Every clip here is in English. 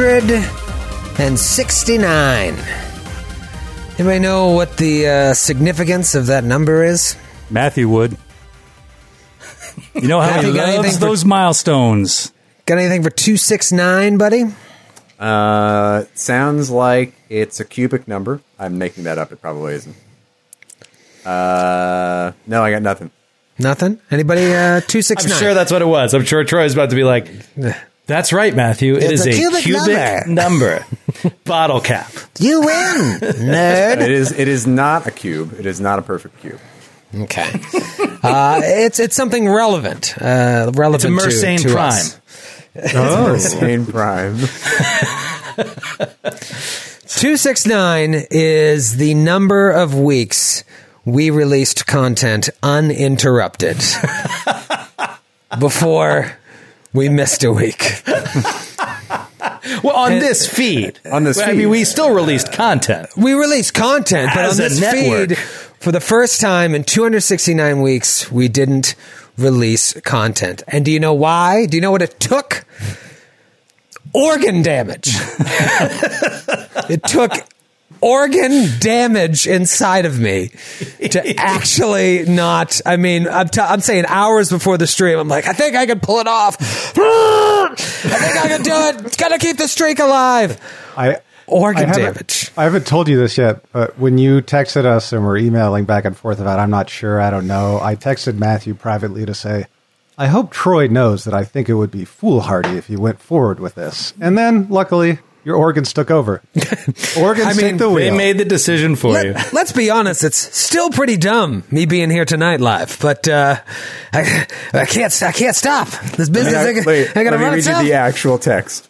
269. Anybody know what the uh, significance of that number is? Matthew would. You know how Matthew, he got anything loves for- those milestones. Got anything for 269, buddy? Uh, sounds like it's a cubic number. I'm making that up. It probably isn't. Uh, no, I got nothing. Nothing? Anybody? Uh, I'm 269. sure that's what it was. I'm sure Troy's about to be like, "That's right, Matthew. It It's is a a cubic cubic, number. Bottle cap." You win, nerd. It is. It is not a cube. It is not a perfect cube. Okay. Uh, it's it's something relevant. Uh, relevant It's a to, to prime. us. Oh, Sane Prime. 269 is the number of weeks we released content uninterrupted before we missed a week. Well, on this feed, On this I feed. mean, we still released content. We released content, but on a this network. feed, for the first time in 269 weeks, we didn't release content. And do you know why? Do you know what it took? Organ damage. it took organ damage inside of me to actually not. I mean, I'm, t- I'm saying hours before the stream, I'm like, I think I can pull it off. I think I can do it. Gotta keep the streak alive. I Organ I damage. I haven't told you this yet, but when you texted us and we're emailing back and forth about I'm not sure, I don't know, I texted Matthew privately to say, I hope Troy knows that I think it would be foolhardy if he went forward with this. And then, luckily, your organs took over. organs I mean, take the wheel. They made the decision for you. Let, us be honest, it's still pretty dumb me being here tonight live, but uh, I, I can't I can't stop this business. I, Wait, I, gotta let me run read itself. you the actual text.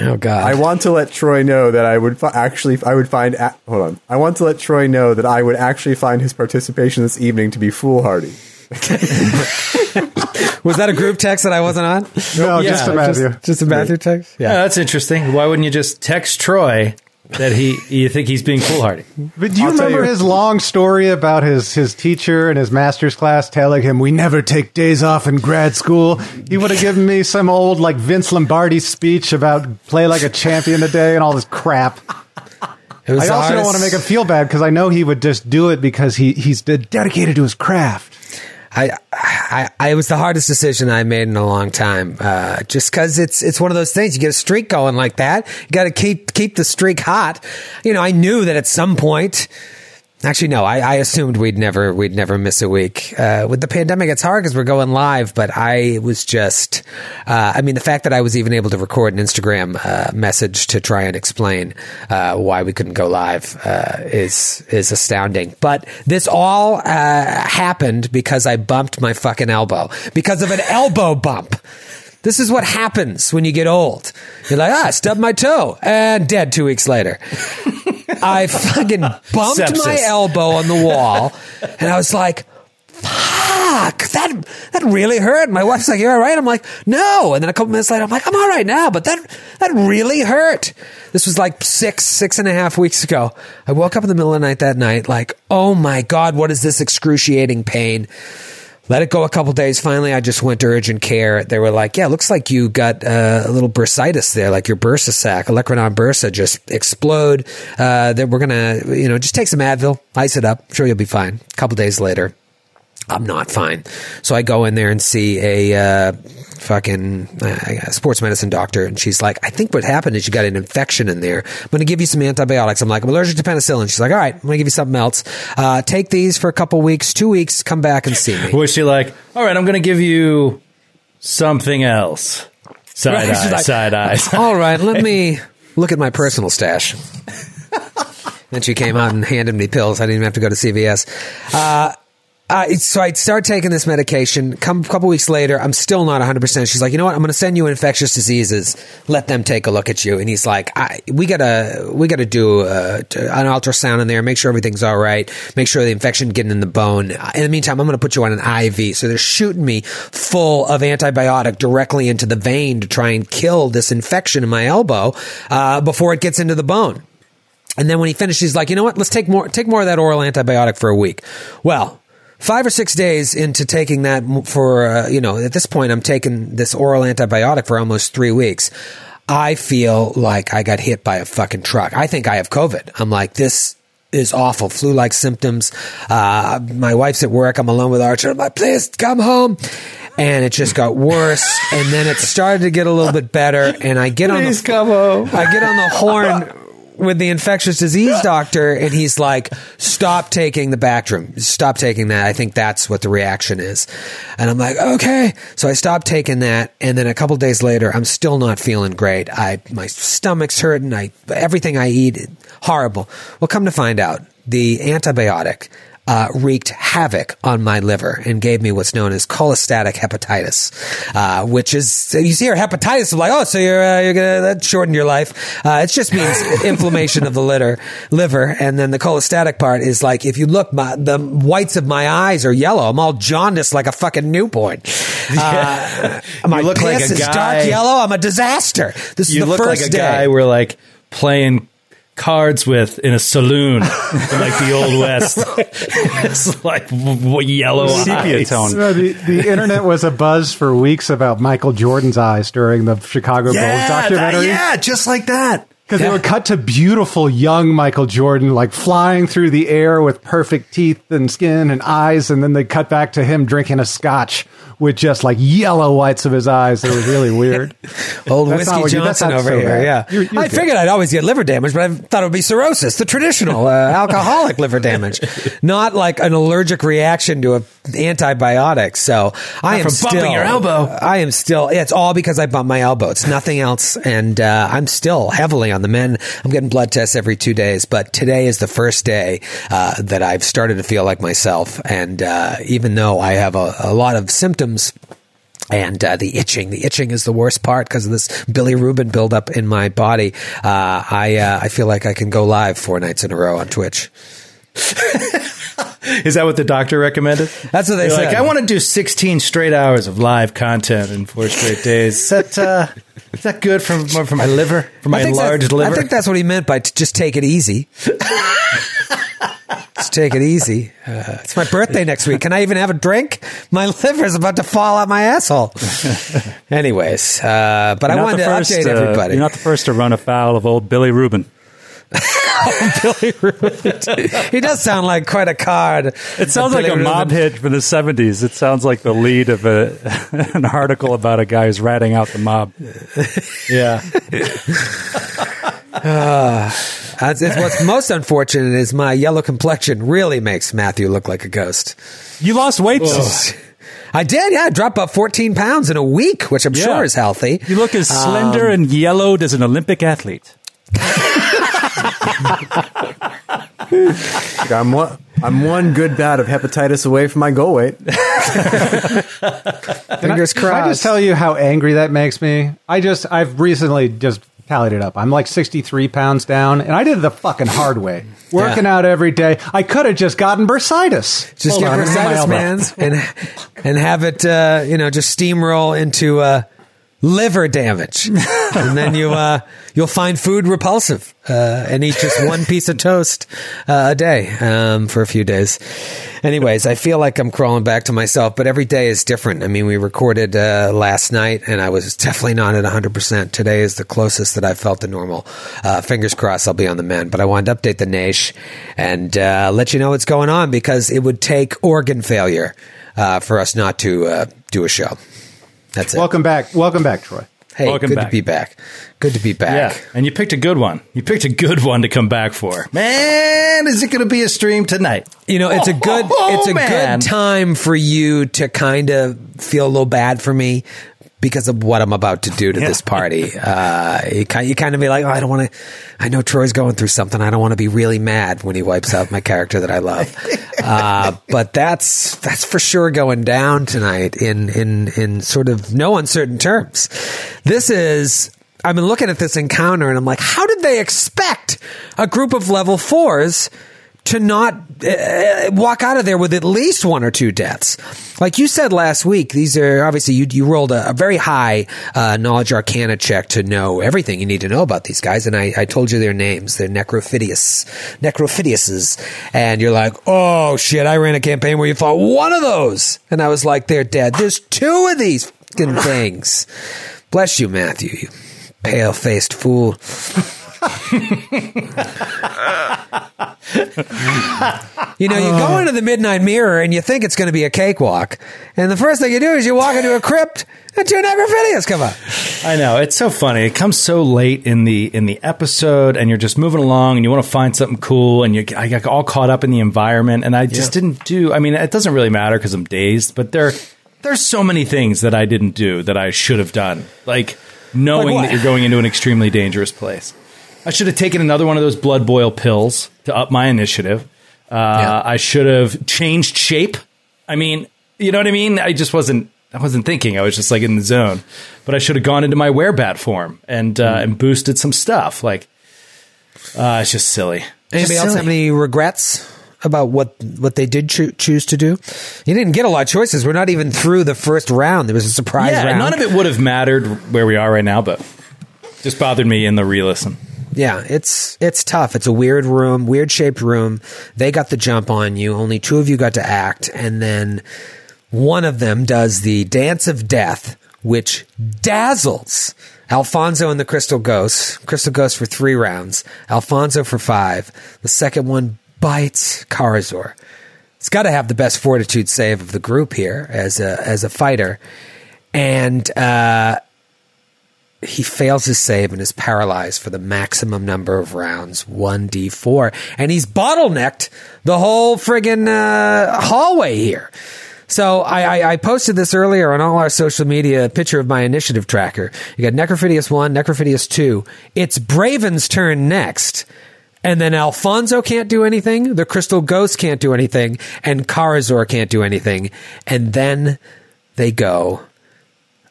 oh God! I want to let Troy know that I would fi- actually I would find a- hold on. I want to let Troy know that I would actually find his participation this evening to be foolhardy. Was that a group text that I wasn't on? no, Yeah, just to Matthew. Just, just a Matthew text. Yeah, that's interesting. Why wouldn't you just text Troy that he you think he's being foolhardy? But do you I'll remember you- his long story about his, his teacher and his master's class telling him, We never take days off in grad school? He would have given me some old, like, Vince Lombardi speech about play like a champion today and all this crap. I the also don't want to make him feel bad because I know he would just do it because he, he's dedicated to his craft. I, I, I, was the hardest decision I made in a long time. Uh, just because it's it's one of those things. You get a streak going like that. You got to keep keep the streak hot. You know, I knew that at some point. Actually, no. I, I assumed we'd never we'd never miss a week. Uh, with the pandemic, it's hard because we're going live. But I was just. Uh, I mean, the fact that I was even able to record an Instagram uh, message to try and explain uh, why we couldn't go live uh, is is astounding. But this all uh, happened because I bumped my fucking elbow because of an elbow bump. This is what happens when you get old. You're like, ah, stubbed my toe and dead two weeks later. I fucking bumped my elbow on the wall and I was like, fuck, that, that really hurt. My wife's like, "You're all right? I'm like, no. And then a couple minutes later, I'm like, I'm all right now, but that, that really hurt. This was like six, six and a half weeks ago. I woke up in the middle of the night that night, like, oh my God, what is this excruciating pain? Let it go a couple days. Finally, I just went to urgent care. They were like, "Yeah, looks like you got uh, a little bursitis there, like your bursa sac, olecranon bursa, just explode." Uh, that we're gonna, you know, just take some Advil, ice it up. Sure, you'll be fine. A couple days later, I'm not fine. So I go in there and see a uh, fucking uh, sports medicine doctor, and she's like, I think what happened is you got an infection in there. I'm going to give you some antibiotics. I'm like, I'm allergic to penicillin. She's like, all right, I'm going to give you something else. Uh, take these for a couple weeks, two weeks, come back and see me. Was she like, all right, I'm going to give you something else? Side Right, eye, like, side eye. All right, let me look at my personal stash. then she came out and handed me pills. I didn't even have to go to CVS. Uh, uh, so I start taking this medication. Come a couple weeks later, I'm still not 100. percent She's like, you know what? I'm going to send you infectious diseases. Let them take a look at you. And he's like, we gotta we gotta do uh, t- an ultrasound in there. Make sure everything's all right. Make sure the infection getting in the bone. In the meantime, I'm going to put you on an IV. So they're shooting me full of antibiotic directly into the vein to try and kill this infection in my elbow uh, before it gets into the bone. And then when he finishes, he's like, you know what? Let's take more, take more of that oral antibiotic for a week. Well, five or six days into taking that for, uh, you know, at this point, I'm taking this oral antibiotic for almost three weeks. I feel like I got hit by a fucking truck. I think I have COVID. I'm like, this is awful. Flu like symptoms. Uh, my wife's at work. I'm alone with Archer. I'm like, please come home. And it just got worse. and then it started to get a little bit better. And I get on the, come home. I get on the horn with the infectious disease doctor and he's like, stop taking the Bactrim. Stop taking that. I think that's what the reaction is. And I'm like, okay. So I stopped taking that. And then a couple days later, I'm still not feeling great. I, my stomach's hurting. I, everything I eat, horrible. Well, come to find out, the antibiotic uh, wreaked havoc on my liver and gave me what's known as cholestatic hepatitis, uh, which is you see, here hepatitis. I'm like, oh, so you're uh, you're gonna that shortened your life. Uh, it just means inflammation of the liver, liver, and then the cholestatic part is like if you look, my, the whites of my eyes are yellow. I'm all jaundiced like a fucking newborn. Uh, my You look like a is guy- dark yellow. I'm a disaster. This is the look first like a day. guy we're like playing cards with in a saloon in like the old west. it's like w- w- yellow Sepia eyes. tone. The, the internet was a buzz for weeks about Michael Jordan's eyes during the Chicago Bulls Yeah, documentary. that- yeah, just like that. Because Yeah. they were cut to beautiful young Michael Jordan, like flying through the air with perfect teeth and skin and eyes, and then they cut back to him drinking a scotch with just like yellow whites of his eyes. It was really weird. Old That's whiskey what you- that's Johnson over so here. bad. Yeah, You're- you're I good. figured I'd always get liver damage, but I thought it would be cirrhosis, the traditional uh, alcoholic liver damage, not like an allergic reaction to a antibiotic. So I am from bumping still your elbow. I am still. Yeah, it's all because I bumped my elbow. It's nothing else, and uh, I'm still heavily on the men. I'm getting blood tests every two days, but today is the first day uh, that I've started to feel like myself. And uh, even though I have a, a lot of symptoms and uh, the itching. The itching is the worst part because of this bilirubin buildup in my body. Uh, I uh, I feel like I can go live four nights in a row on Twitch. Is that what the doctor recommended? That's what they You're said. like, I want to do 16 straight hours of live content in four straight days. Is that, uh, is that good for, for my liver? For my I think that's- enlarged liver? I think that's what he meant by t- just take it easy. just take it easy. Uh, it's my birthday next week. Can I even have a drink? My liver is about to fall out my asshole. Anyways, uh, but I You're not wanted to first, update uh, everybody. You're not the first to run afoul of old Billy Rubin. Billy Rubin. he does sound like quite a card. It sounds like a mob hit from the 70s. It sounds like the lead of a, an article about a guy who's ratting out the mob. yeah. That's, it's what's most unfortunate is my yellow complexion really makes Matthew look like a ghost. You lost weight. I did, yeah. I dropped about 14 pounds in a week, which I'm Yeah. sure is healthy. You look as slender Um, and yellowed as an Olympic athlete. I'm one, I'm one good bout of hepatitis away from my goal weight. Fingers Can I just tell you how angry that makes me? I just, I've recently just tallied it up. I'm like 63 pounds down, and I did it the fucking hard way. Working out every day. I could have just gotten bursitis. just Hold get on, it's in my bursitis, man, and and have it, uh, you know, just steamroll into uh, liver damage, and then you uh, you'll find food repulsive uh, and eat just one piece of toast uh, a day um, for a few days. Anyways, I feel like I'm crawling back to myself, but every day is different. I mean, we recorded uh, last night, and I was definitely not at 100. percent Today is the closest that I felt to normal. Uh, fingers crossed, I'll be on the mend. But I wanted to update the Naish and uh, let you know what's going on because it would take organ failure uh, for us not to uh, do a show. That's it. Welcome back. Welcome back, Troy. hey, welcome good to be back. Good to be back. Yeah. And you picked a good one. You picked a good one to come back for. Man, is it going to be a stream tonight? You know, it's a good Oh, it's a oh, man. good time for you to kind of feel a little bad for me because of what I'm about to do to this party. Uh, you kind you kind of be like, oh, I don't want to. I know Troy's going through something. I don't want to be really mad when he wipes out my character that I love. Uh, but that's that's for sure going down tonight in in in sort of no uncertain terms. This is. I've been looking at this encounter and I'm like, how did they expect a group of level fours to not uh, walk out of there with at least one or two deaths. Like you said last week, these are obviously you, you rolled a, a very high uh, knowledge arcana check to know everything you need to know about these guys, and I, I told you their names. They're Necrophidius, Necrophidiuses, and you're like, oh shit! I ran a campaign where you fought one of those, and I was like, they're dead. There's two of these fucking things. Bless you, Matthew. You pale faced fool. you know, you go oh. into the midnight mirror and you think it's going to be a cakewalk, and the first thing you do is you walk into a crypt and two necrophilias come up. I know it's so funny. It comes so late in the in the episode, and you're just moving along, and you want to find something cool, and you I got all caught up in the environment, and I just didn't do. I mean, it doesn't really matter because I'm dazed, but there there's so many things that I didn't do that I should have done, like knowing what? that you're going into an extremely dangerous place. I should have taken another one of those blood boil pills to up my initiative. Uh, Yeah. I should have changed shape. I mean, you know what I mean? I just wasn't. I wasn't thinking. I was just like in the zone. But I should have gone into my werebat form and uh, and boosted some stuff. Like, uh, it's just silly. Anybody Just else have any regrets about what what they did choo- choose to do? You didn't get a lot of choices. We're not even through the first round. There was a surprise Yeah, round. none of it would have mattered where we are right now, but just bothered me in the re-listen. Yeah, it's it's tough. It's a weird room, weird shaped room. They got the jump on you. Only two of you got to act, and then one of them does the dance of death, which dazzles Alfonso and the Crystal Ghost. Crystal Ghost for three rounds. Alfonso for five. The second one bites Karazor. It's got to have the best fortitude save of the group here as a as a fighter, and. uh he fails his save and is paralyzed for the maximum number of rounds, 1d4. And he's bottlenecked the whole friggin' uh, hallway here. So I, I, I posted this earlier on all our social media, a picture of my initiative tracker. You got Necrophidius 1, Necrophidius 2. It's Braven's turn next. And then Alfonso can't do anything, the Crystal Ghost can't do anything, and Karazor can't do anything. And then they go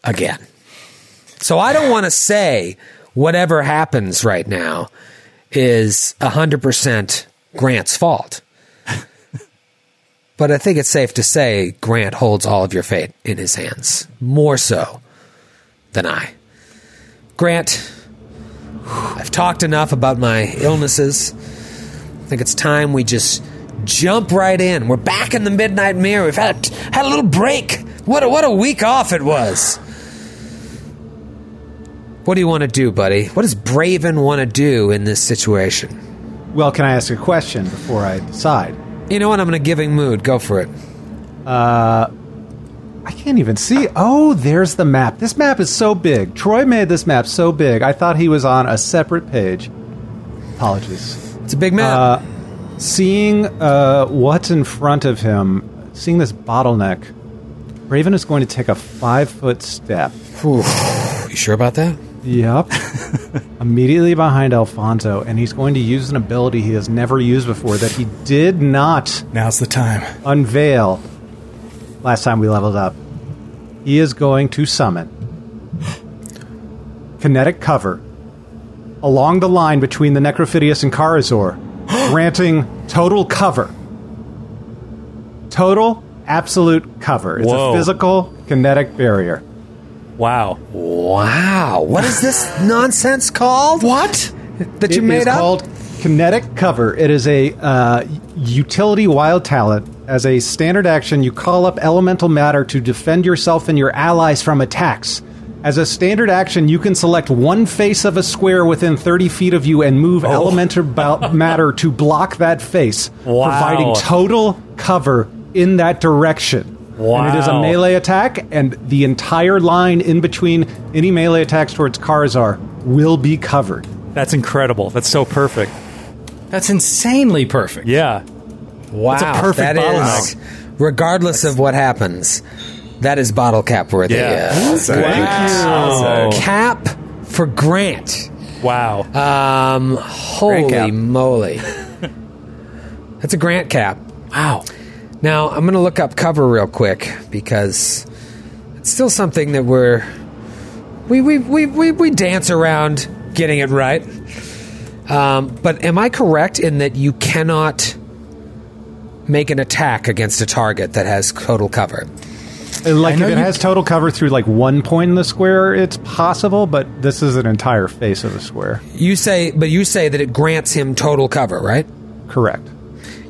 again. So I don't want to say whatever happens right now is 100% Grant's fault. but I think it's safe to say Grant holds all of your fate in his hands, more so than I. Grant, I've talked enough about my illnesses. I think it's time we just jump right in. We're back in the midnight mirror. We've had a, had a little break. What a, what a week off it was. What do you want to do, buddy? What does Braven want to do in this situation? Well, can I ask a question before I decide? You know what? I'm in a giving mood. Go for it. I can't even see. Oh, there's the map. This map is so big. Troy made this map so big. I thought he was on a separate page. Apologies. It's a big map. Seeing uh, what's in front of him, seeing this bottleneck, Braven is going to take a five foot step. you sure about that? Yep. Immediately behind Alfonso, and he's going to use an ability he has never used before that he did not Now's the time. unveil last time we leveled up. He is going to summon kinetic cover along the line between the Necrophidius and Karazor, granting total cover. Total, absolute cover. It's Whoa. a physical kinetic barrier. Wow. Wow. What is this nonsense called? What? That you It made is up? called Kinetic Cover. It is a uh, utility wild talent. As a standard action, you call up elemental matter to defend yourself and your allies from attacks. As a standard action, you can select one face of a square within 30 feet of you and Oh. move elemental ba- matter to block that face, Wow. providing total cover in that direction. And it is a melee attack, and the entire line in between any melee attacks towards Karazor will be covered. That's incredible. That's so perfect. That's insanely perfect. Yeah. wow. That's a perfect that bottleneck. is- regardless of what happens, that is bottle cap worthy. Yeah. Uh, Wow. cap for Grant. Wow. Um, holy moly. That's a Grant cap. Wow. Now, I'm going to look up cover real quick because it's still something that we're. We, we, we, we, we dance around getting it right. Um, but am I correct in that you cannot make an attack against a target that has total cover? Like if it you- has total cover through like one point in the square, it's possible, but this is an entire face of a square. You say, but you say that it grants him total cover, right? Correct.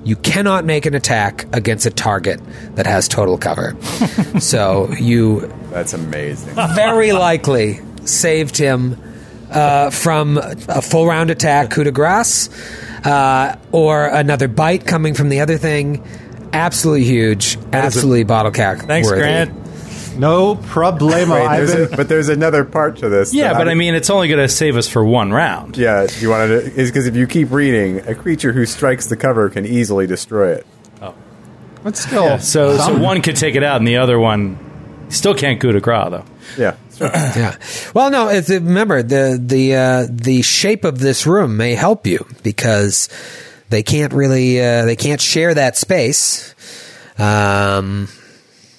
You cannot make an attack against a target that has total cover. so you That's amazing. very likely saved him uh, from a full round attack, coup de grace, uh, or another bite coming from the other thing. Absolutely huge. Absolutely bottle cap. Thanks, worthy. Grant. No problemo. Wait, I've there's been, a, but there's another part to this. Yeah, but I mean, it's only going to save us for one round. yeah, you wanted to is because if you keep reading, a creature who strikes the cover can easily destroy it. Oh. But still. Yeah, so so one could take it out, and the other one still can't coup de grace though. Yeah. Yeah. Well, no. It's, remember the the uh, the shape of this room may help you because they can't really uh, they can't share that space. Um,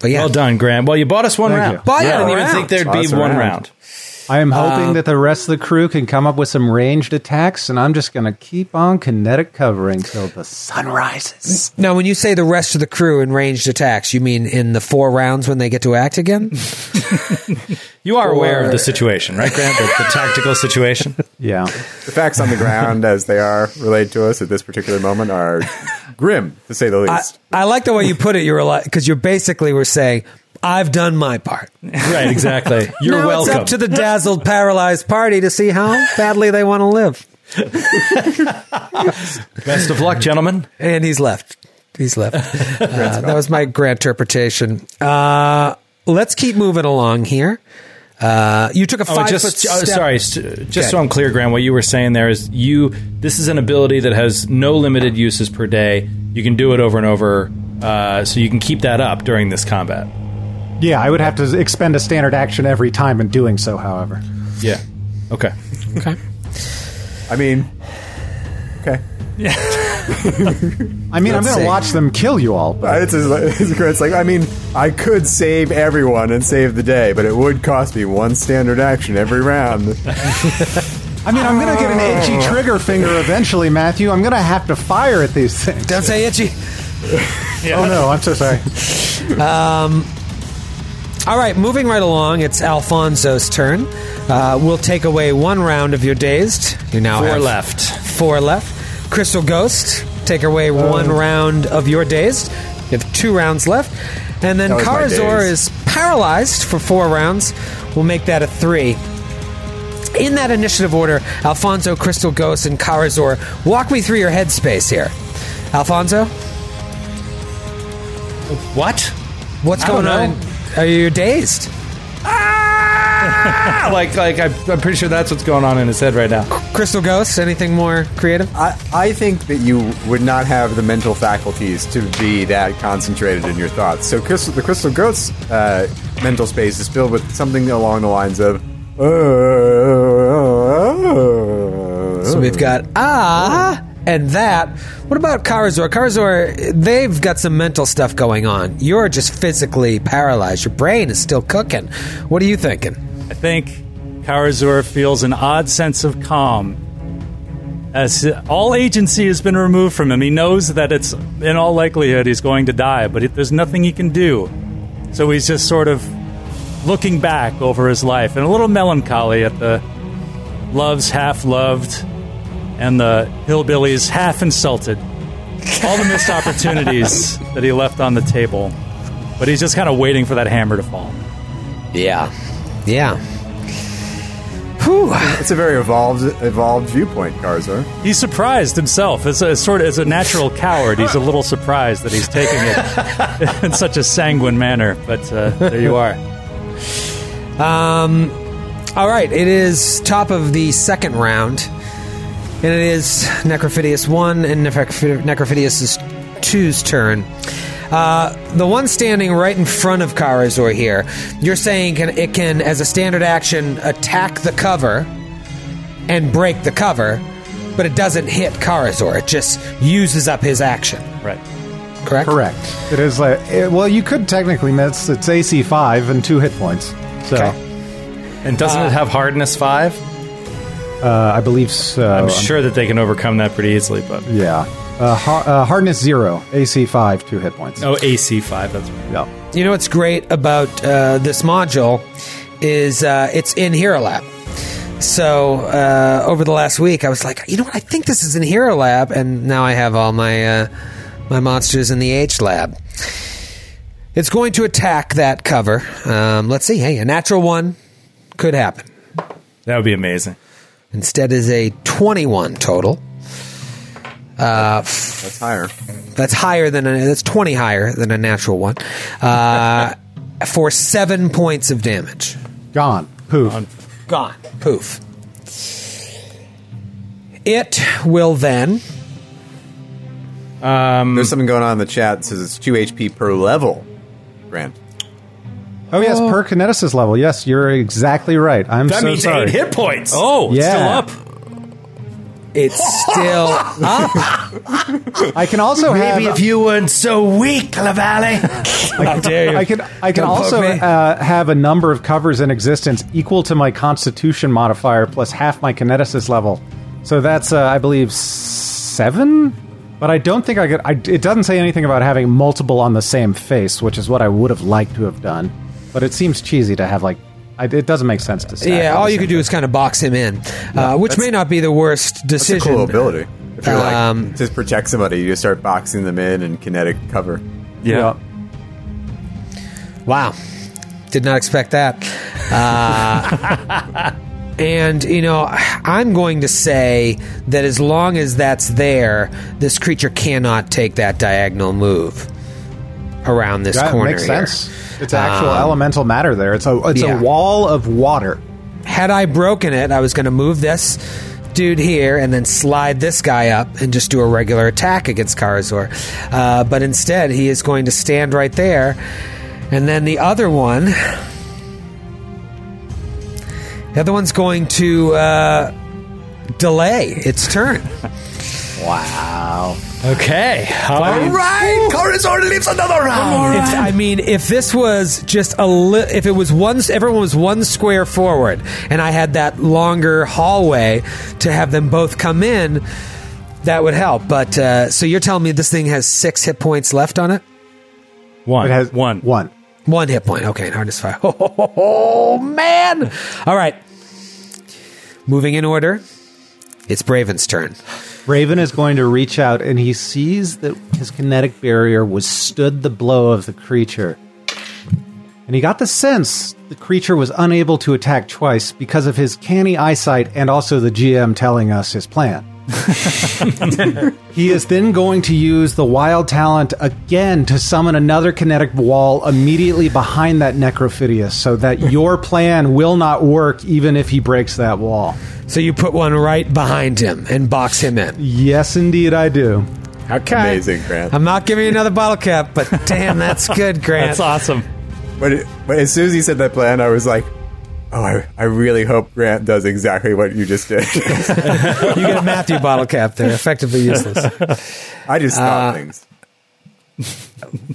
but yeah, Well done, Grant. Well, you bought us one Thank round. you. Bought I didn't even round. think there'd be one round. round. I am hoping Um, that the rest of the crew can come up with some ranged attacks, and I'm just going to keep on kinetic covering till the sun rises. Now, when you say the rest of the crew in ranged attacks, you mean in the four rounds when they get to act again? You are aware of the situation, right, Grant? The, the tactical situation. Yeah. The facts on the ground, as they are relayed to us at this particular moment, are grim to say the I, least. I like the way you put it. You were like, because you basically were saying, "I've done my part. right, exactly. You're now welcome. It's up to the dazzled, paralyzed party to see how badly they want to live." Best of luck, gentlemen. And he's left. He's left. Uh, that was my grand interpretation. Uh, let's keep moving along here. Uh, you took a Oh, five just foot oh, step. sorry. st- Just Okay. so I'm clear, Grant, what you were saying there is you. This is an ability that has no limited uses per day. You can do it over and over, uh, so you can keep that up during this combat. Yeah, I would have to expend a standard action every time in doing so, however. Yeah. Okay. Okay. I mean, okay. Yeah. I mean, I'm going to watch them kill you all. But It's, it's, it's like I mean, I could save everyone and save the day, but it would cost me one standard action every round. I mean, I'm going to get an itchy trigger finger eventually, Matthew. I'm going to have to fire at these things. Don't say itchy. Oh no, I'm so sorry. Um, All right, moving right along, it's Alfonso's turn. Uh, we'll take away one round of your dazed. You now Four have left. Four left. Crystal Ghost, take away one round of your dazed. You have two rounds left. And then That was my Karazor is paralyzed for four rounds. We'll make that a three. In that initiative order, Alfonso, Crystal Ghost, and Karazor, walk me through your headspace here. Alfonso, What? what's I going on? Know. Are you dazed? Ah! like, like I, I'm pretty sure that's what's going on in his head right now. Crystal Ghost, anything more creative? I, I think that you would not have the mental faculties to be that concentrated in your thoughts. So crystal, the Crystal Ghost's uh, mental space is filled with something along the lines of. So we've got ah and that. What about Karazor? Karazor, they've got some mental stuff going on. You're just physically paralyzed. Your brain is still cooking. What are you thinking? I think Karazor feels an odd sense of calm. As all agency has been removed from him, he knows that it's in all likelihood he's going to die, but there's nothing he can do. So he's just sort of looking back over his life and a little melancholy at the loves half loved and the hillbillies half insulted. All the missed opportunities that he left on the table. But he's just kind of waiting for that hammer to fall. Yeah. Yeah. Whew. It's a very evolved evolved viewpoint, Karazor. He's surprised himself. As a sort of as a natural coward, he's a little surprised that he's taking it in such a sanguine manner. But uh, there you are. Um, all right, it is top of the second round, and it is Necrophidius 1 and Necrophidius 2's turn. Uh, the one standing right in front of Karazor here, you're saying can, it can, as a standard action, attack the cover and break the cover, but it doesn't hit Karazor. It just uses up his action. Right. Correct? Correct. It is like it, well, you could technically miss. It's AC five and two hit points. So Okay. And doesn't it have hardness five? Uh, I believe so. I'm sure that they can overcome that pretty easily, but Yeah. Uh, har- uh, hardness zero, AC five, two hit points. oh, AC five. That's right. Yeah. You know what's great about uh, this module is uh, it's in Hero Lab. So uh, over the last week, I was like, you know what? I think this is in Hero Lab, and now I have all my uh, my monsters in the H Lab. It's going to attack that cover. Um, let's see. Hey, a natural one could happen. That would be amazing. Instead is a 21 total. That's higher. That's higher than a, that's 20 higher than a natural one. Uh, for seven points of damage. Gone. Poof. Gone. Poof. It will then. There's something going on in the chat that says it's 2 HP per level. Grant. Oh yes, per kineticist level. Yes, you're exactly right. I'm That so means sorry. eight hit points. Oh, it's Yeah. still up. It's still up. I can also Maybe have. if you weren't so weak, Lavalley. How dare you? I can I can Don't poke also me. uh, have a number of covers in existence equal to my Constitution modifier plus half my kineticist level. So that's uh, I believe seven. But I don't think I could. I, it doesn't say anything about having multiple on the same face, which is what I would have liked to have done. But it seems cheesy to have like. I, it doesn't make sense to. stack yeah, all you same could do is kind of box him in, uh, which may not be the worst It's a decision. cool ability. If you're like Um, like, to protect somebody, you just start boxing them in and kinetic cover. Yeah. Wow. Did not expect that. Uh, and, you know, I'm going to say that as long as that's there, this creature cannot take that diagonal move around this That corner makes here. sense. It's actual Um, elemental matter there. It's a it's yeah. a wall of water. Had I broken it, I was going to move this dude here and then slide this guy up and just do a regular attack against Karazor. Uh, but instead, he is going to stand right there. And then the other one. The other one's going to uh, delay its turn. Okay. All right, Karazor lives another round. If, I mean, if this was just a li- if it was one, everyone was one square forward, and I had that longer hallway to have them both come in, that would help. But uh, so you're telling me this thing has six hit points left on it? One. It has one. One. One hit point. Okay, and hardness fire. Oh, man! All right. Moving in order, it's Braven's turn. Braven is going to reach out and he sees that his kinetic barrier withstood the blow of the creature. And he got the sense the creature was unable to attack twice because of his canny eyesight and also the GM telling us his plan. he is then going to use the wild talent again to summon another kinetic wall immediately behind that necrophidius so that your plan will not work even if he breaks that wall. So you put one right behind him and box him in. Yes, indeed, I do. Okay. Amazing, Grant. I'm not giving you another bottle cap, but damn, that's good, Grant. That's awesome. But, it, but as soon as he said that plan, I was like, oh, I, I really hope Grant does exactly what you just did. You get a Matthew bottle cap there, effectively useless. I just Uh, things.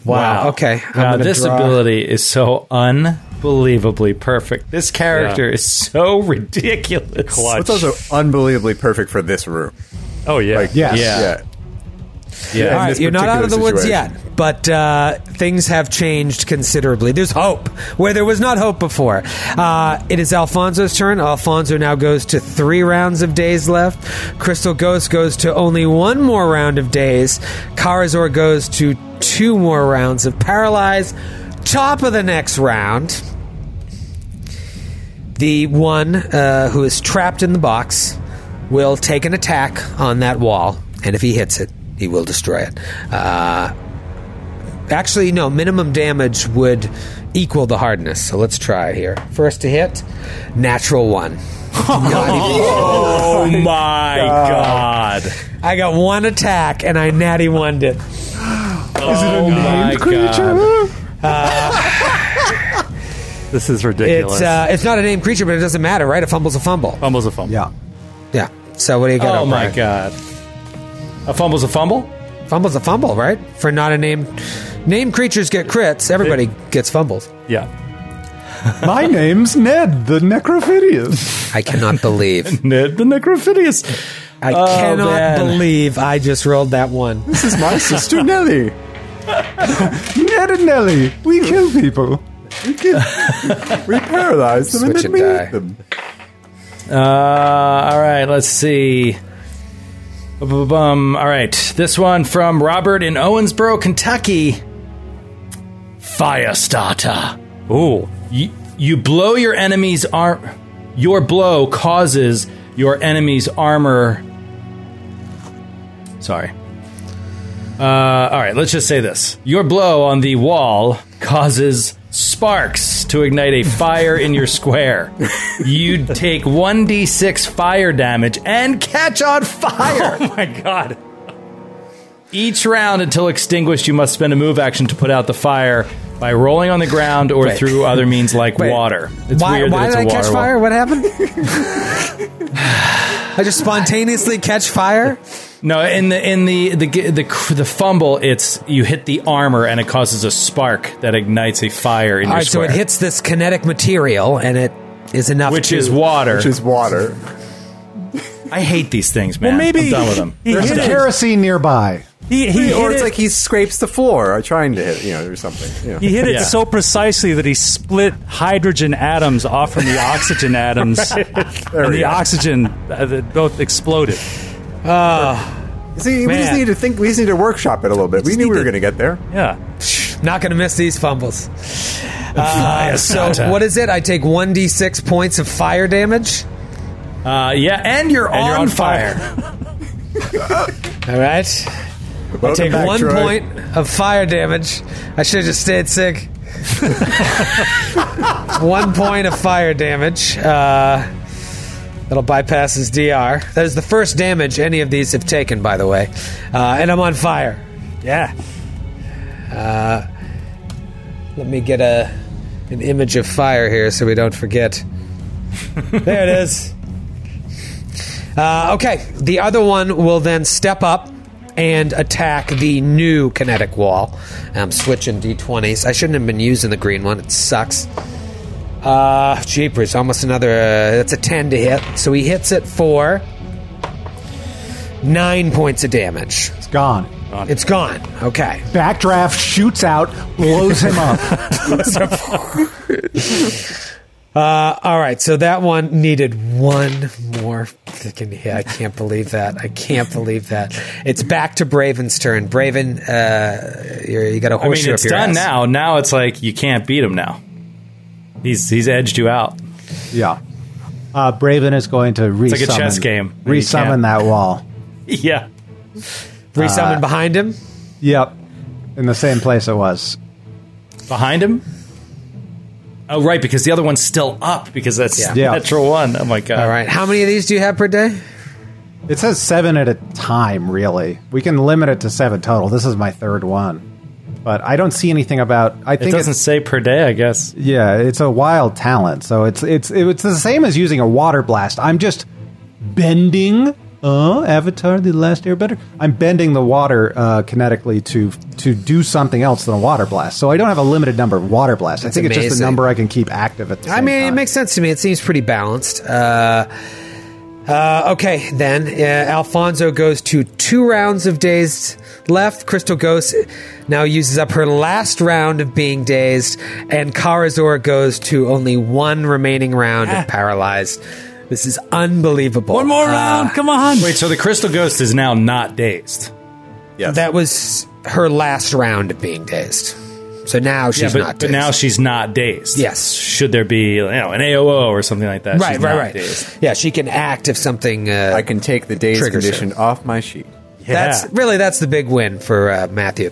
Wow. Okay. I'm Wow, gonna this draw- ability is so unbelievably perfect. This character Yeah. is so ridiculous. Clutch. It's also unbelievably perfect for this room. Oh yeah. Like, Yes. Yeah. yeah. Yeah. All right, you're not out of the woods situation. yet, but uh, things have changed considerably. There's hope where there was not hope before. Uh, it is Alfonso's turn. Alfonso now goes to three rounds of days left. Crystal Ghost goes to only one more round of days. Karazor goes to two more rounds of paralyze. Top of the next round, the one uh, who is trapped in the box will take an attack on that wall, and if he hits it, he will destroy it. Uh, actually, no, minimum damage would equal the hardness. So let's try here. First to hit, natural one. Oh my god. I got one attack, and I natty one it. Is it. Oh my god. This is ridiculous. It's uh, it's not a named creature, but it doesn't matter, right? A fumble's a fumble. Fumbles a fumble. Yeah. Yeah. So what do you got? Oh my O'Brien? god. A fumble's a fumble? Fumble's a fumble, right? For not a name. Name creatures get crits. Everybody gets fumbles. Yeah. My name's Ned, the Necrophidius. I cannot believe. Ned the Necrophidius. I Oh, cannot man. believe I just rolled that one. This is my sister Nellie. Ned and Nellie, we kill people. We paralyzed them Switch and and then die. made them. Uh, all right, let's see. All right, this one from Robert in Owensboro, Kentucky. Firestarter. Ooh. You, you blow your enemy's arm. Your blow causes your enemy's armor. Sorry. Uh, all right, let's just say this. Your blow on the wall causes sparks to ignite a fire in your square. You'd take 1d6 fire damage and catch on fire. Oh my god. Each round until extinguished, you must spend a move action to put out the fire by rolling on the ground or Wait. through other means like Wait. water. It's why weird why that did I catch water fire? wall. What happened? I just spontaneously catch fire. No, in the in the the the the fumble, it's you hit the armor and it causes a spark that ignites a fire in All your right, so it hits this kinetic material, and it is enough. which to, is water. Which is water. I hate these things, man. Well, maybe I'm done with them. He, There's hit a it. kerosene nearby. He, he or it's it, like he scrapes the floor trying to hit, you know, or something. You know. he hit it Yeah. so precisely that he split hydrogen atoms off from the oxygen atoms, and the go. oxygen uh, that both exploded. See, we just need to think. We just need to workshop it a little bit. We knew we were going to get there. Yeah. not going to miss these fumbles. Uh, so what is it? I take one d six points of fire damage. Uh, yeah, and you're, And on, you're on fire. All right. Welcome Take back, one Troy. point of fire damage. I should have just stayed sick. one point of fire damage. Uh, that'll bypass his DR. That is the first damage any of these have taken, by the way. Uh, and I'm on fire. Yeah. Let me get a an image of fire here so we don't forget. there it is. Uh, okay, the other one will then step up and attack the new kinetic wall. I'm switching d20s. I shouldn't have been using the green one. It sucks. Uh, jeepers, almost another. Uh, that's a 10 to hit. So he hits it for nine points of damage. It's gone. It's gone. Okay. Backdraft shoots out, blows him up. Uh, all right, so that one needed one more freaking hit. I can't believe that. I can't believe that. It's back to Braven's turn. Braven, uh, you're, you got a I mean, horseshoe it's up your done ass. now. Now it's like you can't beat him now. He's he's edged you out. yeah. Uh, Braven is going to resummon. like a chess game, and you Resummon that wall. Yeah. Resummon behind him. Yep. In the same place it was. Behind him? Oh, right, because the other one's still up because that's Yeah. Yeah. natural one. Oh, my God. All right, how many of these do you have per day? It says seven at a time, really. We can limit it to seven total. This is my third one. But I don't see anything about. I think It doesn't it's, say per day, I guess. yeah, it's a wild talent. So it's it's it's the same as using a water blast. I'm just bending. Uh, Avatar: The Last Airbender. I'm bending the water uh, kinetically to to do something else than a water blast. So I don't have a limited number of water blasts. That's I think it's just amazing. a number I can keep active at the same I mean, time. it makes sense to me. It seems pretty balanced. Uh, uh, okay, then uh, Alfonso goes to two rounds of dazed left. Crystal Ghost now uses up her last round of being dazed, and Karazor goes to only one remaining round of paralyzed. This is unbelievable. One more Uh, round. Come on. Wait, so the Crystal Ghost is now not dazed. Yes. That was her last round of being dazed. So now she's yeah, but, not but dazed. now she's not dazed. Yes. Should there be you know an AOO or something like that? right, She's right, not right. dazed. Yeah, she can act if something. Uh, I can take the dazed Triggers her. condition off my sheet. Yeah. That's really that's the big win for uh, Matthew.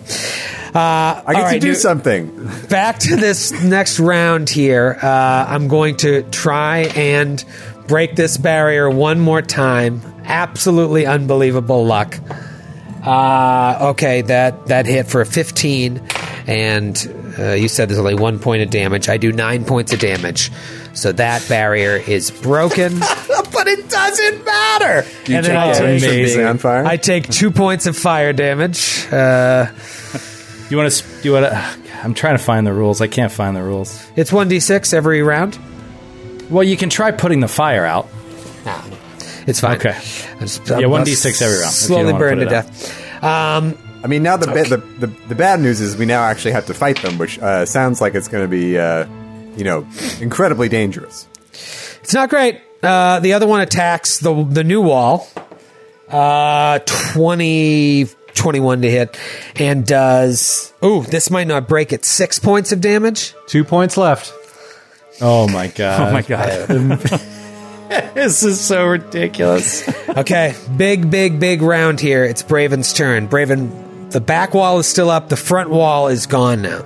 Uh, I get all to do new- something. Back to this next round here. Uh, I'm going to try and break this barrier one more time. Absolutely unbelievable luck. Uh, okay, that that hit for a 15, and uh, you said there's only one point of damage. I do nine points of damage, so that barrier is broken. but it doesn't matter. You and take then I damage take, amazing. on fire. I take two points of fire damage. Uh, You want to? You want to? I'm trying to find the rules. I can't find the rules. it's one d six every round. Well, you can try putting the fire out. It's fine. Okay. I just- Yeah, I'm 1d6 every round, if you don't Slowly wanna burn to death. Um, I mean, now the, ba- the the the bad news is we now actually have to fight them, which uh, sounds like it's going to be, uh, you know, incredibly dangerous. it's not great. Uh, the other one attacks the the new wall. Uh, 20, 21 to hit, and does. Ooh, this might not break it. Six points of damage. Two points left. Oh my god! Oh my god. this is so ridiculous. Okay, big, big, big round here. It's Braven's turn. Braven, the back wall is still up. The front wall is gone now.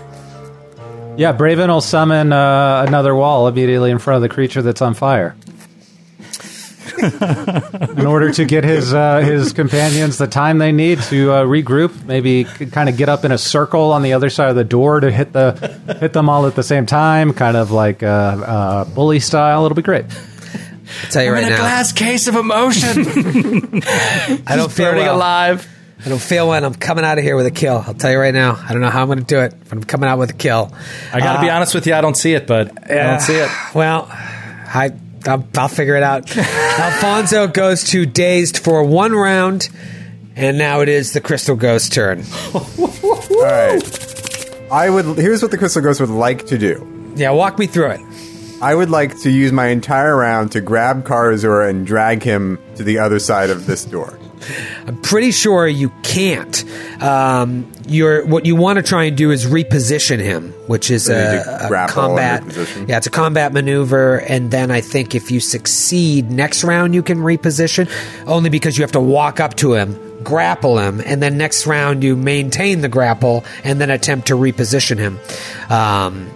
Yeah, Braven will summon uh, another wall immediately in front of the creature that's on fire. in order to get his uh, his companions the time they need to uh, regroup, maybe kind of get up in a circle on the other side of the door to hit the hit them all at the same time, kind of like uh, uh, bully style. It'll be great. I'll tell you right now. In a glass case of emotion. I don't feel burning well. alive. I don't feel when I'm coming out of here with a kill. I'll tell you right now. I don't know how I'm going to do it, but I'm coming out with a kill. I got to be Uh, honest with you. I don't see it, bud. I don't see it. Well, I I'll, I'll figure it out. Alfonso goes to dazed for one round, and now it is the Crystal Ghost turn. All right. I would. Here's what the Crystal Ghost would like to do. Yeah, walk me through it. I would like to use my entire round to grab Karazor and drag him to the other side of this door. I'm pretty sure you can't. Um, you're what you want to try and do is reposition him, which is So a, a combat. Yeah, it's a combat maneuver, and then I think if you succeed next round, you can reposition. Only because you have to walk up to him, grapple him, and then next round you maintain the grapple and then attempt to reposition him. Um,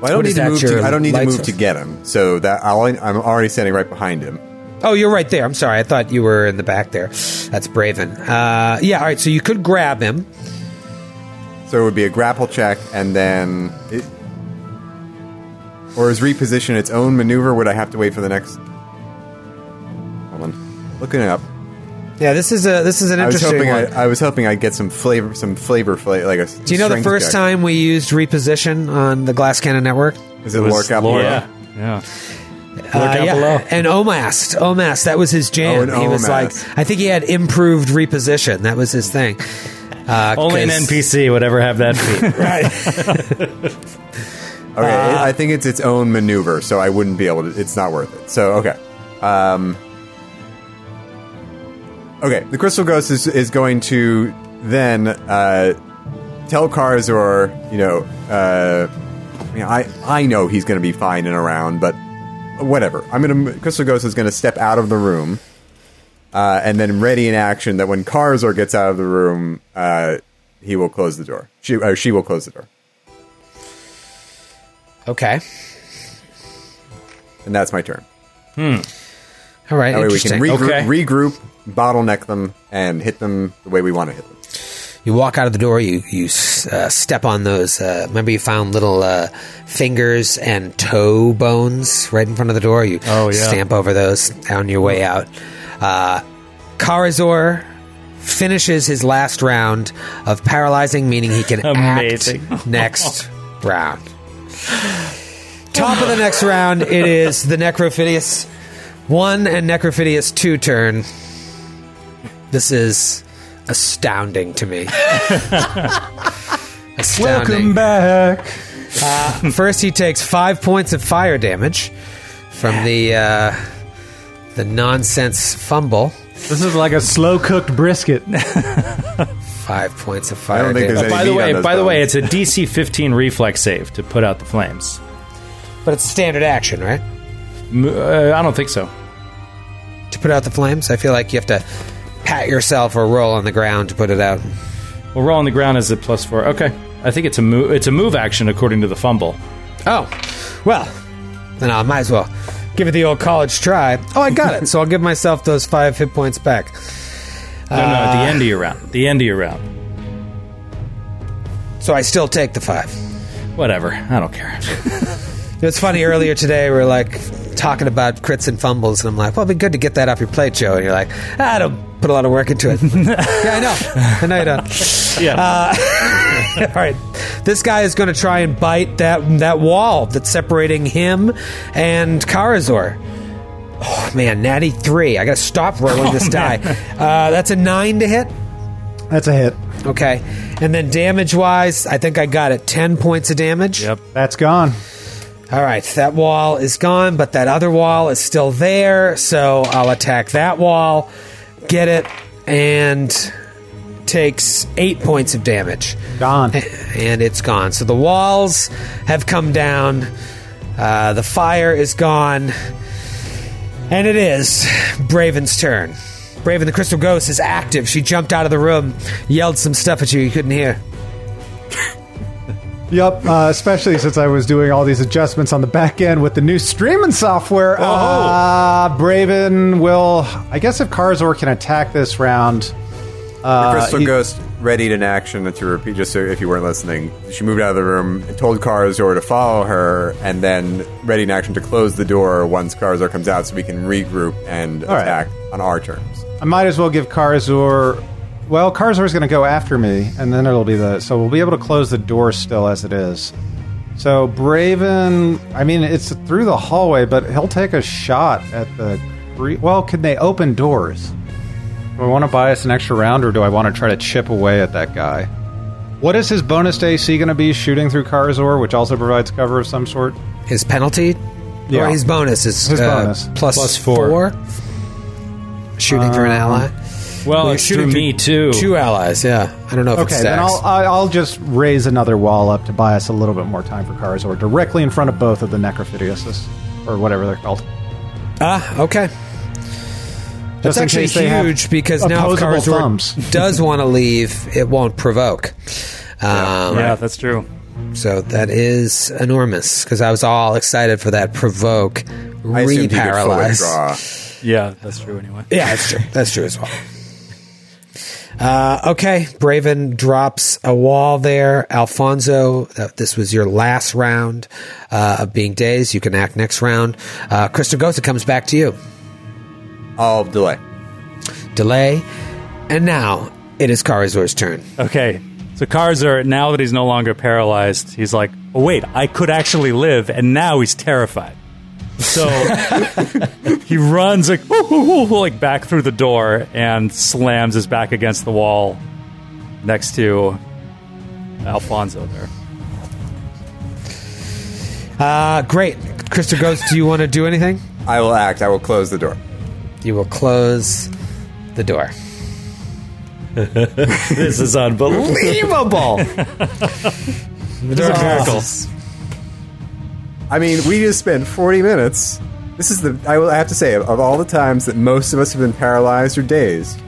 Well, I don't need to move. To, I don't need to move to get him. So that I'll, I'm already standing right behind him. Oh, you're right there. I'm sorry. I thought you were in the back there. That's Braven. Uh, yeah, all right. So you could grab him. So it would be a grapple check, and then it, or is reposition its own maneuver? Would I have to wait for the next? Hold on, looking it up. Yeah, this is a this is an I was interesting hoping one. I, I was hoping I'd get some flavor, some flavor, flavor like a. Do you know the first time we used reposition on the Glass Cannon Network? Is it Lork up Lord, below? yeah. Uh, yeah. And Omast, Omast, that was his jam. Oh, and he was like, I think he had improved reposition. That was his thing. Uh, Only an 'cause- NPC would ever have that feat. Okay, Uh, I think it's its own maneuver, so I wouldn't be able to. It's not worth it. So okay, um, okay. The crystal ghost is is going to then uh, tell Karazor, you know, uh, I, I I know he's going to be fine and around, but whatever. I'm gonna crystal ghost is going to step out of the room. Uh, and then ready in action that when Karazor gets out of the room, uh, he will close the door. She, uh, she will close the door. okay. And that's my turn. All right. That way we can regroup, Okay. regroup, bottleneck them, and hit them the way we want to hit them. You walk out of the door. You you uh, step on those. Uh, remember, you found little uh, fingers and toe bones right in front of the door. You Oh, yeah. stamp over those on your way out. Uh, Karazor finishes his last round of paralyzing, meaning he can Amazing. act next round. Top of the next round, it is the Necrophidius one and Necrophidius two turn. This is astounding to me. astounding. back. First, he takes five points of fire damage from the uh, the nonsense fumble. This is like a slow cooked brisket. Five points of fire don't damage. there's by the meat on way, those by the way, bones. it's a DC 15 reflex save to put out the flames. But it's standard action, right? M- Uh, I don't think so. To put out the flames, I feel like you have to pat yourself or roll on the ground to put it out. Well, roll on the ground is a plus four. Okay, I think it's a move. It's a move action according to the fumble. Oh, well, then I might as well give it the old college try. Oh, I got it. so I'll give myself those five hit points back. No, no, the end of your round. The end of your round. So I still take the five. Whatever. I don't care. It was funny earlier today. We are like talking about crits and fumbles, and I'm like, "Well, it'd be good to get that off your plate, Joe." And you're like, "Ah, "I don't put a lot of work into it." yeah, I know. I know you don't. Yeah. All right, this guy is going to try and bite that that wall that's separating him and Karazor. Oh man, natty three. I got to stop rolling this die. Uh, that's a nine to hit. That's a hit. Okay, and then damage wise, I think I got it. Ten points of damage. Yep. That's gone. All right, that wall is gone, but that other wall is still there. So I'll attack that wall, get it, and takes eight points of damage. Gone. And it's gone. So the walls have come down. Uh, the fire is gone. And it is Braven's turn. Braven the Crystal Ghost is active. She jumped out of the room, yelled some stuff at you you couldn't hear. Yep, uh, especially since I was doing all these adjustments on the back end with the new streaming software. Uh, Braven will. I guess if Karzor can attack this round. Uh, Crystal he- Ghost readied in action to repeat, just so if you weren't listening. She moved out of the room and told Karzor to follow her, and then ready in action to close the door once Karzor comes out so we can regroup and All right. attack on our terms. I might as well give Karzor. Well, Karzor's going to go after me, and then it'll be the. So we'll be able to close the door still as it is. So Braven, I mean, it's through the hallway, but he'll take a shot at the. Well, can they open doors? Do I want to buy us an extra round, or do I want to try to chip away at that guy? What is his bonus to AC going to be shooting through Karzor, which also provides cover of some sort? His penalty? Yeah. Or his bonus is His uh, bonus. plus Plus four. Shooting through an ally? Well, you're it's shooting through me too. Two allies, yeah. I don't know if it Okay, stacks. then I'll I- I'll just raise another wall up to buy us a little bit more time for Karzor, directly in front of both of the Necrophidiuses, or whatever they're called. Ah, okay. That's Just actually case have huge because now if Karazor thumbs. does want to leave, it won't provoke. Um, Yeah, that's true. So that is enormous because I was all excited for that provoke, I assumed he could full re-paralyze. Yeah, that's true anyway. Yeah, that's true. That's true as well. Uh, okay, Braven drops a wall there. Alfonso, uh, this was your last round uh, of being dazed. You can act next round. Uh, Crystal Ghost, it comes back to you. I'll delay. Delay. And now it is Karazor's turn. Okay. So Karzor, now that he's no longer paralyzed, he's like, oh, wait, I could actually live, and now he's terrified. So he runs like, "Woo, woo, woo," like back through the door and slams his back against the wall next to Alfonso there. Uh, great. Crystal Ghost, do you want to do anything? I will act. I will close the door. You will close the door. This is unbelievable. The door closes. I mean, we just spent 40 minutes. This is the. I will have to say, of, of all the times that most of us have been paralyzed or dazed,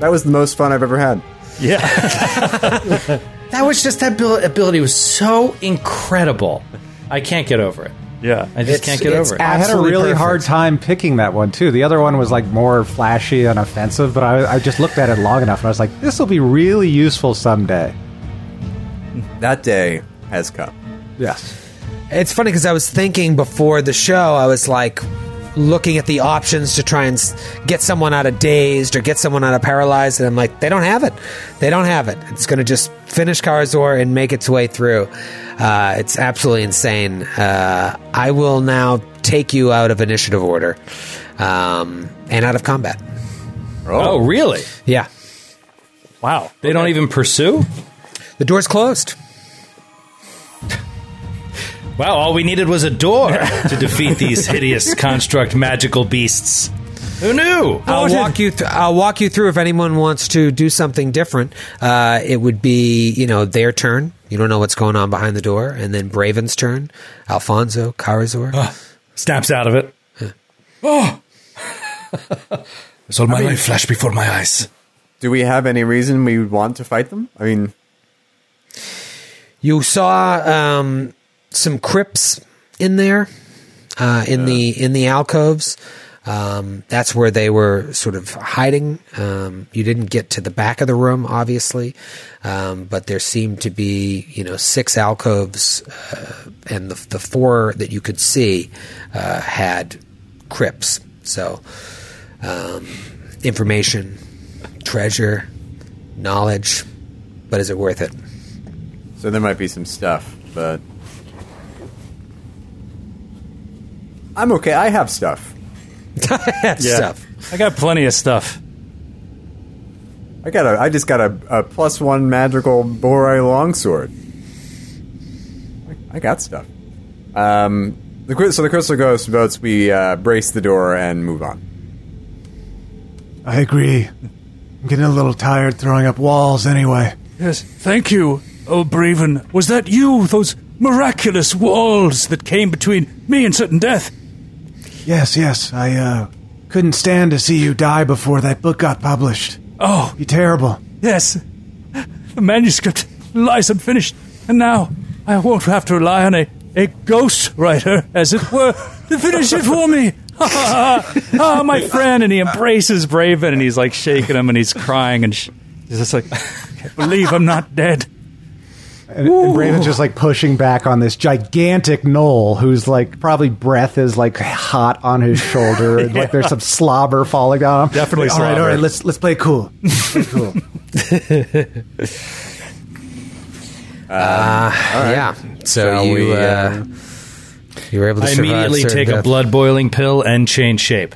that was the most fun I've ever had. Yeah. that was just that abil- ability was so incredible. I can't get over it. Yeah. I just It's- can't get over it. I had a really perfect. hard time picking that one too. The other one was like more flashy and offensive, but I, I just looked at it long enough and I was like, this will be really useful someday. That day has come. Yes. It's funny because I was thinking before the show, I was like looking at the options to try and get someone out of dazed or get someone out of paralyzed, and I'm like, they don't have it. They don't have it. It's going to just finish Karazor and make its way through. Uh, it's absolutely insane. Uh, I will now take you out of initiative order um, and out of combat. Oh, really? Yeah, Wow. They don't even pursue? the door's closed. Wow, all we needed was a door to defeat these hideous construct magical beasts. Who knew? I'll walk you. Th- I'll walk you through if anyone wants to do something different. Uh, it would be you know their turn. You don't know what's going on behind the door, and then Braven's turn. Alfonso, Karazor. Snaps out of it. Oh! It's all my life flashed before my eyes. Do we have any reason we would want to fight them? I mean, You saw um, some crypts in there, uh, in the in the alcoves. Um, that's where they were sort of hiding. Um, you didn't get to the back of the room, obviously, um, but there seemed to be, you know, six alcoves, uh, and the the four that you could see uh, had crypts. So, um, information, treasure, knowledge. But is it worth it? so there might be some stuff, but I'm okay. I have stuff. I Yeah. Stuff. I got plenty of stuff. I got a. I just got a, a plus one magical Bore longsword. I, I got stuff. Um, the so the crystal ghost votes we uh, brace the door and move on. I agree. I'm getting a little tired throwing up walls anyway. Yes, thank you, oh Braven. Was that you? Those miraculous walls that came between me and certain death? Yes, yes. I uh, couldn't stand to see you die before that book got published. Oh, Be terrible. yes. The manuscript lies unfinished, and now I won't have to rely on a, a ghost writer, as it were, to finish it for me. ah, my friend, and he embraces Braven, and he's like shaking him, and he's crying, and sh- he's just like, I can't believe I'm not dead. And, and Braven's just like pushing back on this gigantic gnoll who's like probably breath is like hot on his shoulder and like there's some slobber falling down. on him. Definitely all right, all slobber. right, let's let's play it cool. Let's play it cool. Yeah. So Shall you we, uh, uh, you were able to I immediately certain take a blood boiling pill and change shape.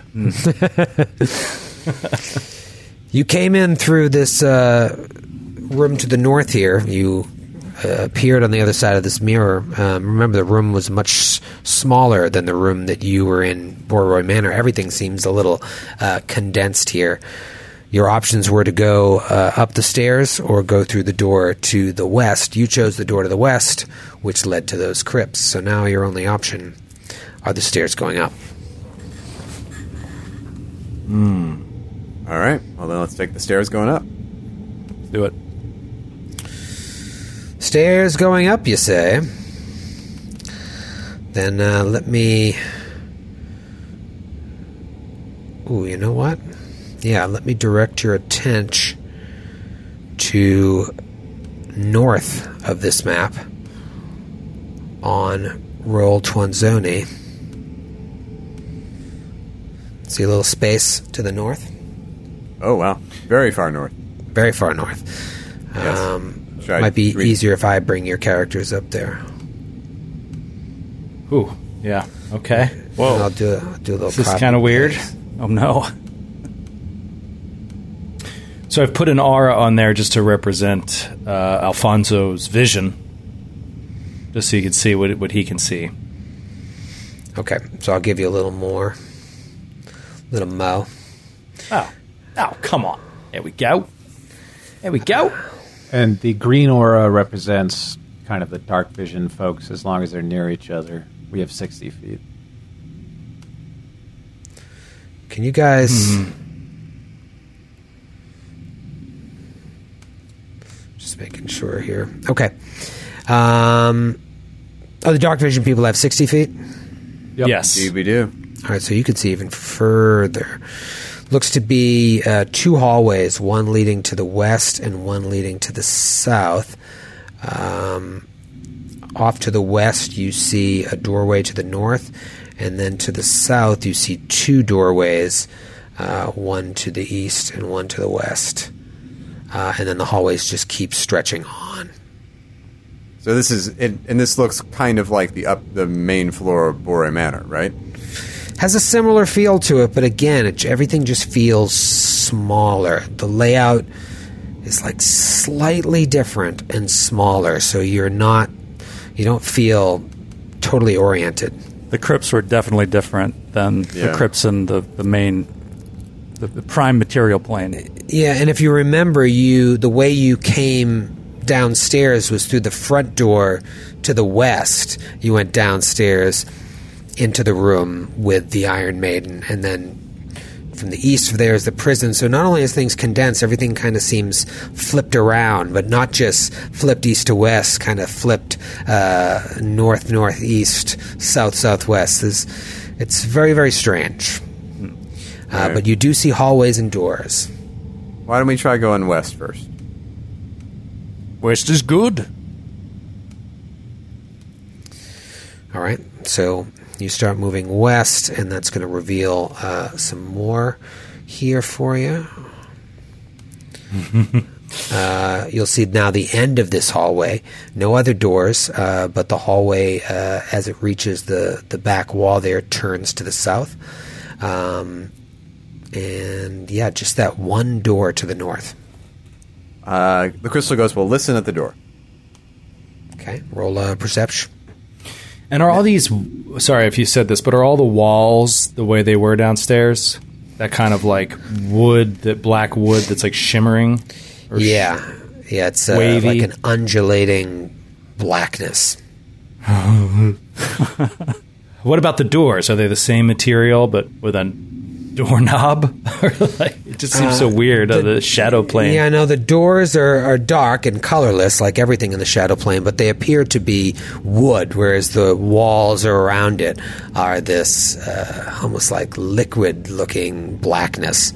You came in through this uh, room to the north here. You uh, appeared on the other side of this mirror. Um, remember, the room was much smaller than the room that you were in Borroy Manor. Everything seems a little uh, condensed here. Your options were to go uh, up the stairs or go through the door to the west. You chose the door to the west, which led to those crypts. So now your only option are the stairs going up. Hmm. All right. Well, then let's take the stairs going up. Let's do it. Stairs going up, you say? Then uh, let me. Ooh, you know what? Yeah, let me direct your attention to north of this map on Roll Twanzoni. See a little space to the north? Oh wow, very far north. Very far north. Yes. Um, Should I might be read- easier if I bring your characters up there. Ooh, yeah, okay. Whoa. I'll do, I'll do a little. This is kind of weird. Oh, no. So I've put an aura on there just to represent uh, Alfonso's vision, just so you can see what what he can see. Okay, so I'll give you a little more, little mo. Oh, oh, come on! There we go. There we go. And the green aura represents kind of the dark vision folks as long as they're near each other. We have 60 feet. Can you guys? Just making sure here. Okay. Um, oh, the dark vision people have sixty feet. Yes. Indeed we do. All right, so you can see even further. Looks to be uh, two hallways, one leading to the west and one leading to the south. Um, off to the west, you see a doorway to the north, and then to the south, you see two doorways, uh, one to the east and one to the west. Uh, and then the hallways just keep stretching on. So this is, and this looks kind of like the up the main floor of Bore Manor, right? Has a similar feel to it, but again, it, everything just feels smaller. The layout is like slightly different and smaller, so you're not, you don't feel totally oriented. The crypts were definitely different than Yeah. the crypts in the, the main, the, the prime material plane. Yeah, and if you remember, you the way you came downstairs was through the front door to the west. You went downstairs into the room with the Iron Maiden, and then from the east there is the prison. So not only is things condensed, everything kind of seems flipped around, but not just flipped east to west, kind of flipped uh, north northeast, south southwest. It's, it's very very strange. Uh, Right. But you do see hallways and doors. Why don't we try going west first? West is good. All right. So you start moving west, and that's going to reveal uh, some more here for you. uh, you'll see now the end of this hallway. No other doors, uh, but the hallway, uh, as it reaches the, the back wall there, turns to the south. Um, and yeah, just that one door to the north. Uh, the crystal ghost will listen at the door. Okay. Roll a perception. And are all these? Sorry if you said this, but are all the walls the way they were downstairs? That kind of like wood, that black wood that's like shimmering. Yeah. Yeah, it's uh, Wavy. like an undulating blackness. What about the doors? Are they the same material but with a doorknob? Or like, it just seems so weird. uh, the shadow plane. Yeah, no, the doors are, are dark and colorless, like everything in the shadow plane, but they appear to be wood, whereas the walls around it are this uh, almost like liquid looking blackness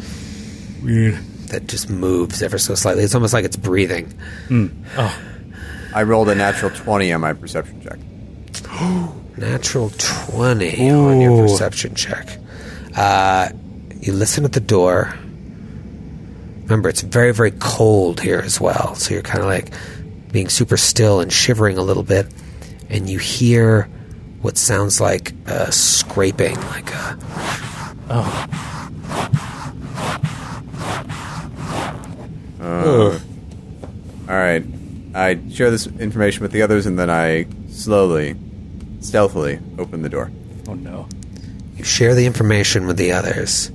Weird. that just moves ever so slightly. It's almost like it's breathing. Oh! I rolled a natural 20 on my perception check. Natural 20 on your perception check. Uh, you listen at the door. Remember, it's very, very cold here as well. So you're kind of like being super still and shivering a little bit. And you hear what sounds like uh, scraping, like a. Oh. All right. I share this information with the others, and then I slowly, stealthily open the door. Oh no. You share the information with the others.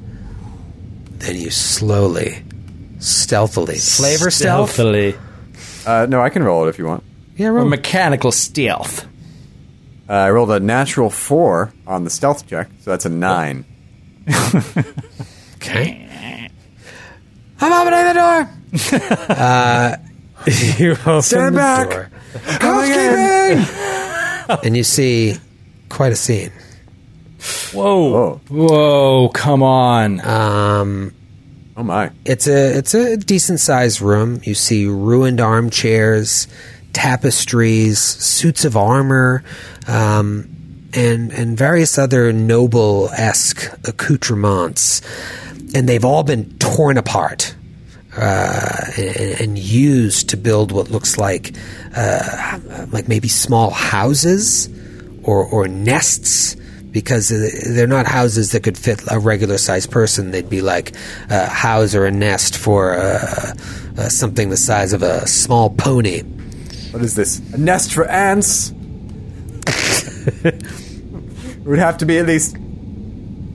Then you slowly, stealthily. Flavor stealth? Stealthily. Uh, no, I can roll it if you want. Yeah, Or roll. mechanical stealth. Uh, I rolled a natural four on the stealth check, so that's a nine. Okay. I'm opening the door. uh, you open Stand the back. door. Housekeeping! and you see quite a scene. Whoa. oh, Whoa, come on. Um, oh my! it's a it's a decent sized room. You see ruined armchairs, tapestries, suits of armor, um, and and various other noble esque accoutrements, and they've all been torn apart. Uh, and, and used to build what looks like, uh, like maybe small houses or, or nests, because they're not houses that could fit a regular sized person. They'd be like a house or a nest for uh, uh, something the size of a small pony. What is this? A nest for ants? it would have to be at least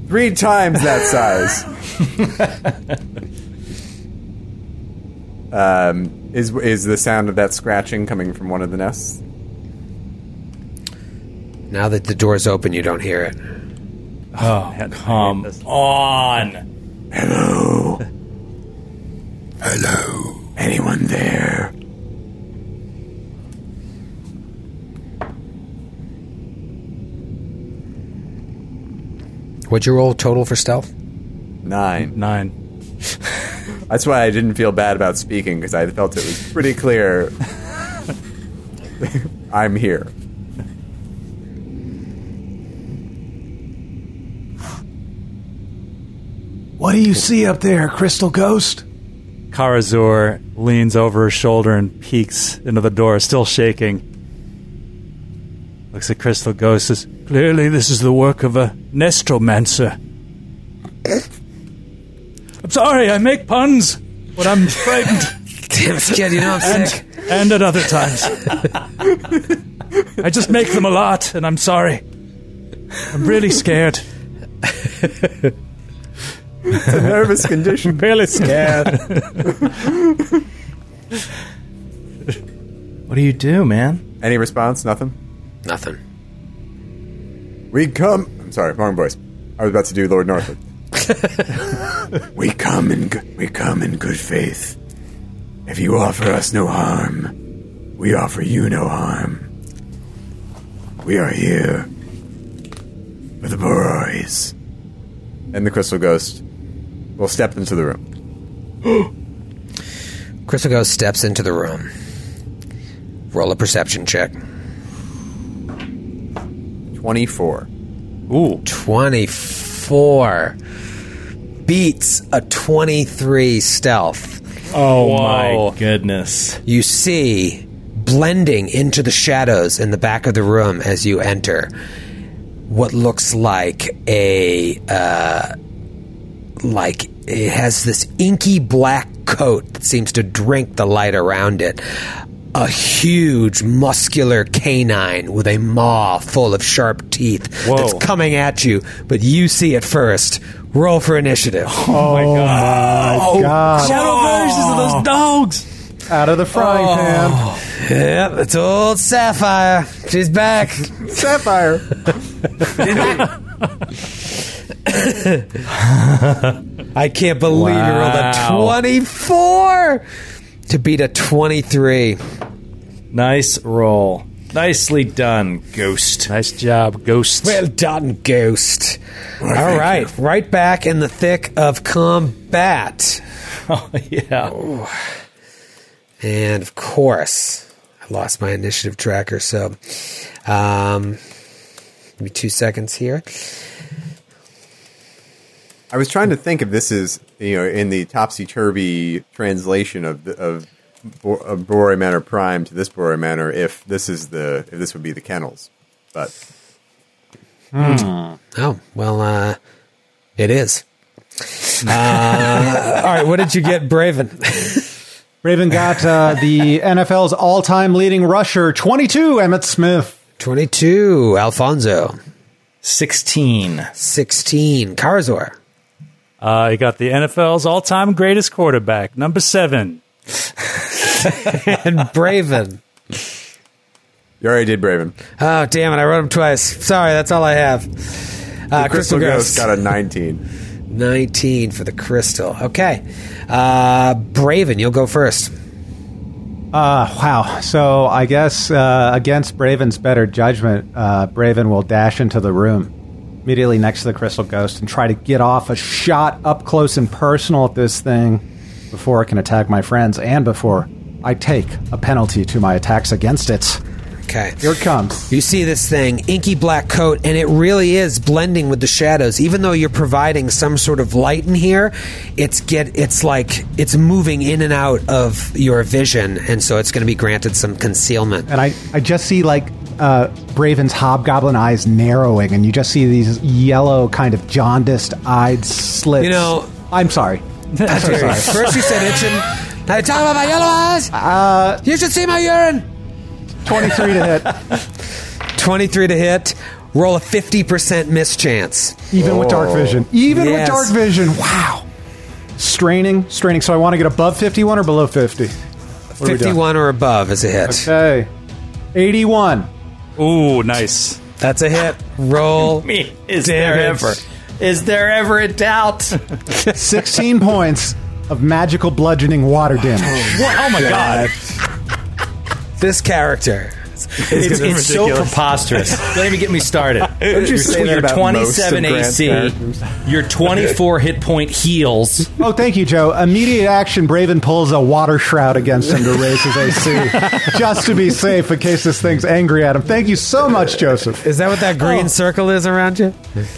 three times that size. um, is is the sound of that scratching coming from one of the nests? Now that the door's open, you don't hear it. Oh, come on. Hello. Hello. Anyone there? What'd you roll total for stealth? Nine. Nine. That's why I didn't feel bad about speaking because I felt it was pretty clear. I'm here. What do you see up there, Crystal Ghost? Karazor leans over her shoulder and peeks into the door, still shaking. Looks at Crystal Ghost says, Clearly, this is the work of a Nestromancer. I'm sorry, I make puns when I'm frightened Damn, kid, you know I'm sick. and at other times. I just make them a lot, and I'm sorry. I'm really scared. It's a nervous condition. Really scared. What do you do, man? Any response? Nothing. Nothing. We come. I'm sorry, wrong voice. I was about to do Lord Northwood. we come in. Go- we come in good faith. If you offer us no harm, we offer you no harm. We are here for the boys. And the crystal ghost will step into the room. Crystal Ghost steps into the room. Roll a perception check. Twenty-four. Ooh. 24 beats a 23 stealth. Oh Whoa. my goodness. You see blending into the shadows in the back of the room as you enter what looks like a uh, like it has this inky black coat that seems to drink the light around it. A huge muscular canine with a maw full of sharp teeth Whoa. that's coming at you, but you see it first. Roll for initiative. Oh my oh god. My oh, God. Shadow oh. versions of those dogs. Out of the frying pan. Yep, it's old Sapphire. She's back. Sapphire. I can't believe you rolled a 24 to beat a 23. Nice roll. Nicely done, Ghost. Nice job, Ghost. Well done, Ghost. All right, right back in the thick of combat. Oh, yeah. And of course, I lost my initiative tracker, so um, give me two seconds here. I was trying to think if this is you know in the topsy turvy translation of the, of Bo- of Bore Manor Prime to this Bore Manor, if this is the if this would be the kennels, but Oh, well, uh, it is. Uh, all right, what did you get, Braven? Raven got uh, the NFL's all-time leading rusher, 22, Emmitt Smith. 22, Alfonso. 16. 16, Karzor. Uh, you got the NFL's all-time greatest quarterback, number seven. And Braven. you already did Braven. Oh, damn it, I wrote him twice. Sorry, that's all I have. Uh, Crystal Crystal Ghost Ghost. got a nineteen. 19 for the Crystal. Okay. Uh, Braven, you'll go first. Uh, wow. So I guess uh, against Braven's better judgment, uh, Braven will dash into the room immediately next to the Crystal Ghost and try to get off a shot up close and personal at this thing before it can attack my friends and before I take a penalty to my attacks against it. Okay. Here it comes. You see this thing, inky black coat, and it really is blending with the shadows. Even though you're providing some sort of light in here, it's get it's like it's moving in and out of your vision, and so it's going to be granted some concealment. And I, I just see like uh, Braven's hobgoblin eyes narrowing, and you just see these yellow, kind of jaundiced eyed slits. You know- I'm sorry. That's so sorry. First you said itching. Now you talking about my yellow eyes? Uh, you should see my urine. 23 to hit, 23 to hit. Roll a 50% miss chance. even with dark vision. Even Yes. with dark vision. Wow. Straining, straining. So I want to get above 51 or below 50? What are we doing? 51 or above is a hit. Okay. 81. Ooh, nice. That's a hit. Roll. Me, is there Damage. ever? Is there ever a doubt? 16 points of magical bludgeoning water damage. Oh my god. This character. It's, it's so preposterous. Don't even get me started. Don't you say that You're 27 most of Grant's AC. characters? Your 24 hit point heals. Oh, thank you, Joe. Immediate action. Braven pulls a water shroud against him to raise his AC, just to be safe in case this thing's angry at him. Thank you so much, Joseph. Is that what that green Oh. circle is around you?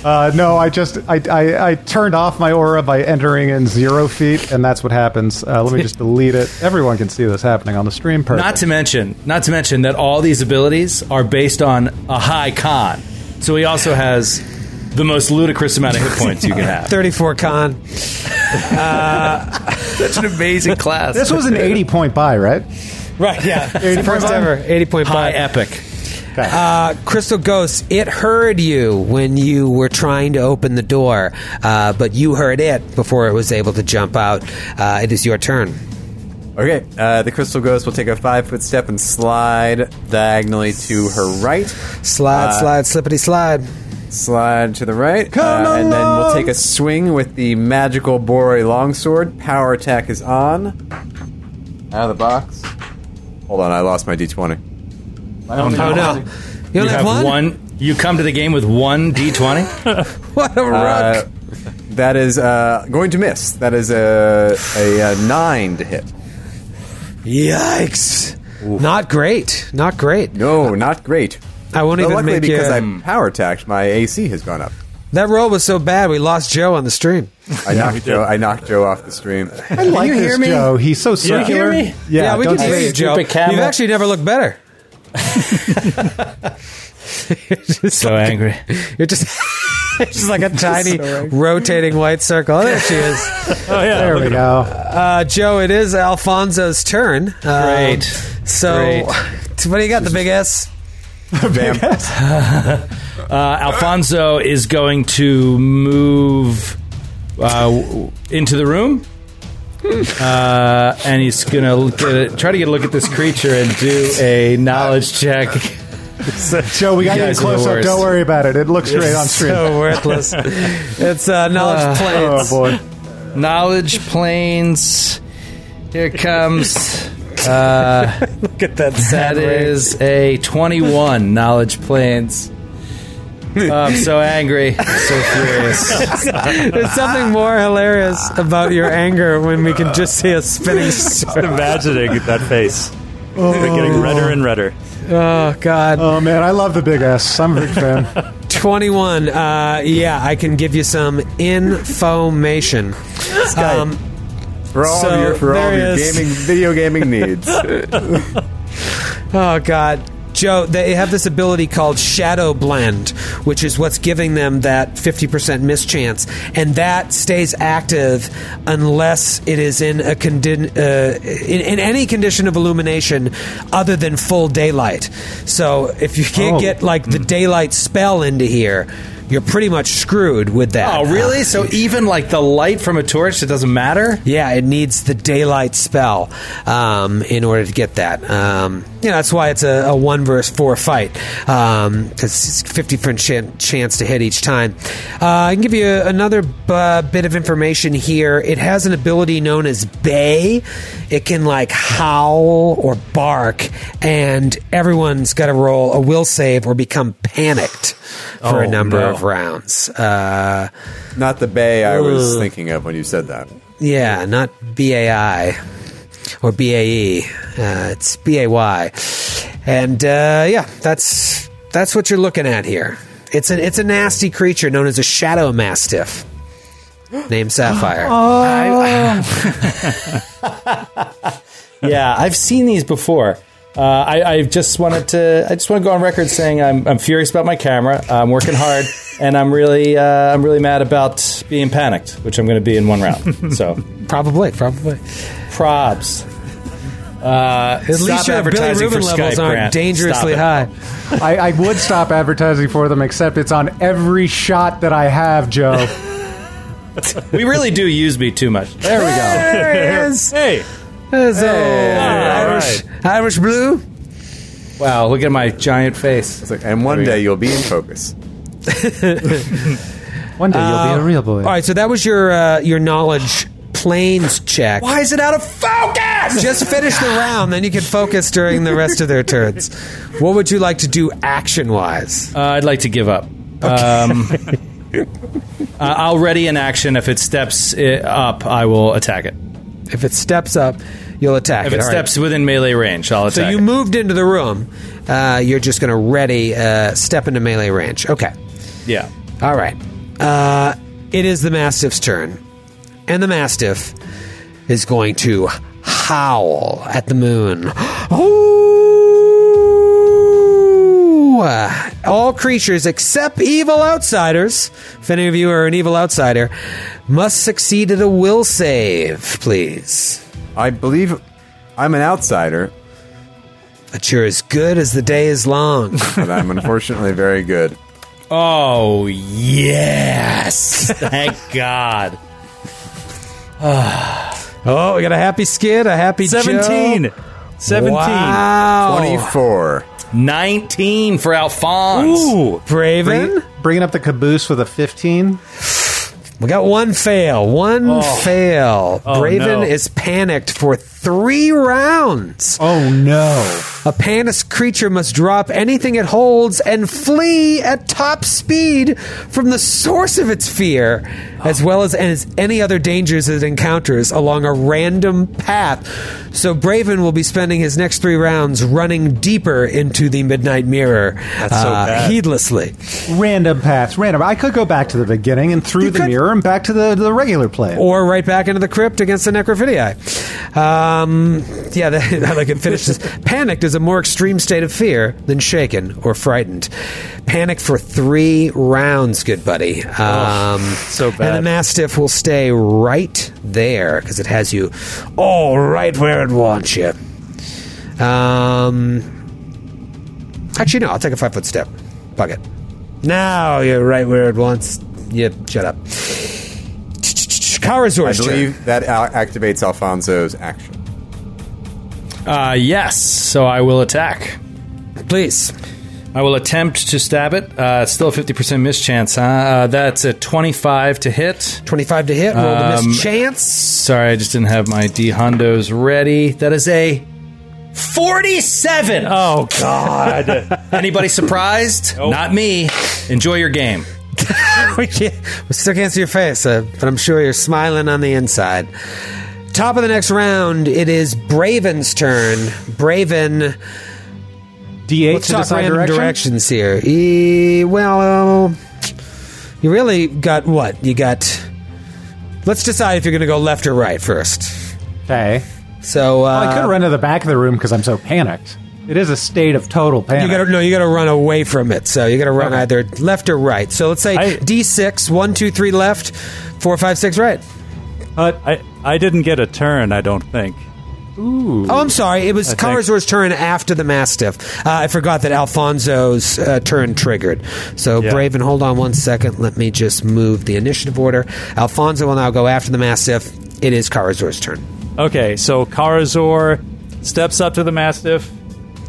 Uh, no, I just I, I I turned off my aura by entering in zero feet, and that's what happens. Uh, let me just delete it. Everyone can see this happening on the stream. Perfect. Not to mention, not to mention that all these abilities are based on a high con. So he also has the most ludicrous amount of hit points you can have. 34 con. That's an amazing class. this was an eighty point buy, right? Right, yeah. 80 First ever 80 point high buy. epic. Uh, Crystal Ghost, it heard you when you were trying to open the door, uh, but you heard it before it was able to jump out. Uh, it is your turn. Okay, uh, the crystal ghost will take a five foot step and slide diagonally to her right. Slide, Uh, slide, slippity slide. Slide to the right, Come uh, and then we'll along. take a swing with the magical Bore longsword. Power attack is on. Out of the box. Hold on, I lost my d20. Oh, no. You only You have, have one? one. You come to the game with one d20. What a Uh, that is uh, going to miss. That is a, a, uh nine to hit. Yikes. Not great. Not great. No, not great. I won't But even luckily, make because you. Um, I power attacked, my AC has gone up. That roll was so bad, we lost Joe on the stream. I knocked Joe. I knocked Joe off the stream. I like you this hear me? Joe. He's so You hear circular. me? Yeah, we can you hear you. Joe. stupid camel. You've actually never looked better. so angry. You're just, just like a tiny rotating white circle. Oh, there she is. Oh yeah. There we go. Uh, Joe, it is Alfonso's turn. Um, Great. So, Great. what do you got? The big S. Vamp. Uh, Alfonso is going to move uh, into the room uh, and he's gonna look at it, try to get a look at this creature and do a knowledge check. Joe, we got You you, close up. Don't worry about it. It looks great on screen. So worthless. it's uh, knowledge oh planes. boy. Knowledge planes. Here comes. Uh, Look at that that sad ring. is a twenty-one knowledge planes. Oh, I'm so angry, so furious. There's something more hilarious about your anger when we can just see a spinning sword. Imagining that face. They're getting redder and redder. Oh God. Oh man, I love the big S. I'm a big fan. 21. Uh, yeah, I can give you some information. Um, For all So, of your for all of your is- gaming video gaming needs. oh, God. Joe, they have this ability called Shadow Blend, which is what's giving them that 50% mischance. And that stays active unless it is in a condi- uh, in, in any condition of illumination other than full daylight. So if you can't Oh. get like the daylight spell into here, you're pretty much screwed with that. Oh, really? So even like the light from a torch, it doesn't matter. Yeah, it needs the daylight spell um, in order to get that. Um, you know, that's why it's a, a one versus four fight because it's fifty percent chan- chance to hit each time. Uh, I can give you another uh, bit of information here. It has an ability known as Bay. It can like howl or bark, and everyone's got to roll a will save or become panicked for a Oh, number no. of rounds. Uh, Not the bay I was Ugh. thinking of when you said that. Yeah, not BAI or BAE. Uh, it's BAY. And uh, yeah, that's that's what you're looking at here. It's a it's a nasty creature known as a shadow mastiff. Named Sapphire. oh. Yeah, I've seen these before. Uh, I, I just wanted to. I just want to go on record saying I'm, I'm furious about my camera. I'm working hard, and I'm really, uh, I'm really mad about being panicked, which I'm going to be in one round. So, Probably, probably. probs. Uh, At least your bilirubin levels aren't dangerously high. I, I would stop advertising for them, except it's on every shot that I have, Joe. We really do use me too much. There we go. There he is. Hey, There's old all Irish, Irish blue. Wow, look at my giant face. Like, and one day you'll be in focus. One day you'll be a real boy. All right, so that was your uh, your knowledge planes check. Why is it out of focus? Just finish the round, then you can focus during the rest of their turns. What would you like to do action wise? Uh, I'd like to give up. Um, uh, I'll ready an action. If it steps it up, I will attack it. If it steps up, you'll attack If it. it All right. steps within melee range, I'll attack. So you it. moved into the room. Uh, you're just going to ready uh, step into melee range. Okay. Yeah. All right. Uh, it is the Mastiff's turn. And the Mastiff is going to howl at the moon. Ooh! All creatures except evil outsiders, if any of you are an evil outsider, must succeed at a will save, please. I believe I'm an outsider, But you're as good as the day is long. but I'm unfortunately very good. Oh yes! Thank God. oh, we got a happy skid, a happy Joe. 17. 17. Wow. 24. Nineteen for Alphonse. Ooh. Braven. Bring, bringing up the caboose with a 15. We got one fail. One oh. fail. Oh, Braven no. is panicked for three rounds. Oh no. A panicked creature must drop anything it holds and flee at top speed from the source of its fear, as well as, as any other dangers it encounters along a random path. So Braven will be spending his next three rounds running deeper into the Midnight Mirror That's so uh, bad. heedlessly. Random paths. Random. I could go back to the beginning and through You the could. mirror and back to the, the regular play. or right back into the crypt against the Necrophidiae. Um, yeah, that, like it finishes. Panicked is a more extreme state of fear than shaken or frightened. Panic for three rounds, good buddy. Um, so And the. Mastiff will stay right there because it has you all right where it wants you. Um, actually, no, I'll take a five foot step. Fuck it. Now you're right where it wants. Yep, shut up. Ch- Karazor's I turn. believe that al- activates Alfonso's action. Uh, yes, so I will attack. Please. I will attempt to stab it. Uh, it's still a 50% mischance, huh? Uh, that's a 25 to hit. 25 to hit. Roll the Um, mischance. Sorry, I just didn't have my D Hondos ready. That is a 47. Oh God! Anybody surprised? Not me. Enjoy your game. we, can't, we still can't see your face, uh, but I'm sure you're smiling on the inside. Top of the next round, it is Braven's turn. Braven, D8 let's to talk decide random direction. directions here. E, well, you really got what? You got. Let's decide if you're going to go left or right first. Okay. So uh, Well, I could run to the back of the room because I'm so panicked. It is a state of total panic. You gotta no, you gotta run away from it. So you gotta run Okay. either left or right. So let's say I- D six, one, two, three left, four, five, six right. But I I didn't get a turn. I don't think. Oh, I'm sorry. It was Karazor's turn after the Mastiff. Uh, I forgot that Alfonso's uh, turn triggered. So, Yeah. Braven, hold on one second. Let me just move the initiative order. Alfonso will now go after the Mastiff. It is Karazor's turn. Okay, so Karazor steps up to the Mastiff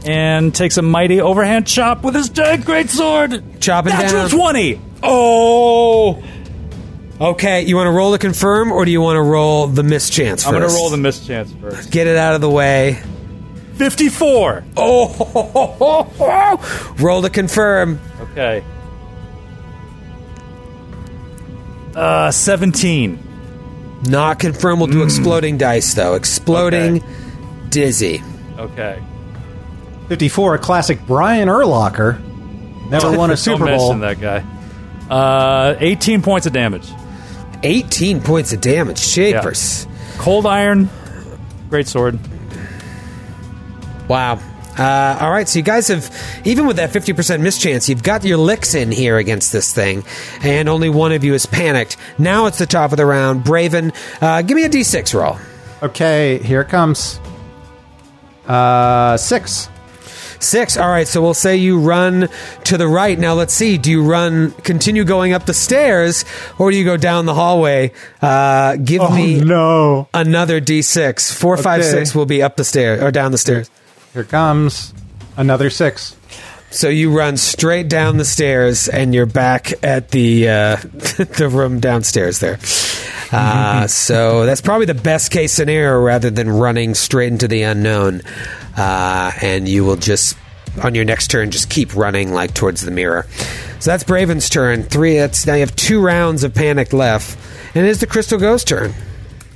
and takes a mighty overhand chop with his giant great sword. Chopping Natural down. twenty. Oh! Okay, you want to roll to confirm, or do you want to roll the mischance first? I'm going to roll the mischance first. Get it out of the way. Fifty-four. Oh! roll to confirm. Okay. Uh, seventeen. Not confirm. We'll do exploding dice, though. Exploding, Okay. dizzy. Okay. 54, a classic Brian Urlacher. Never won a Super Don't Bowl. mention that guy. Uh, 18 points of damage. 18 points of damage. Shapers. Cold iron, great sword. Wow. Uh, all right, so you guys have, even with that 50% mischance, you've got your licks in here against this thing, and only one of you is panicked. Now it's the top of the round. Braven, uh, give me a d6 roll. Okay, here it comes. Uh, six. Six. All right, so we'll say you run to the right. Now let's see. Do you run, continue going up the stairs, or do you go down the hallway? Uh, give me Oh, no. another d6. Four, five, six will be up the stairs or down the stairs. Here comes another six. So you run straight down the stairs, and you're back at the uh, the room downstairs there. Uh, so that's probably the best case scenario, rather than running straight into the unknown. Uh, and you will just on your next turn just keep running like towards the mirror. So that's Braven's turn. Three. That's now you have two rounds of panic left, and it is the Crystal Ghost turn.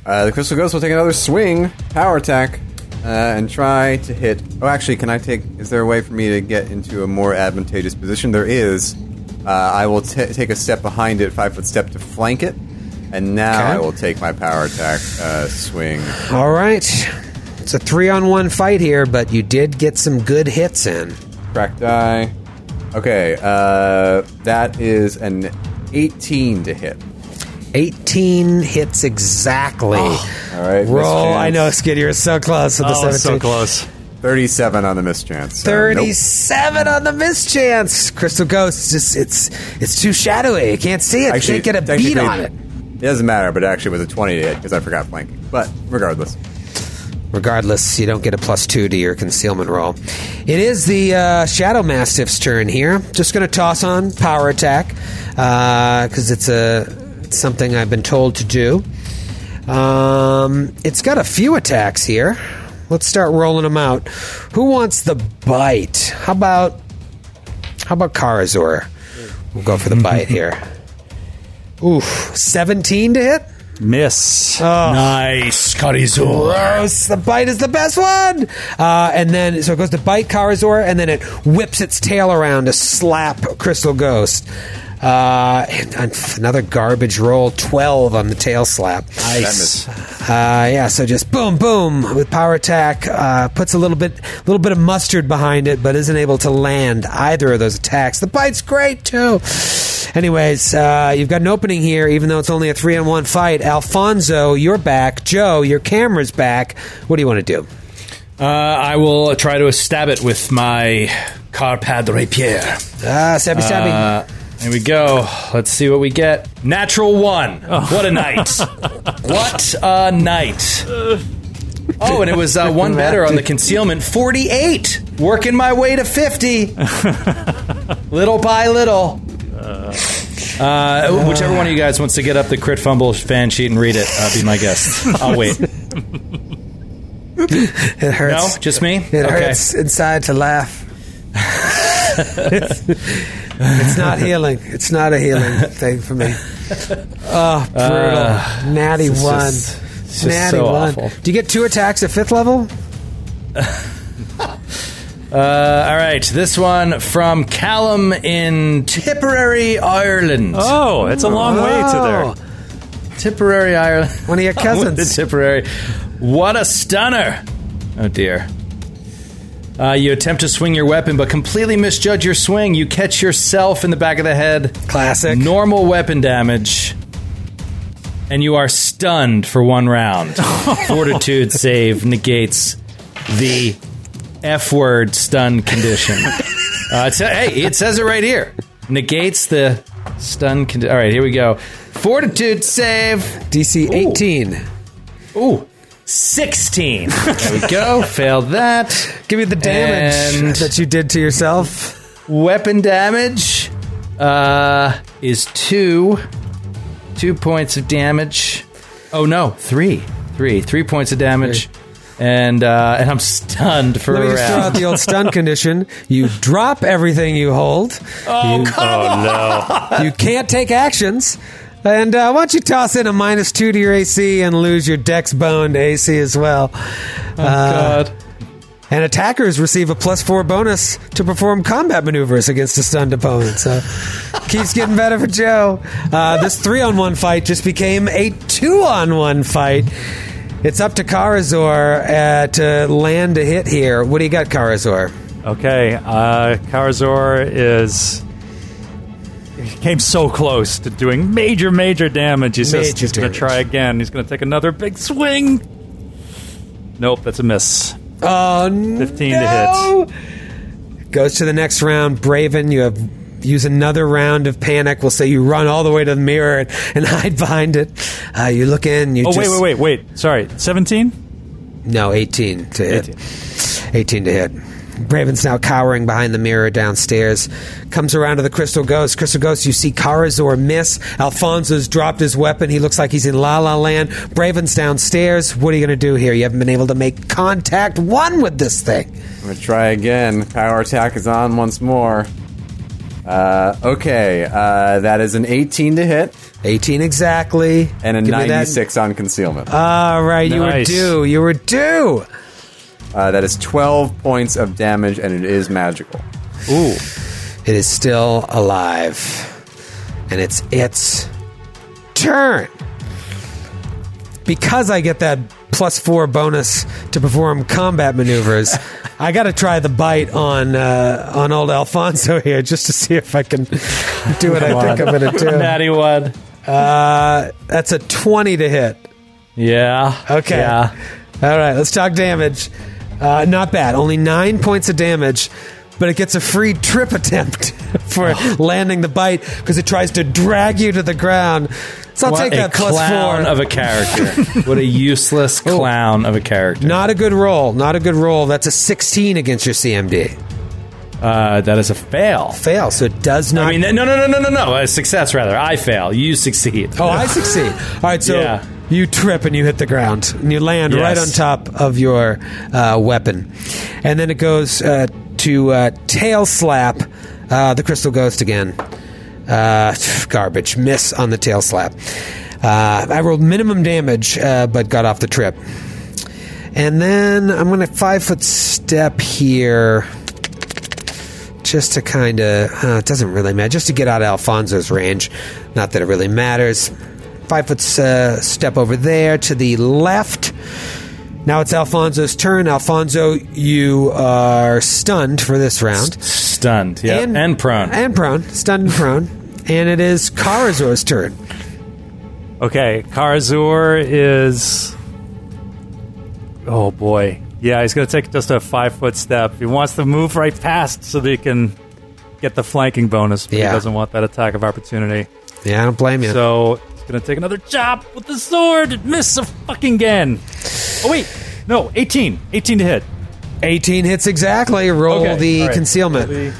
Uh, the Crystal Ghost will take another swing, power attack, uh, and try to hit. Oh, actually, can I take? Is there a way for me to get into a more advantageous position? There is. Uh, I will t- take a step behind it, five foot step to flank it, and now Okay. I will take my power attack uh, swing. All right. It's a three on one fight here, but you did get some good hits in. Crack die. Okay, uh, that is an 18 to hit. 18 hits exactly. All right, Roll. mischance. I know, Skid, you're so close with the Oh, 17. so close. 37 on the mischance. So, nope. 37 on the mischance. Crystal Ghost, just it's it's too shadowy. You can't see it. Actually, you can't get a beat technically, on it. It doesn't matter, but it actually was a 20 to hit because I forgot flanking. But regardless. Regardless, you don't get a plus two to your concealment roll. It is the uh, Shadow Mastiff's turn here. Just going to toss on power attack because it's a something I've been told to do. Um, it's got a few attacks here. Let's start rolling them out. Who wants the bite? How about how about Karazor? We'll go for the bite here. Oof, seventeen to hit. Miss. Nice, Karazor. Gross. The bite is the best one. Uh, and then, so it goes to bite Karazor, and then it whips its tail around to slap Crystal Ghost. Uh, and and another garbage roll, 12 on the tail slap. Nice. Uh, yeah, so just boom, boom with power attack. Uh, puts a little bit, little bit of mustard behind it, but isn't able to land either of those attacks. The bite's great too. Anyways, uh, you've got an opening here, even though it's only a three on one fight. Alfonso, you're back. Joe, your camera's back. What do you want to do? Uh, I will try to stab it with my Carpad Rapier. Ah, stabby, stabby. Uh, Here we go. Let's see what we get. Natural one. What a night. what a night. Oh, and it was uh, one better on the concealment. 48. Working my way to 50. little by little. Uh, whichever one of you guys wants to get up the crit fumble fan sheet and read it, uh, be my guest. I'll wait. It hurts. No, just me. It hurts inside to laugh. it's, it's not healing. It's not a healing thing for me. Oh, brutal. Natty it's one. just- it's just Natty so one. awful. Do you get two attacks at fifth level? Uh, all right, this one from Callum in Tipperary, Ireland. Oh, it's a long way to Oh, there. Tipperary, Ireland. One of your cousins. Tipperary. What a stunner! Oh dear. Uh, you attempt to swing your weapon, but completely misjudge your swing. You catch yourself in the back of the head. Classic. Normal weapon damage. And you are stunned for one round. Fortitude save negates the F word stun condition. Uh, it sa- hey, it says it right here. Negates the stun condition. All right, here we go. Fortitude save. DC 18. Ooh. 16. There we go. Failed that. Give me the damage And- that you did to yourself. Weapon damage uh, is two. Two points of damage. Oh no, three. Three. Three points of damage. And uh, and I'm stunned for Let me a just throw out round. the old stun condition. You drop everything you hold. Oh, you, come on. you can't take actions. And uh, why don't you toss in a minus two to your AC and lose your dex bone to AC as well? Oh, God. And attackers receive a plus four bonus to perform combat maneuvers against a stunned opponent. So keeps getting better for Joe. Uh, this three on one fight just became a two on one fight. It's up to Karazor uh, to land a hit here. What do you got, Karazor? Okay, uh, Karazor is. He came so close to doing major, major damage. He says Major he's going to try again. He's going to take another big swing. Nope, that's a miss. Oh, 15 no. to hit. Goes to the next round. Braven, you have use another round of panic. We'll say you run all the way to the mirror and, and hide behind it. Uh, you look in. You Oh, just, wait, wait, wait, wait. Sorry, 17? No, 18 to hit. 18, to hit. Braven's now cowering behind the mirror downstairs. Comes around to the Crystal Ghost. Crystal Ghost, you see Karazor miss. Alfonso's dropped his weapon. He looks like he's in La La Land. Braven's downstairs. What are you going to do here? You haven't been able to make contact one with this thing. I'm gonna try again. Power attack is on once more. Uh, okay, uh, that is an 18 to hit 18 exactly. and a Give 96 on concealment. All right, you were due. You were due. Uh, that is 12 points of damage, and it is magical. Ooh. It is still alive. And it's its turn. Because I get that plus four bonus to perform combat maneuvers, I got to try the bite on uh, on old Alfonso here just to see if I can do what I think I'm going to do. Natty one. Uh, that's a 20 to hit. Yeah. Okay. Yeah. All right, let's talk damage. Uh, not bad. Only nine points of damage, but it gets a free trip attempt for landing the bite because it tries to drag you to the ground. So I'll What take a that plus clown four. of a character. what a useless clown of a character. not a good roll. Not a good roll. That's a 16 against your CMD. Uh, that is a fail. Fail. So it does not. I mean, no, no, no, no, no, no. A success, rather. I fail. You succeed. Oh, I succeed. All right, so Yeah. You trip and you hit the ground and you land right on top of your uh, weapon, and then it goes uh, to uh, tail slap uh, the crystal ghost again. Uh, garbage miss on the tail slap. Uh, I rolled minimum damage, uh, but got off the trip. And then I'm going to five foot step here just to kind of uh, it doesn't really matter just to get out of alfonso's range not that it really matters five foot uh, step over there to the left now it's alfonso's turn alfonso you are stunned for this round Stunned. Yeah. And, prone. and prone stunned and prone and it is karazor's turn Okay, Karazor is. Oh boy. Yeah, he's going to take just a five foot step. He wants to move right past so that he can get the flanking bonus, but Yeah. he doesn't want that attack of opportunity. Yeah, I don't blame you. So he's going to take another chop with the sword. Miss a fucking again. Oh, wait. No, 18. 18 to hit. 18 hits exactly. Roll Okay, the all right. concealment.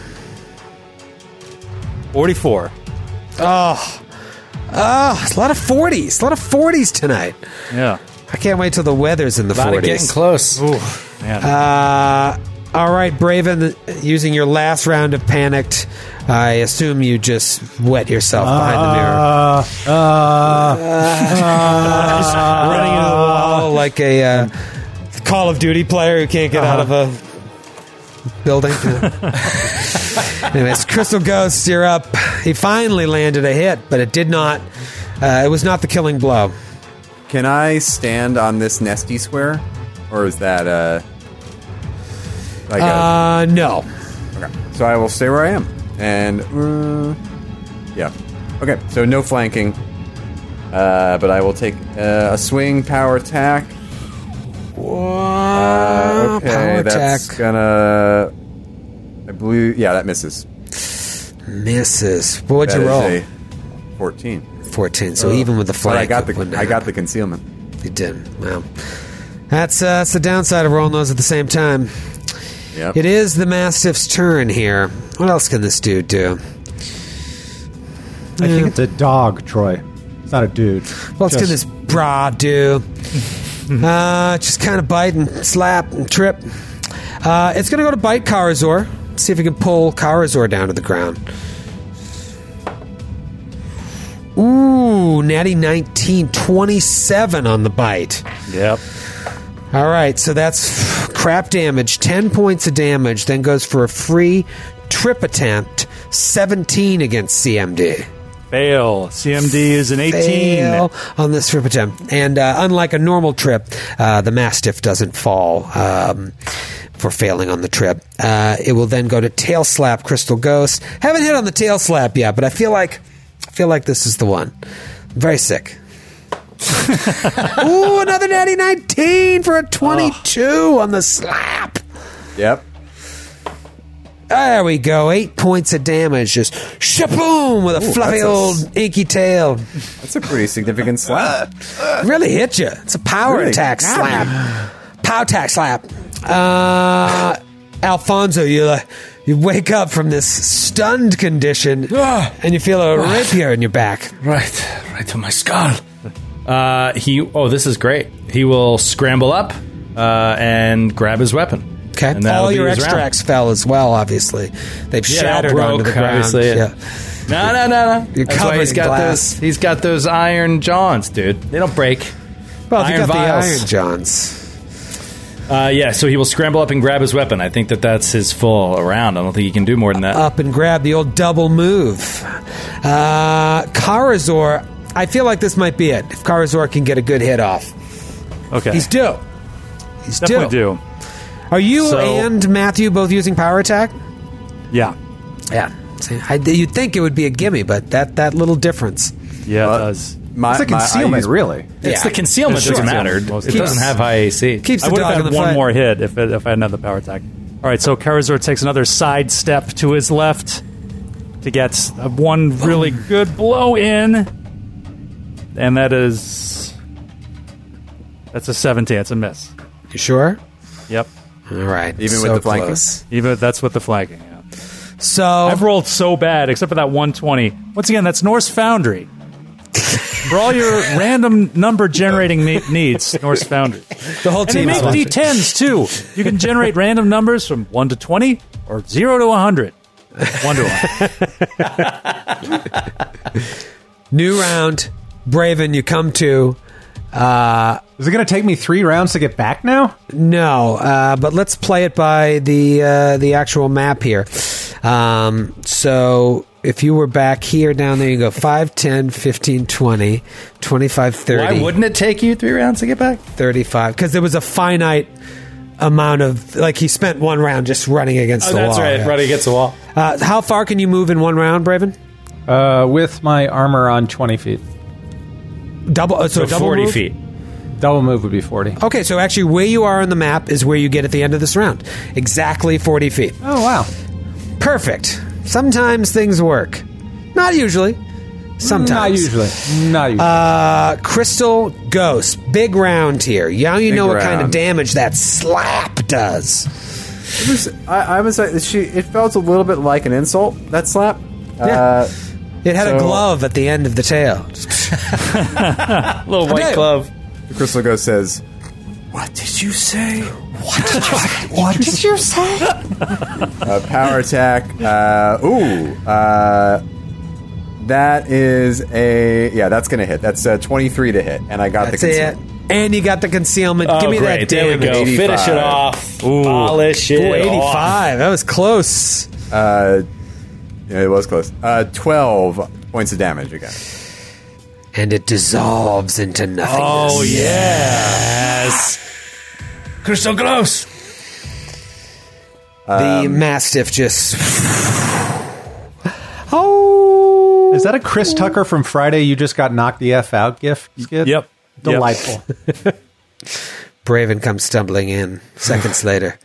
44. Oh, oh, it's a lot of 40s. A lot of 40s tonight. Yeah. I can't wait till the weather's in the About 40s. to getting close. Man. Uh, all right, Braven, using your last round of panicked, I assume you just wet yourself behind the mirror. Uh, uh, running into the wall like a uh, Call of Duty player who can't get out of a building. Anyways, Crystal Ghost, you're up. He finally landed a hit, but it did not. Uh, it was not the killing blow. Can I stand on this nesty square, or is that uh like Uh, no. okay? So I will stay where I am, and uh, yeah, okay. So no flanking, uh, but I will take uh, a swing power attack. Uh, okay, Power that's attack gonna. I believe, yeah, that misses. misses. What would you roll? Fourteen. 14. So even with the flank, I got the I got the concealment. You did. Well, that's uh, that's the downside of rolling those at the same time. Yep. It is the Mastiff's turn here. What else can this dude do? I think it's a dog, Troy. It's not a dude. Well, it's Just- can this bra do? uh, just kind of bite and slap and trip. Uh, it's going to go to bite Karazor. See if we can pull Karazor down to the ground. Ooh, natty 19, 27 on the bite. Yep. All right, so that's crap damage. 10 points of damage, then goes for a free trip attempt. 17 against CMD. Fail. CMD is an 18. Fail on this trip attempt. And uh, unlike a normal trip, uh, the Mastiff doesn't fall um, for failing on the trip. Uh, it will then go to tail slap Crystal Ghost. Haven't hit on the tail slap yet, but I feel like I feel like this is the one. Very sick. Ooh, another natty 19 for a 22 on the slap. Yep. There we go. Eight points of damage. Just shaboom with a fluffy that's a old inky tail. That's a pretty significant slap. really hit you. It's a power Really attack got slap. Power attack slap. Uh, Alfonso, you uh, you wake up from this stunned condition and you feel a rapier in your back. Right, right to my skull. Uh, he. Oh, this is great. He will scramble up uh, and grab his weapon. Okay. And that'll All be your his round. extracts fell as well. Obviously, they've Yeah, they all shattered broke, onto the ground. obviously. Yeah. No, no, no, no. You're That's why he's in got glass. those. He's got those iron jaws, dude. They don't break. Well, if you Iron got vials. the Iron Johns. Uh, yeah, so he will scramble up and grab his weapon. I think that that's his full round. I don't think he can do more than that. up and grab the old double move. Uh, Karazor, I feel like this might be it. If Karazor can get a good hit off, Okay. he's due. He's Definitely due. do. Are you So- and Matthew both using power attack? Yeah. Yeah. See, I, you'd think it would be a gimme, but that that little difference. Yeah, Well, it does. My, It's a my- I concealment, use- really. it's yeah. the concealment Sure. doesn't matter. Most It of the doesn't time. have high AC. Keeps I the would dog have in had the one fight. more hit if, it, if I had another power attack. All right, so Karazor takes another side step to his left to get a one really good blow in. And that is. That's a 17. It's a miss. You sure? Yep. All right. Even with the flanking? close. Even that's with the flanking. Yeah. So I've rolled so bad, except for that 120. Once again, that's Norse Foundry. for all your random number generating ne- needs, Norse Foundry. the whole team. And they team. make D10s too. You can generate random numbers from 1 to 20 or 0 to 100. 1 to 100. New round. Braven, you come to. Uh, Is it going to take me three rounds to get back now? No, uh, but let's play it by the uh, the actual map here. Um, so if you were back here, down there, you go 5, 10, 15, 20, 25, 30, Why wouldn't it take you three rounds to get back? 35. Because there was a finite amount of. Like, he spent one round just running against Oh, the that's wall. right. yeah. Running against the wall. Uh, how far can you move in one round, Braven? Uh, with my armor on 20 feet. Double. Uh, so So double 40 move? feet. Double move would be 40. Okay, so actually, where you are on the map is where you get at the end of this round. Exactly 40 feet. Oh, wow. Perfect. Sometimes things work. Not usually. Sometimes. Not usually. Not usually. Uh, Crystal Ghost. Big round here. Now you Big know what kind of damage that slap does. It was, I, I was like, she. It felt a little bit like an insult. That slap. Uh, It had a glove at the end of the tail. Little white Okay. glove. the Crystal Ghost says, "What did you say?" What did you say? Uh, power attack. Uh, ooh. Uh, that is a yeah. That's gonna hit. That's uh, twenty three to hit, and I got That's the it. And you got the concealment. Oh, Give me great. that There we go. 85. Finish it off. Polish it. Ooh, off. 85. That was close. Uh, yeah, it was close. Uh, Twelve points of damage again. And it dissolves into nothingness. Oh, yes. Crystal Gross. The Mastiff just. oh. Is that a Chris Tucker from Friday? You just got knocked the f out gift. Skid? Yep. Delightful. Braven comes stumbling in seconds later,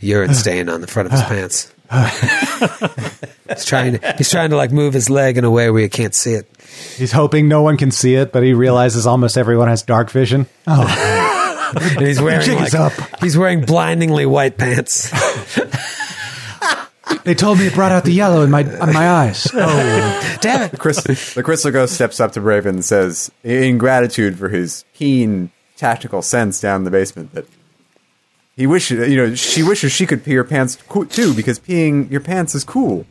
urine stain on the front of his pants. he's trying. To, he's trying to like move his leg in a way where you can't see it. He's hoping no one can see it, but he realizes almost everyone has dark vision. Oh, And he's wearing Jig like, is up. he's wearing blindingly white pants. they told me it brought out the yellow in my in my eyes. Oh, Damn it! Chris, the Crystal Ghost steps up to Braven and says, in gratitude for his keen tactical sense down in the basement, that he wishes, you know, she wishes she could pee her pants co- too, because peeing your pants is cool.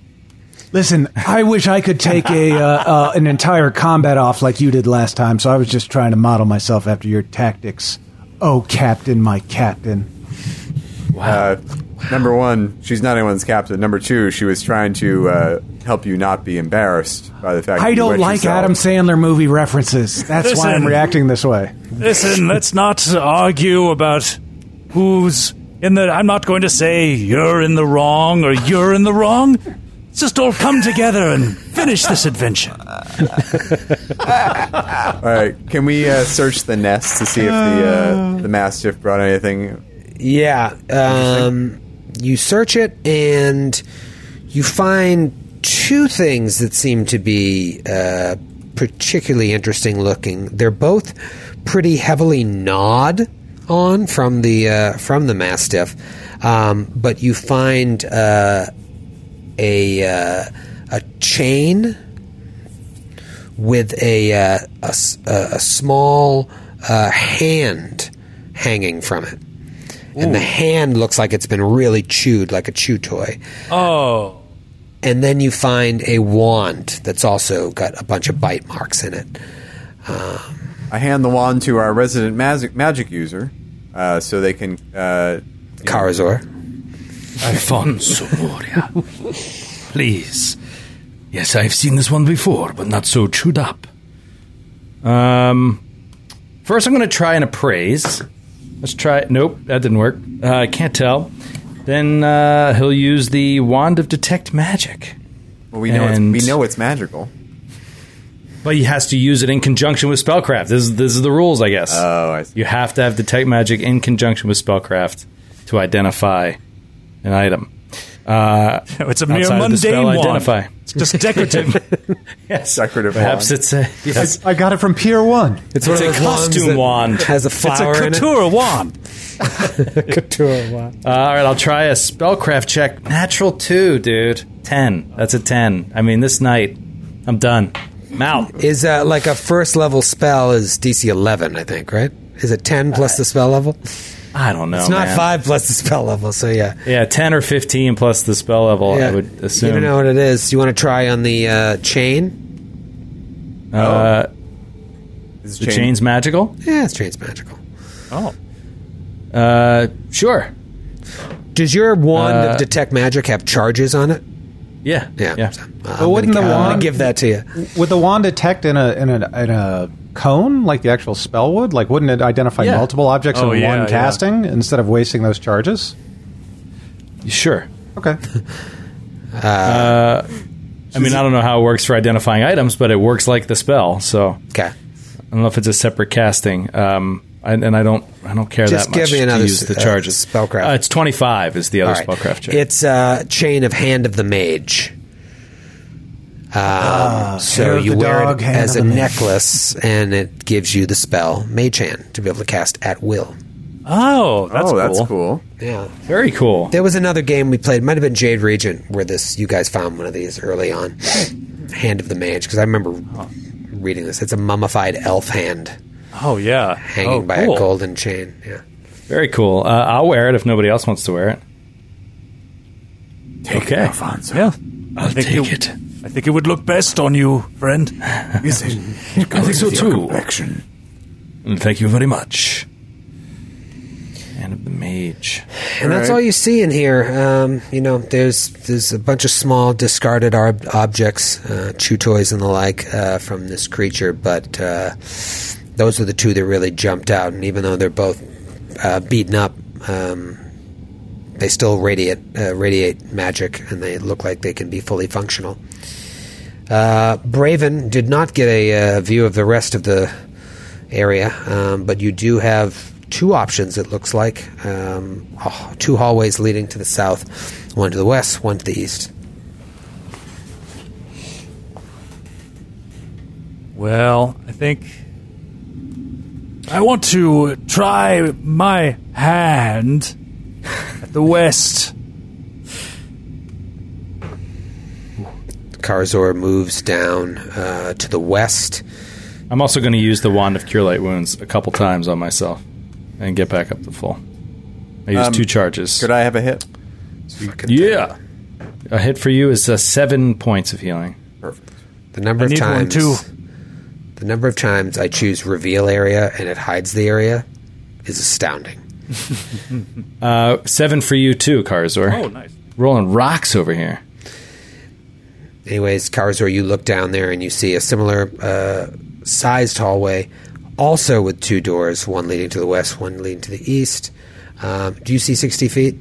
listen, I wish I could take a uh, uh, an entire combat off like you did last time. So I was just trying to model myself after your tactics. Oh, Captain, my Captain. Uh, number one, she's not anyone's captain. Number two, she was trying to uh, help you not be embarrassed by the fact that I you don't like yourself. Adam Sandler movie references. That's why I'm reacting this way. Listen, let's not argue about who's in the. I'm not going to say you're in the wrong or you're in the wrong. Let's just all come together and finish this adventure. All right, can we uh, search the nest to see if the uh, the mastiff brought anything? Yeah. Um, you search it and you find two things that seem to be uh, particularly interesting looking. They're both pretty heavily gnawed on from the uh, from the mastiff, um, but you find uh, a uh, a chain with a uh, a, a- a small uh, hand hanging from it. And the hand looks like it's been really chewed, like a chew toy. Oh, And then you find a wand that's also got a bunch of bite marks in it. I hand the wand to our resident magic magic user, uh, so they can. Uh, Karazor. Alfonso Moria. Please. Yes, I've seen this one before, but not so chewed up. Um, first, I'm going to try and appraise. Let's try. it. Nope, that didn't work. Uh, I can't tell. Then uh, he'll use the wand of detect magic. well, we know And- it's, we know it's magical. But he has to use it in conjunction with spellcraft. This is this is the rules, I guess. Oh, I see. You have to have detect magic in conjunction with spellcraft to identify an item. Uh, it's a mere outside of the spell mundane wand. identify. It's just decorative. yes, Decorative Perhaps wand. it's a yes. I got it from Pier One. It's, one It's of a those wands costume that wand. Has a flower. it's a flower in it. couture wand. Couture wand. Uh, all right, I'll try a spellcraft check. Natural two, dude. Ten. That's a ten. I mean, this night, I'm done. I'm out. Is uh, like a first level spell is DC 11, I think, right? Is it 10 plus the spell level? I don't know. It's not man. 5 plus the spell level, so yeah. Yeah, ten or fifteen plus the spell level. yeah. I would assume. You don't know what it is. You want to try on the uh, chain? uh, This the chain- chain's magical. Yeah, it's chain's magical. Oh, Uh, sure. Does your wand Uh, of detect magic have charges on it? Yeah. Yeah. Yeah. So, uh, wouldn't I'm gonna, the wand- give that to you? Would the wand detect in a in a in a cone like the actual spell would? Like, wouldn't it identify Yeah. multiple objects Oh, in yeah, one casting instead of wasting those charges? Sure. Okay. I mean, I don't know how it works for identifying items, but it works like the spell. So Okay. I don't know if it's a separate casting. Um, I, and I don't, I don't care Just that much give me another to use the s- uh, charges. spellcraft. Uh, it's twenty five is the other All right. spellcraft check. It's uh, chain of hand of the mage. Um, so hair of you the wear dog, it hand as a of the man. necklace, and it gives you the spell Mage Hand to be able to cast at will. Oh, that's oh, cool. that's cool. Yeah. Very cool. There was another game we played. Might have been Jade Regent, where this you guys found one of these early on. Hand of the Mage, because I remember reading this. It's a mummified elf hand Oh yeah, hanging oh, by cool. a golden chain. Yeah. Very cool. Uh, I'll wear it if nobody else wants to wear it. okay. Yeah, I think take it. I think it would look best on you, friend. Is it? I think so too. Complexion. Thank you very much. And of the Mage. And that's Right. all you see in here. Um, you know, there's there's a bunch of small discarded ob- objects, uh, chew toys and the like, uh, from this creature. But uh, those are the two that really jumped out. And even though they're both uh, beaten up, um, they still radiate uh, radiate magic, and they look like they can be fully functional. Uh, Braven did not get a uh, view of the rest of the area, um, but you do have two options. It looks like um, oh, two hallways leading to the south, one to the west, one to the east. Well, I think I want to try my hand at the west. Karazor moves down uh, to the west. I'm also going to use the Wand of Cure Light Wounds a couple times on myself and get back up to full. I use Um, two charges. Could I have a hit? yeah. A hit for you is uh, seven points of healing. Perfect. The number I of need one, times, too. The number of times I choose reveal area and it hides the area is astounding. Uh, seven for you too, Karazor. Oh, nice. Rolling rocks over here. Anyways, Karazor, you look down there and you see a similar uh, sized hallway, also with two doors, one leading to the west, one leading to the east. Um, do you see 60 feet?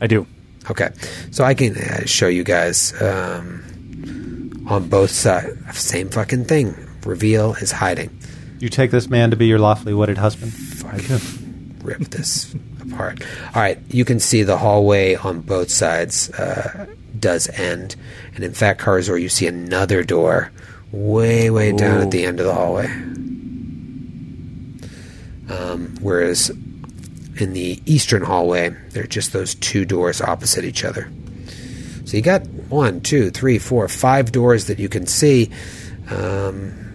I do. Okay, so I can uh, show you guys um, on both sides. Same fucking thing. Reveal his hiding. You take this man to be your lawfully wedded husband? I do. Rip this apart. All right, you can see the hallway on both sides uh, does end, and in fact, Karazor, you see another door way, way down at the end of the hallway. Um, whereas in the eastern hallway, there are just those two doors opposite each other. So you got one, two, three, four, five doors that you can see. Um,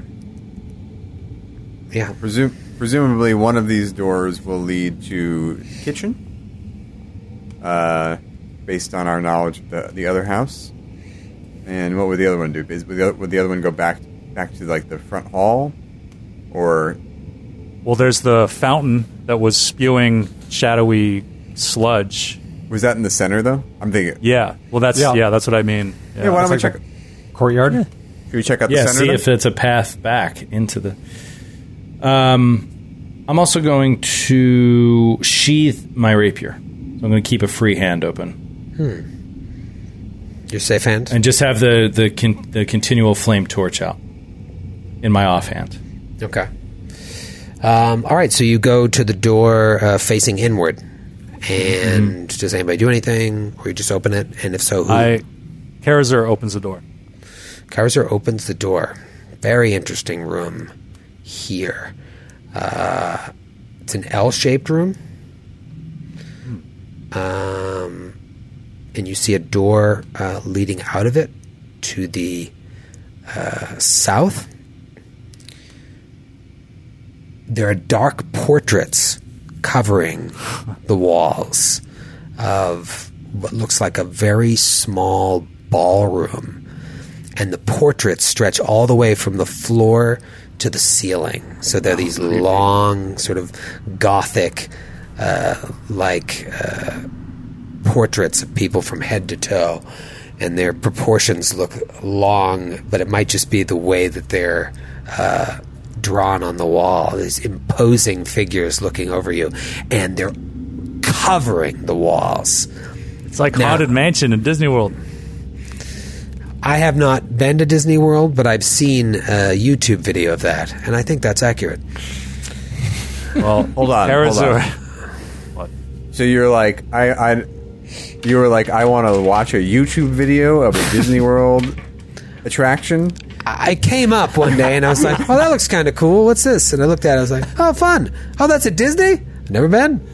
yeah, Presum- presumably, one of these doors will lead to kitchen. Uh, based on our knowledge of the, the other house. And what would the other one do? Is, would, the, would the other one go back back to like the front hall, or Well, there's the fountain that was spewing shadowy sludge. was that in the center though? I'm thinking. Yeah. Well, that's yeah. Yeah. that's what I mean. Yeah. Yeah, why don't we It's check? like Courtyard? Can we check out the Yeah, center? see then? if it's a path back into the. Um, I'm also going to sheath my rapier. So I'm going to keep a free hand open your safe hand. and just have the the con- the continual flame torch out in my offhand. Okay. Um, all right, so you go to the door uh, facing inward, and does anybody do anything, or you just open it? And if so, who? I Karazor opens the door. Kaiser opens the door. Very interesting room here. Uh, it's an L-shaped room, um, and you see a door uh, leading out of it to the uh, south. There are dark portraits covering the walls of what looks like a very small ballroom and the portraits stretch all the way from the floor to the ceiling. So they're these long, sort of gothic, uh, like uh, portraits of people from head to toe, and their proportions look long, but it might just be the way that they're. Uh, drawn on the wall these imposing figures looking over you and they're covering the walls It's like Now- haunted mansion in Disney World. I have not been to Disney World, but I've seen a YouTube video of that, and I think that's accurate. Well, Hold on, hold Karazor. So you're like, I, I, you were like, I want to watch a YouTube video of a Disney World attraction? I came up one day and I was like, "Oh, that looks kind of cool. What's this?" And I looked at it. I was like, "Oh, fun. Oh, that's a Disney. Never been."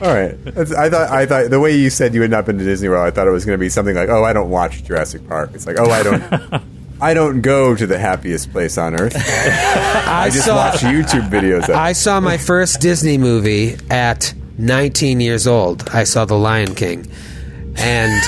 All right. That's, I thought I thought the way you said you had not been to Disney World, I thought it was going to be something like, "Oh, I don't watch Jurassic Park." It's like, "Oh, I don't I don't go to the happiest place on earth. I, I just saw, watch YouTube videos of I saw my first Disney movie at 19 years old. I saw The Lion King. And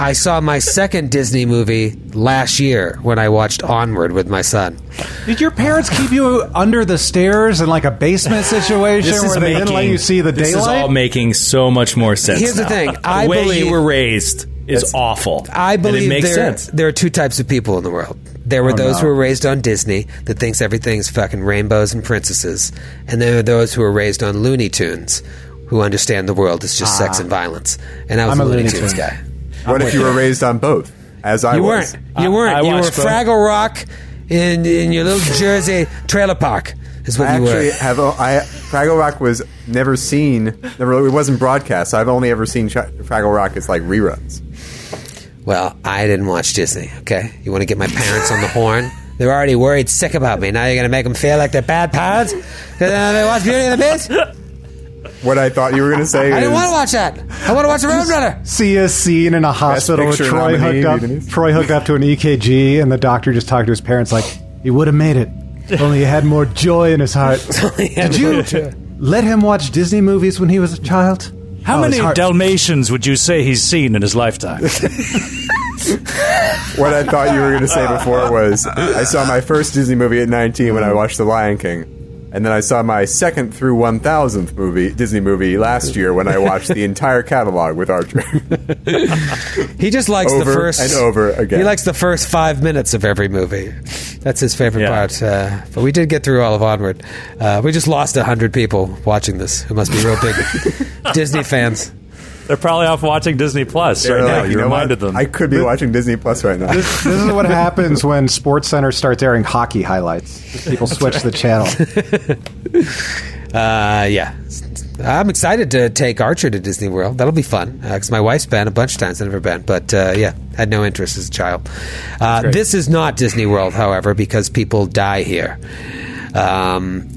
I saw my second Disney movie last year when I watched Onward with my son. Did your parents keep you under the stairs in like a basement situation This where is they making, didn't let you see the daylight? this daylight? is all making so much more sense. Here's the now. thing, I the way believe- you were raised is awful. I And believe it makes there, sense. there are two types of people in the world. There were Oh, those no. who were raised on Disney that thinks everything's fucking rainbows and princesses, and there are those who were raised on Looney Tunes who understand the world is just ah. sex and violence. And I was I'm a a Looney, Looney Tunes guy. What if you were raised on both, as I was. You was? weren't. You weren't. I you were watched both. Fraggle Rock in in your little Jersey trailer park. Is what I you actually were. have. o- I Fraggle Rock was never seen. Never. It wasn't broadcast. I've only ever seen Ch- Fraggle Rock as like reruns. Well, I didn't watch Disney. Okay, you want to get my parents on the horn? They're already worried sick about me. Now you're going to make them feel like they're bad parents they watch Beauty and the Beast. What I thought you were going to say. I is, didn't want to watch that. I want to watch the Roadrunner. see a scene in a hospital with Troy hooked up. Denise. Troy hooked up to an EKG, and the doctor just talked to his parents like he would have made it. if Only he had more joy in his heart. Did you let him watch Disney movies when he was a child? How Oh, many heart- Dalmatians would you say he's seen in his lifetime? What I thought you were going to say before was I saw my first Disney movie at 19 when I watched The Lion King. And then I saw my second through 1000th movie, Disney movie last year when I watched the entire catalog with Archer. He just likes Over the first and over again. He likes the first five minutes of every movie. That's his favorite Yeah. part. Uh, but we did get through all of Onward. Uh, we just lost hundred people watching this who must be real big Disney fans. They're probably off watching Disney Plus They're right now. like, You, know reminded what? them. I could be watching Disney Plus right now. This is what happens when Sports Center starts airing hockey highlights. People switch the channel. Uh, yeah. I'm excited to take Archer to Disney World. That'll be fun because my wife's been a bunch of times. I've never been, but uh, yeah, had no interest as a child. Uh, this is not Disney World, however, because people die here. Um,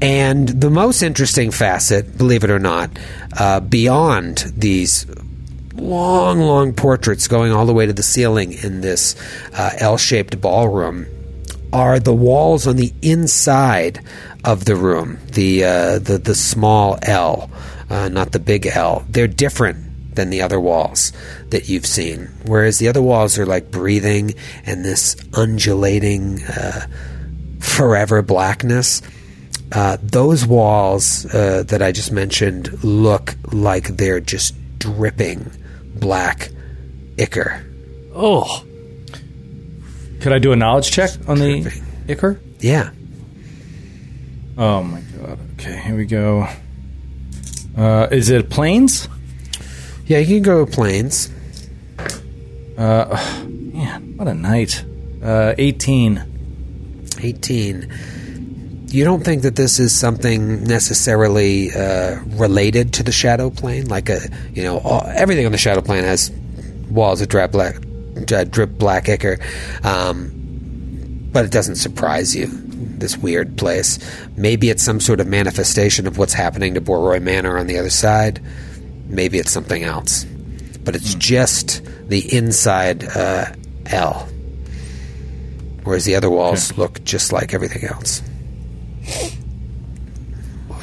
and the most interesting facet, believe it or not, uh, beyond these long, long portraits going all the way to the ceiling in this uh, L-shaped ballroom are the walls on the inside of the room, the uh, the the small L, uh, not the big L. They're different than the other walls that you've seen. Whereas the other walls are like breathing and this undulating, uh, forever blackness. Uh, those walls uh, that I just mentioned look like they're just dripping black ichor. oh, Could I do a knowledge check on the ichor? Yeah. Oh my god. Okay, here we go. Uh, is it planes? Yeah, you can go planes. Man, what a night. Uh, 18. 18. You don't think that this is something necessarily uh, related to the shadow plane? Like a, you know, all, everything on the shadow plane has walls that drip black, uh, drip black ichor, um, but it doesn't surprise you. This weird place. Maybe it's some sort of manifestation of what's happening to Borroy Manor on the other side. Maybe it's something else, but it's just the inside uh, L whereas the other walls look just like everything else.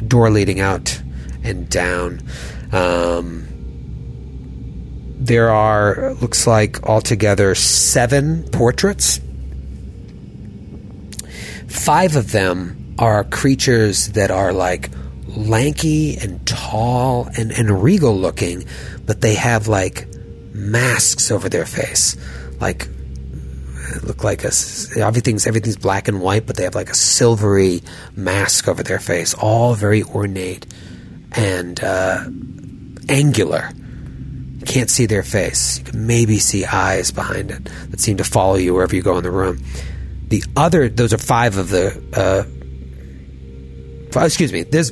Door leading out and down. Um, there are, looks like, altogether seven portraits. Five of them are creatures that are like lanky and tall and, and regal looking, but they have like masks over their face. Like look like a everything's everything's black and white, but they have like a silvery mask over their face, all very ornate and uh, angular. You can't see their face. You can maybe see eyes behind it that seem to follow you wherever you go in the room. The other, those are five of the. Uh, f- excuse me. There's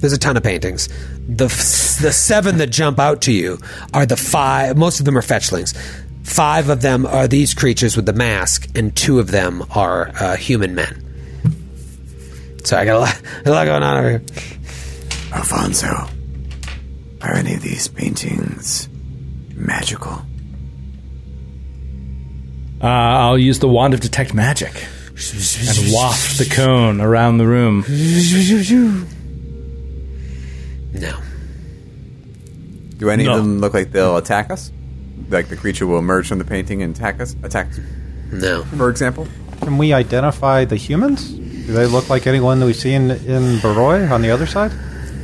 there's a ton of paintings. The the seven that jump out to you are the five. Most of them are fetchlings. Five of them are these creatures with the mask, and two of them are uh, human men. So I got a lot, a lot going on over here. Alfonso, are any of these paintings magical? Uh, I'll use the wand of detect magic and waft the cone around the room. No. Do any No. of them look like they'll attack us? Like the creature will emerge from the painting and attack us? Attack, No. for example? Can we identify the humans? Do they look like anyone that we see in, in Baroy on the other side?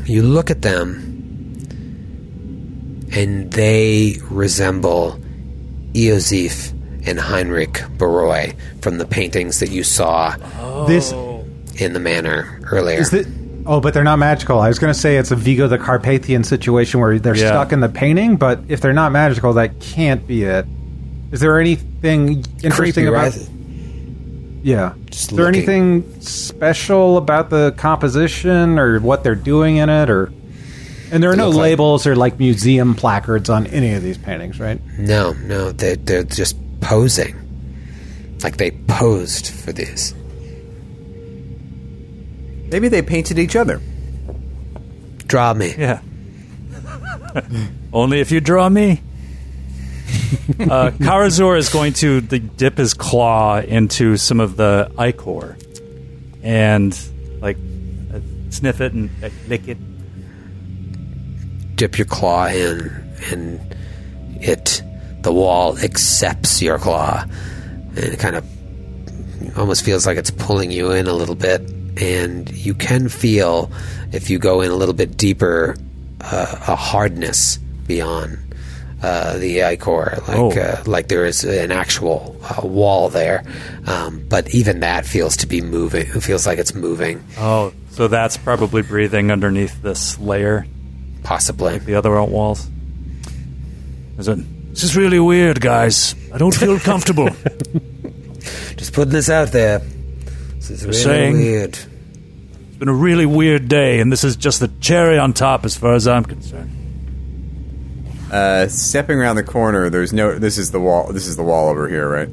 You look at them, and they resemble Eosif and Heinrich Baroy from the paintings that you saw This in the manor earlier. is the. Oh, but they're not magical. I was going to say it's a Vigo the Carpathian situation where they're Yeah. stuck in the painting, but if they're not magical, that can't be it. Is there anything interesting Creepy, about? right? Yeah. Just Is there looking. anything special about the composition or what they're doing in it, or? And there are They no look like- labels or like museum placards on any of these paintings, right? No, no, they're, they're just posing. Like they posed for this. Maybe they painted each other. Draw me. Yeah. Only if you draw me. uh, Karazor is going to the, dip his claw into some of the ichor and like uh, sniff it and uh, lick it. Dip your claw in, and it, the wall accepts your claw. And it kind of almost feels like it's pulling you in a little bit. And you can feel, if you go in a little bit deeper, uh, a hardness beyond uh, the ichor, like Oh. uh, like there is an actual uh, wall there. Um, but even that feels to be moving. It feels like it's moving, Oh, so that's probably breathing underneath this layer, possibly. the other walls. Is it? This is really weird, guys. I don't feel comfortable. Just putting this out there. This is really saying. weird. It's been a really weird day, and this is just the cherry on top, as far as I'm concerned. Uh, stepping around the corner, there's no. This is the wall. This is the wall over here, right?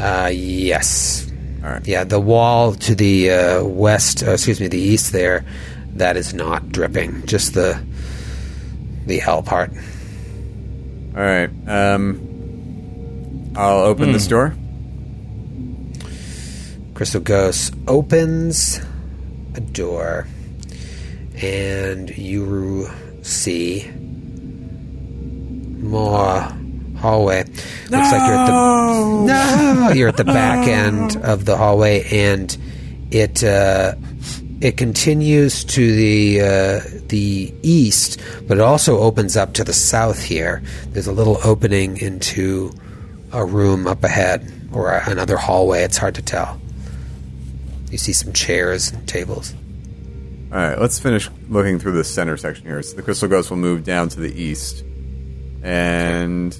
Uh, yes. All right. Yeah, the wall to the uh, west, uh, excuse me, the east there, that is not dripping. Just the the hell part. All right. Um, I'll open this door. Crystal Ghost opens a door, and you see more hallway. Looks like you're at the no, you're at the back end of the hallway, and it uh, it continues to the uh, the east, but it also opens up to the south. Here, there's a little opening into a room up ahead, or another hallway. It's hard to tell. You see some chairs and tables. All right. Let's finish looking through the center section here. So the crystal ghost will move down to the east and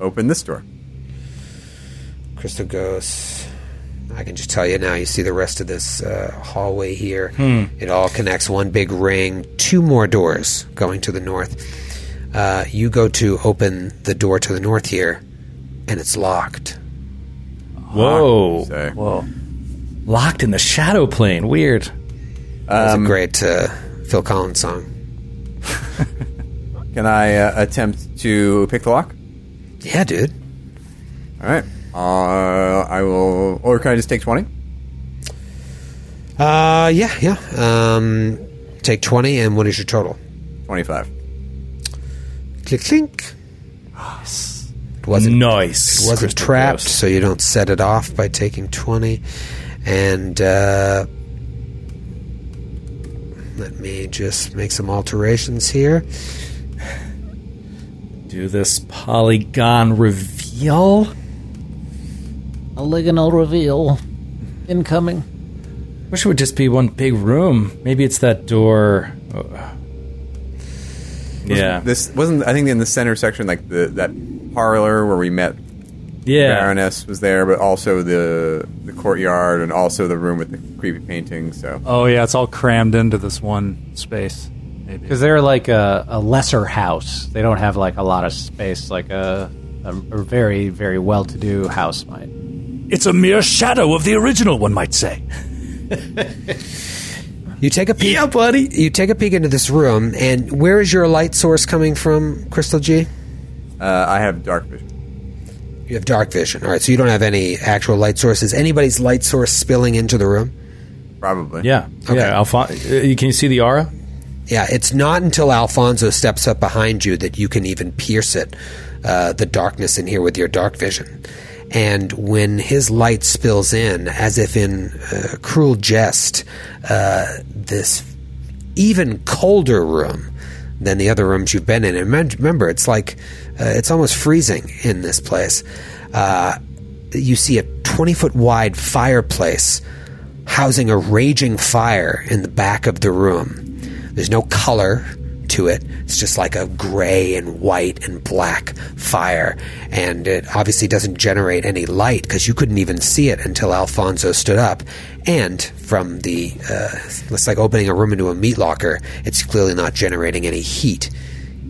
open this door. Crystal Ghost. I can just tell you now. You see the rest of this uh, hallway here. It all connects one big ring. Two more doors going to the north. Uh, you go to open the door to the north here, and it's locked. Whoa. Say. Whoa. Locked in the shadow plane. Weird. That's Um, a great uh, Phil Collins song. Can I uh, attempt to pick the lock? Yeah, dude. All right. Uh, I will. Or can I just take twenty? Uh, yeah, yeah. Um, take twenty, and what is your total? Twenty-five. Click, clink. It wasn't Nice. wasn't Crystal trapped, Ghost. so you don't set it off by taking 20. And uh, let me just make some alterations here. Do this polygon reveal. Polygonal reveal. Incoming. Wish it would just be one big room. Maybe it's that door. Uh, Yeah. This wasn't. I think in the center section, like the that parlor where we met Yeah. Baroness was there, but also the the courtyard and also the room with the creepy painting. So Oh yeah, it's all crammed into this one space. Maybe. Because they're like a, a lesser house. They don't have like a lot of space like a a, a very, very well-to-do house might. It's a mere shadow of the original, one might say. You take a peek. Yeah, buddy. You take a peek into this room, and where is your light source coming from, Crystal G? Uh, I have dark vision. You have dark vision. All right, so you don't have any actual light sources. Anybody's light source spilling into the room? Probably. Yeah. Okay. Yeah. Alphon- uh, can you see the aura? Yeah, it's not until Alfonso steps up behind you that you can even pierce it, uh, the darkness in here with your dark vision. And when his light spills in, as if in uh, cruel jest, uh, this even colder room than the other rooms you've been in. And remember, it's like uh, it's almost freezing in this place. Uh, you see a 20 foot wide fireplace housing a raging fire in the back of the room. There's no color to it. It's just like a gray and white and black fire. And it obviously doesn't generate any light because you couldn't even see it until Alfonso stood up. And from the, uh, it's like opening a room into a meat locker, it's clearly not generating any heat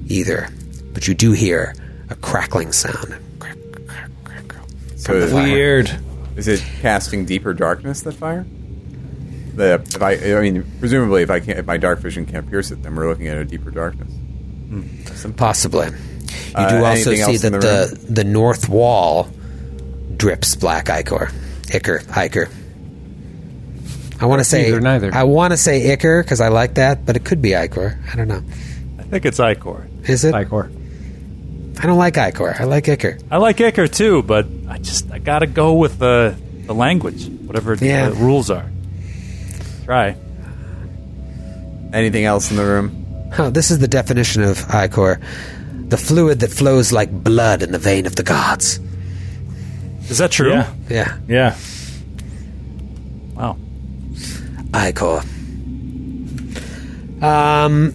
either. But you do hear a crackling sound. Crack, crack, crack, crack. So is, Weird. is it casting deeper darkness? That fire. The if I I mean presumably if I can't if my dark vision can't pierce it, then we're looking at a deeper darkness. Possibly. You Uh, do also see that the the, the north wall drips black ichor. Ichor. Ichor. I want to say Neither, neither. I want to say ichor because I like that, but it could be ichor. I don't know. I think it's Icor. Is it? Icor. I don't like ichor. I like ichor. I like Iker too, but I just I gotta go with the the language, whatever Yeah. the rules are. Try. Anything else in the room? Oh, this is the definition of ichor: the fluid that flows like blood in the vein of the gods. Is that true? Yeah. Yeah, Yeah. Wow. ichor. Um,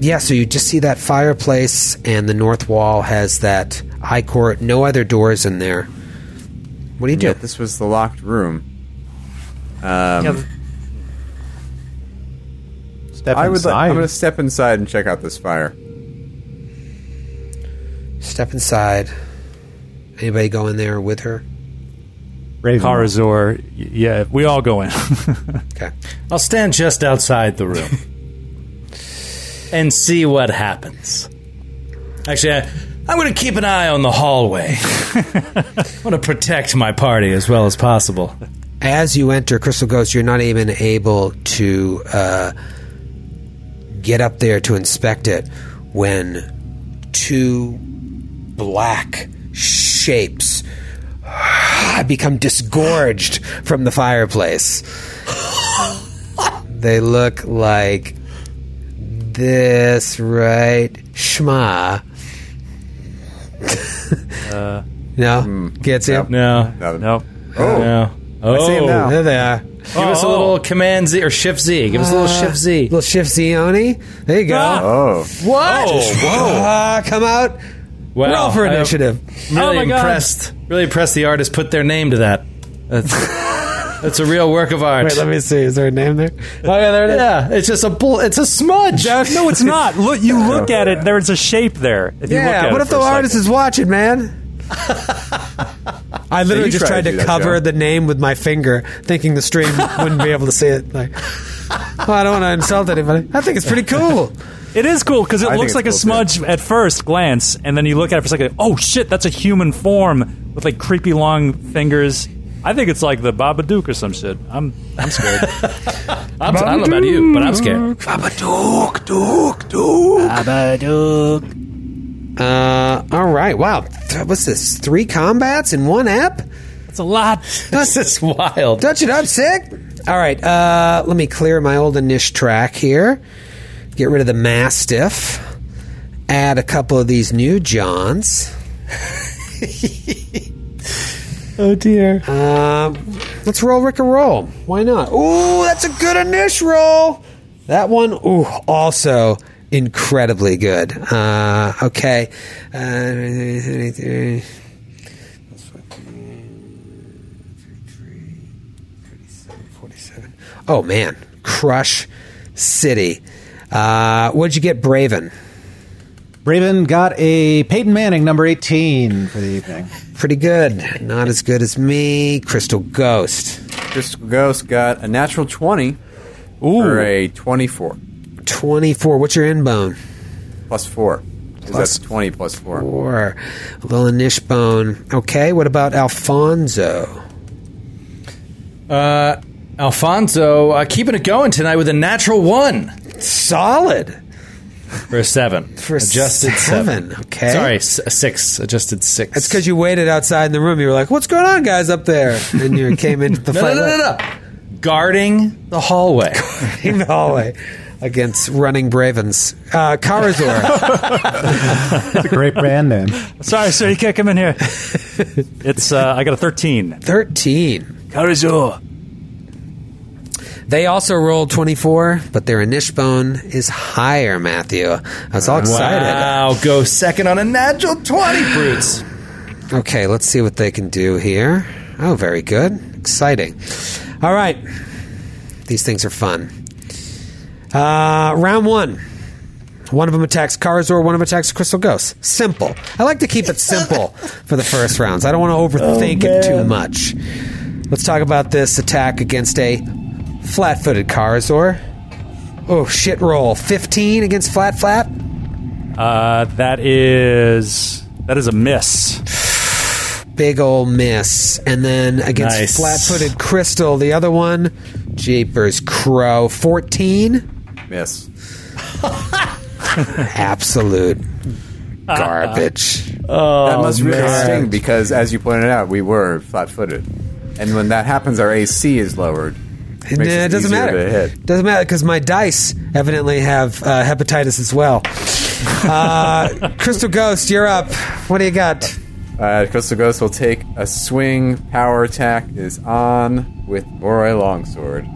yeah. So you just see that fireplace, and the north wall has that ichor. No other doors in there. What do you do? This was the locked room. Um, Yeah, Step I would. Like, inside. I'm going to step inside and check out this fire. Step inside. Anybody go in there with her? Raven. Karazor, y- yeah, we all go in. Okay. I'll stand just outside the room and see what happens. Actually, I, I'm going to keep an eye on the hallway. I want to protect my party as well as possible. As you enter Crystal Ghost, you're not even able to uh, get up there to inspect it when two black shapes become disgorged from the fireplace. they look like this, right? Shma. Uh, no? Gets you? No, Now, nope. Oh, no. Oh, see him now. There they are. give us a little Command Z or Shift Z. Give us a little uh, Shift Z. Little Shift Z Oni. There you go. Ah. oh, What? Oh, whoa. Ah, come out. Wow. Roll for I- initiative. really Oh my God. impressed. Really impressed the artist put their name to that. That's, that's a real work of art. Wait, let me see. Is there a name there? Oh, yeah, there it is. yeah, it's just a bull. It's a smudge. No, it's not. Look, you look at it. There's a shape there. If you look Yeah, at what it if for the a artist second. is watching, man? I literally you just try tried to to do that, cover Joe. the name with my finger, thinking the stream wouldn't be able to see it. Like, oh, I don't want to insult anybody. I think it's pretty cool. It is cool because it I think looks it's like a cool, too. smudge at first glance, and then you look at it for a second. Oh shit, that's a human form with like creepy long fingers. I think it's like the Babadook or some shit. I'm I'm scared. I'm, I don't know about you, but I'm scared. Babadook, dook, dook. Babadook. Uh, all right. Wow. Th- What's this? Three combats in one app? That's a lot. This is wild. Touch it up, sick. All right. Uh, let me clear my old Anish track here. Get rid of the Mastiff. Add a couple of these new Johns. Oh dear. Uh, let's roll Rick a roll. Why not? Ooh, that's a good initial roll. That one, ooh, also incredibly good. Uh, okay. Uh, Oh man, Crush City. Uh, what'd you get, Braven? Braven got a Peyton Manning number 18 for the evening. Pretty good. Not as good as me. Crystal Ghost. Crystal Ghost got a natural 20 for a 24. 24. What's your in bone? 4. Plus that's 20 plus 4. Four. A little niche bone. Okay. What about Alfonso? Uh, Alfonso uh, keeping it going tonight with a natural one Solid. For a seven. For a adjusted seven, seven. okay. Sorry, s- a six. Adjusted six. That's because you waited outside in the room. You were like, "What's going on, guys, up there?" And you came into the no, fight no, no, no, no. Guarding the hallway. in the hallway against running Bravens. Uh, Karazor. It's a great brand name. Sorry, sir, you can't come in here. It's uh, I got a thirteen. Thirteen. Karazor. They also rolled twenty-four, but their inishbone is higher. Matthew, I was all excited. wow, go second on a natural twenty, brutes. Okay, let's see what they can do here. Oh, very good. Exciting. All right. These things are fun. Uh, round one. One of them attacks Karazor, one of them attacks Crystal Ghost. Simple. I like to keep it simple for the first rounds. I don't want to overthink it too much. Let's talk about this attack against a flat footed Karazor. Oh, shit roll. 15 against flat flat? Uh, that is that is a miss. big ol' miss. And then against Nice. flat footed Crystal, the other one, Jeepers Crow, 14. Miss. Absolute garbage. that must really man. sting because, as you pointed out, we were flat footed. And when that happens, our AC is lowered. Makes Nah, it it doesn't matter. to hit. Doesn't matter because my dice evidently have uh, hepatitis as well. Uh, Crystal Ghost, you're up. What do you got? Uh, Crystal Ghost will take a swing. Power attack is on with Morai Longsword.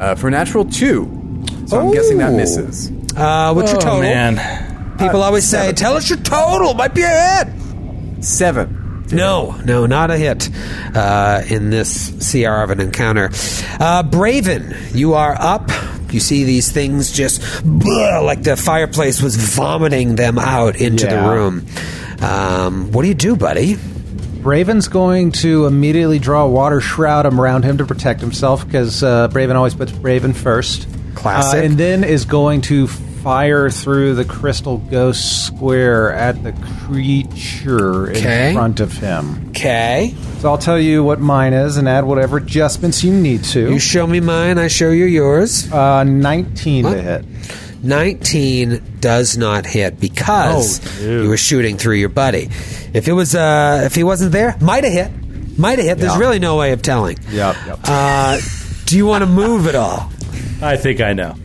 Uh, for natural two. So I'm guessing that misses. Uh, what's your Oh total? man, People always say, "Tell us your total." Might be a hit. Seven. No, no, not a hit uh, in this CR of an encounter. Uh, Braven, you are up. You see these things just like the fireplace was vomiting them out into the room. Um, what do you do, buddy? Braven's going to immediately draw a water shroud around him to protect himself because uh, Braven always puts Braven first. Classic. Uh, and then is going to fire through the crystal ghost square at the creature Okay. in front of him. Okay. So I'll tell you what mine is and add whatever adjustments you need to. You show me mine, I show you yours. uh, 19 What? to hit. 19 does not hit because Oh, dude. you were shooting through your buddy. If it was uh if he wasn't there, might have hit. Might have hit. There's Yeah. really no way of telling. Yep, yep. Uh do you want to move at all? I think I know.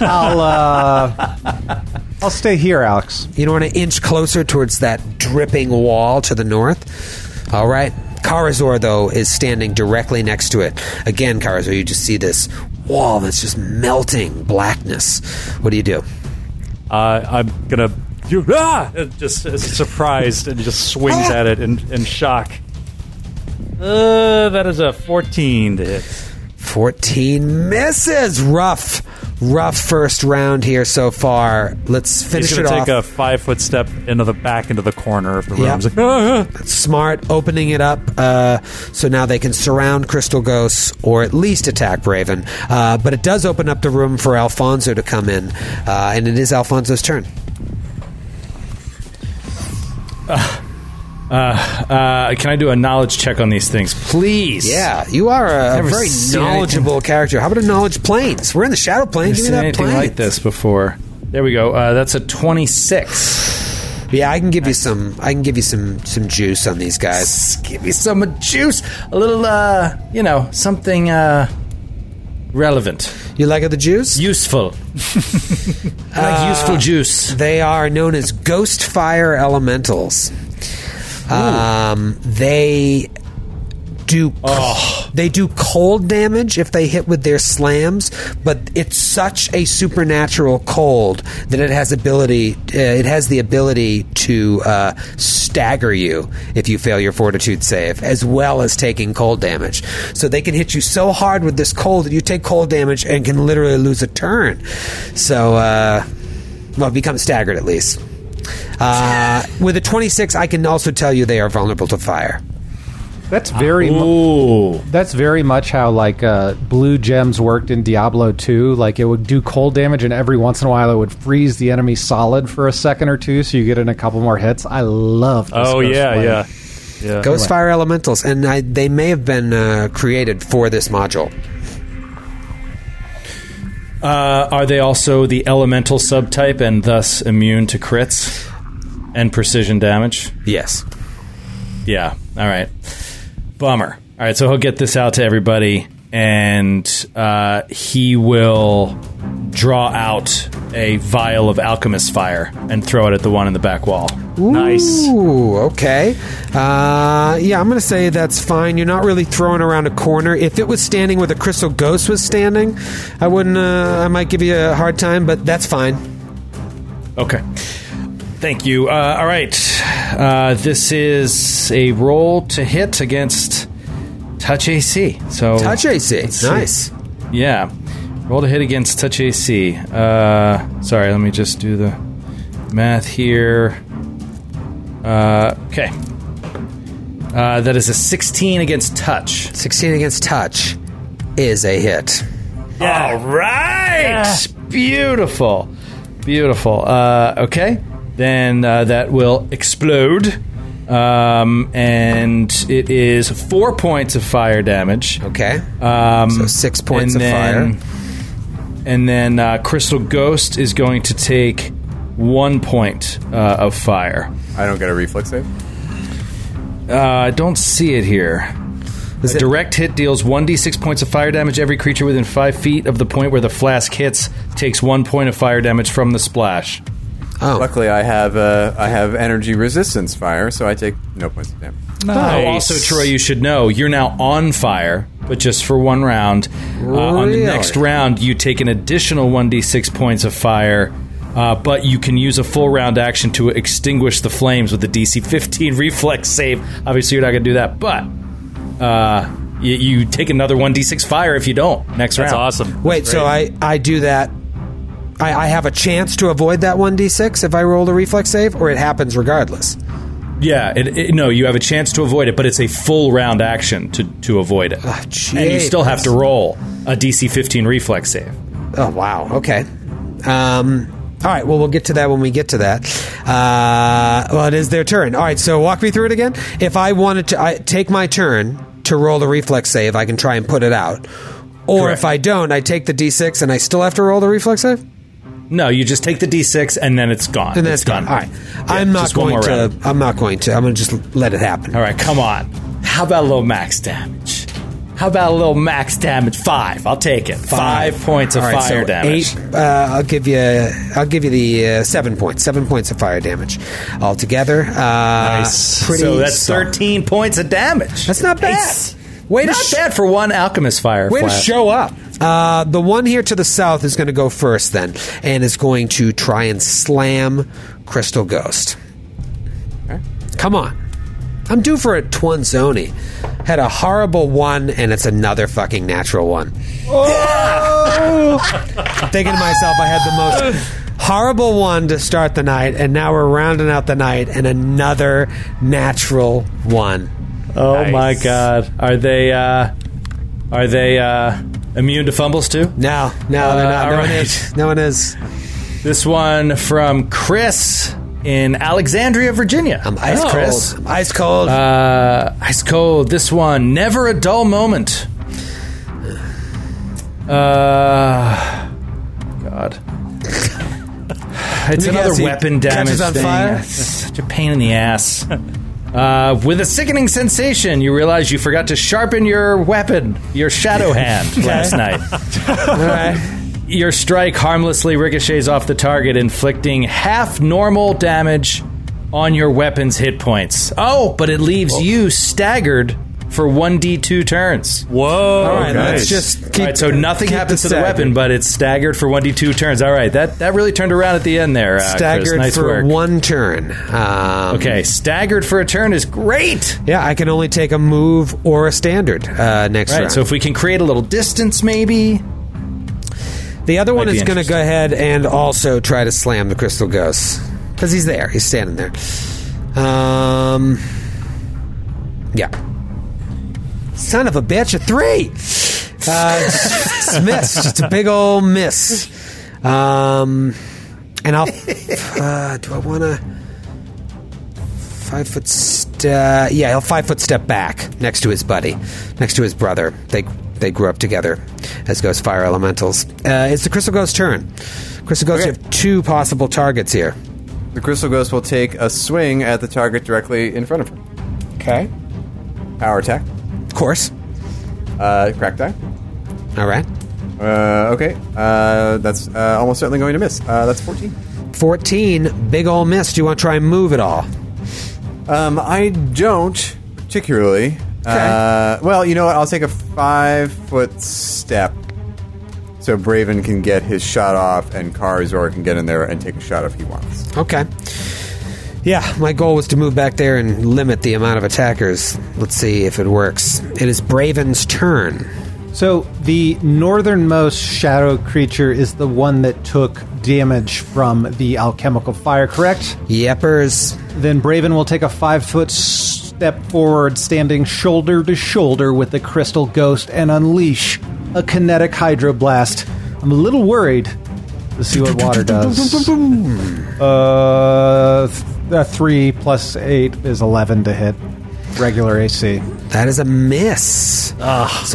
I'll uh, I'll stay here, Alex. You don't want to inch closer towards that dripping wall to the north? All right. Karazor, though, is standing directly next to it. Again, Karazor, you just see this wall that's just melting blackness. What do you do? Uh, I'm gonna you, ah! It just is surprised and just swings at it in, in shock. Uh, that is a 14 to hit. 14 misses. Rough, rough first round here so far. Let's finish He's it off. take a five foot step into the back into the corner of the room. He's like, "Ah, ah." Smart, opening it up uh, so now they can surround Crystal Ghosts or at least attack Braven. Uh, but it does open up the room for Alfonso to come in, uh, and it is Alfonso's turn. Uh, can I do a knowledge check on these things, please? Yeah, you are a, a very knowledgeable character. How about a knowledge planes? We're in the Shadow Plane. I've Give me seen anything plane. like this before. There we go. Uh, that's a twenty-six. Yeah, I can give you some. I can give you some some juice on these guys. Give me some juice, a little, uh, you know, something uh, relevant, You like the juice? useful. I like useful juice. They are known as ghost fire elementals. Um, they do they do cold damage if they hit with their slams, but it's such a supernatural cold that it has ability. Uh, it has the ability to uh, stagger you if you fail your fortitude save, as well as taking cold damage. So they can hit you so hard with this cold that you take cold damage and can literally lose a turn. So. Uh, Well, become staggered at least. Uh, with a 26, I can also tell you they are vulnerable to fire. That's very. mu- That's very much how like uh, blue gems worked in Diablo 2. Like it would do cold damage, and every once in a while it would freeze the enemy solid for a second or two, so you get in a couple more hits. I love. This Oh Ghost yeah, Flame. yeah, yeah. Ghost Fire Elementals, and I, they may have been uh, created for this module. Uh, are they also the elemental subtype and thus immune to crits and precision damage? Yes. Yeah. All right. Bummer. All right. So he'll get this out to everybody, and uh, he will draw out a vial of alchemist fire and throw it at the one in the back wall. Nice. Ooh, okay. Uh, yeah, I'm going to say that's fine. You're not really throwing around a corner. If it was standing where the crystal ghost was standing, I wouldn't. Uh, I might give you a hard time, but that's fine. Okay. Thank you. Uh, all right. Uh, this is a roll to hit against touch AC. So Touch AC. let's see. Nice. Yeah. Roll to hit against touch AC. Uh, sorry, let me just do the math here. Uh, okay. Uh, that is a 16 against touch. 16 against touch is a hit. All right. Beautiful. Beautiful. Uh, okay. Then uh, that will explode. Um, and it is four points of fire damage. Okay. Um, So six points and of then, fire. And then uh, Crystal Ghost is going to take one point uh, of fire. I don't get a reflex save. Uh, I don't see it here. Is A it- direct hit deals 1d6 points of fire damage. Every creature within 5 feet of the point where the flask hits takes 1 point of fire damage from the splash. Oh. Luckily, I have uh, I have energy resistance fire, so I take no points of damage. Oh, also, Troy, you should know you're now on fire, but just for one round. Uh, on the next round, you take an additional 1d6 points of fire, uh, but you can use a full round action to extinguish the flames with the DC 15 reflex save. Obviously, you're not going to do that, but uh, you, you take another 1d6 fire if you don't next That's round. awesome. Wait, so I, I do that. I, I have a chance to avoid that 1d6 if I roll a reflex save, or it happens regardless? Yeah, it, it- no, you have a chance to avoid it, but it's a full round action to, to avoid it. Ah, and you still have to roll a DC 15 reflex save. Oh, wow. Okay. Um, all right. Well, we'll get to that when we get to that. Uh, well, it is their turn. All right. So walk me through it again. If I wanted to I, take my turn to roll the reflex save, I can try and put it out. Or Correct. if I don't, I take the d6 and I still have to roll the reflex save? No, you just take the D6 and then it's gone. And it's that's done. All right. I'm not just one going more to. round. I'm not going to. I'm going to just let it happen. All right, come on. How about a little max damage? How about a little max damage? Five. I'll take it. Five, points of All right, fire so damage. Eight. Uh, I'll give you. I'll give you the uh, seven points. Seven points of fire damage altogether. Uh, Nice. Pretty. so that's solid. 13 points of damage. That's not bad. Nice. Way to Not sh- bad for one alchemist fire. Way to show up. Uh, the one here to the south is going to go first, then, and is going to try and slam Crystal Ghost. Come on. I'm due for a Twanzoni. Had a horrible one, and it's another fucking natural one. Thinking to myself, I had the most horrible one to start the night, and now we're rounding out the night, and another natural one. Oh my god. Are they uh are they uh immune to fumbles too? No, no, they're Uh, not. all No one is. No one is. This one from Chris in Alexandria, Virginia. I'm ice Hi, cold. Chris. I'm ice cold. Uh, ice cold. This one, never a dull moment. Uh, God. It's another weapon damage thing. fire? It's such a pain in the ass. Uh, with a sickening sensation, you realize you forgot to sharpen your weapon, your shadow hand, last night. Your strike harmlessly ricochets off the target, inflicting half normal damage on your weapon's hit points. Oh, but it leaves you staggered for 1d2 turns. Whoa! All right, nice. let's just keep. All right, so nothing keep happens the to the staggered. weapon, but it's staggered for 1d2 turns. All right, that, that really turned around at the end there, uh, Chris. staggered Nice for work. one turn. Um, Okay, staggered for a turn is great. Yeah, I can only take a move or a standard uh, next Right, round. so if we can create a little distance, maybe. The other one Might be is going to go ahead and also try to slam the Crystal Ghost because he's there. He's standing there. Um, yeah. Son of a bitch, a three. Uh, just miss, just a big old miss. Um, and I'll. Uh, do I want to? Five foot step. Yeah, he'll five foot step back next to his buddy, next to his brother. They they grew up together as Ghost Fire Elementals. Uh, it's the Crystal Ghost turn. Crystal Ghost, you have two possible targets here. The Crystal Ghost will take a swing at the target directly in front of her. Okay. Power attack. Of course. Uh, crack die. All right. Uh, okay. Uh, that's uh, almost certainly going to miss. Uh, that's 14. 14, big ol' miss. Do you want to try and move at all? Um, I don't particularly. Uh, well, you know what? I'll take a five foot step so Braven can get his shot off and Karazor can get in there and take a shot if he wants. Okay. Yeah, my goal was to move back there and limit the amount of attackers. Let's see if it works. It is Braven's turn. So the northernmost shadow creature is the one that took damage from the alchemical fire, correct? Yepers. Then Braven will take a five foot step forward, standing shoulder to shoulder with the crystal ghost, and unleash a kinetic hydroblast. I'm a little worried to see what water does. Uh, th- uh, three plus eight is eleven to hit. Regular AC. That is a miss. so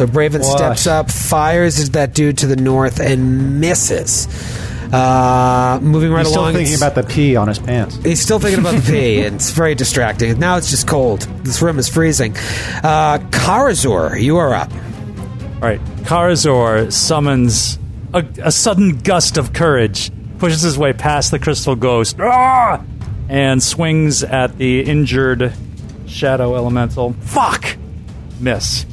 Braven What? steps up, fires at that dude to the north, and misses. Uh, moving right He's still thinking about the pee on his pants. He's still thinking about the pee. and It's very distracting. Now it's just cold. This room is freezing. Uh, Karazor, you are up. All right, Karazor summons a, a sudden gust of courage, pushes his way past the crystal ghost, ah! And swings at the injured shadow elemental. Fuck! Miss.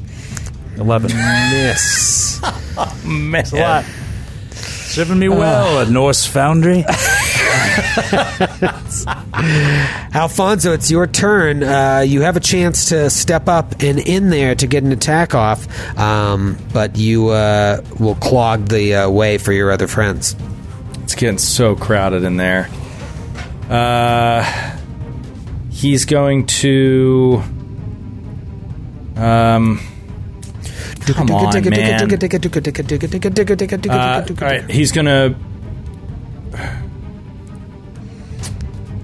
11. Miss. Miss a lot. Serving me well at Norse Foundry. Alfonso, it's your turn. Uh, you have a chance to step up and in there to get an attack off, um, but you uh, will clog the uh, way for your other friends. It's getting so crowded in there. Uh, he's going to. Um. Come on, man. Uh, all right, he's gonna.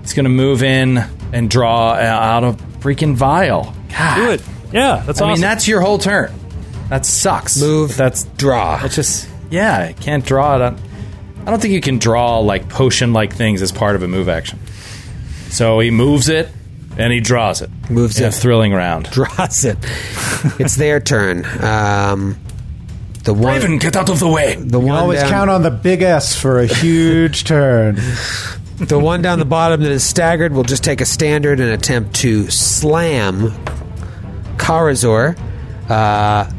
He's gonna move in and draw out a freaking vial. God, Do it. Yeah, that's I awesome. mean, that's your whole turn. That sucks. Move, That's draw. That's just yeah. I can't draw it. On, I don't think you can draw like potion like things as part of a move action. So he moves it and he draws it. Moves in it. a thrilling round. Draws it. it's their turn. Um, the one, Raven, get out of the way. the one Always down, count on the big S for a huge turn. The one down the bottom that is staggered will just take a standard and attempt to slam Karazor. Uh,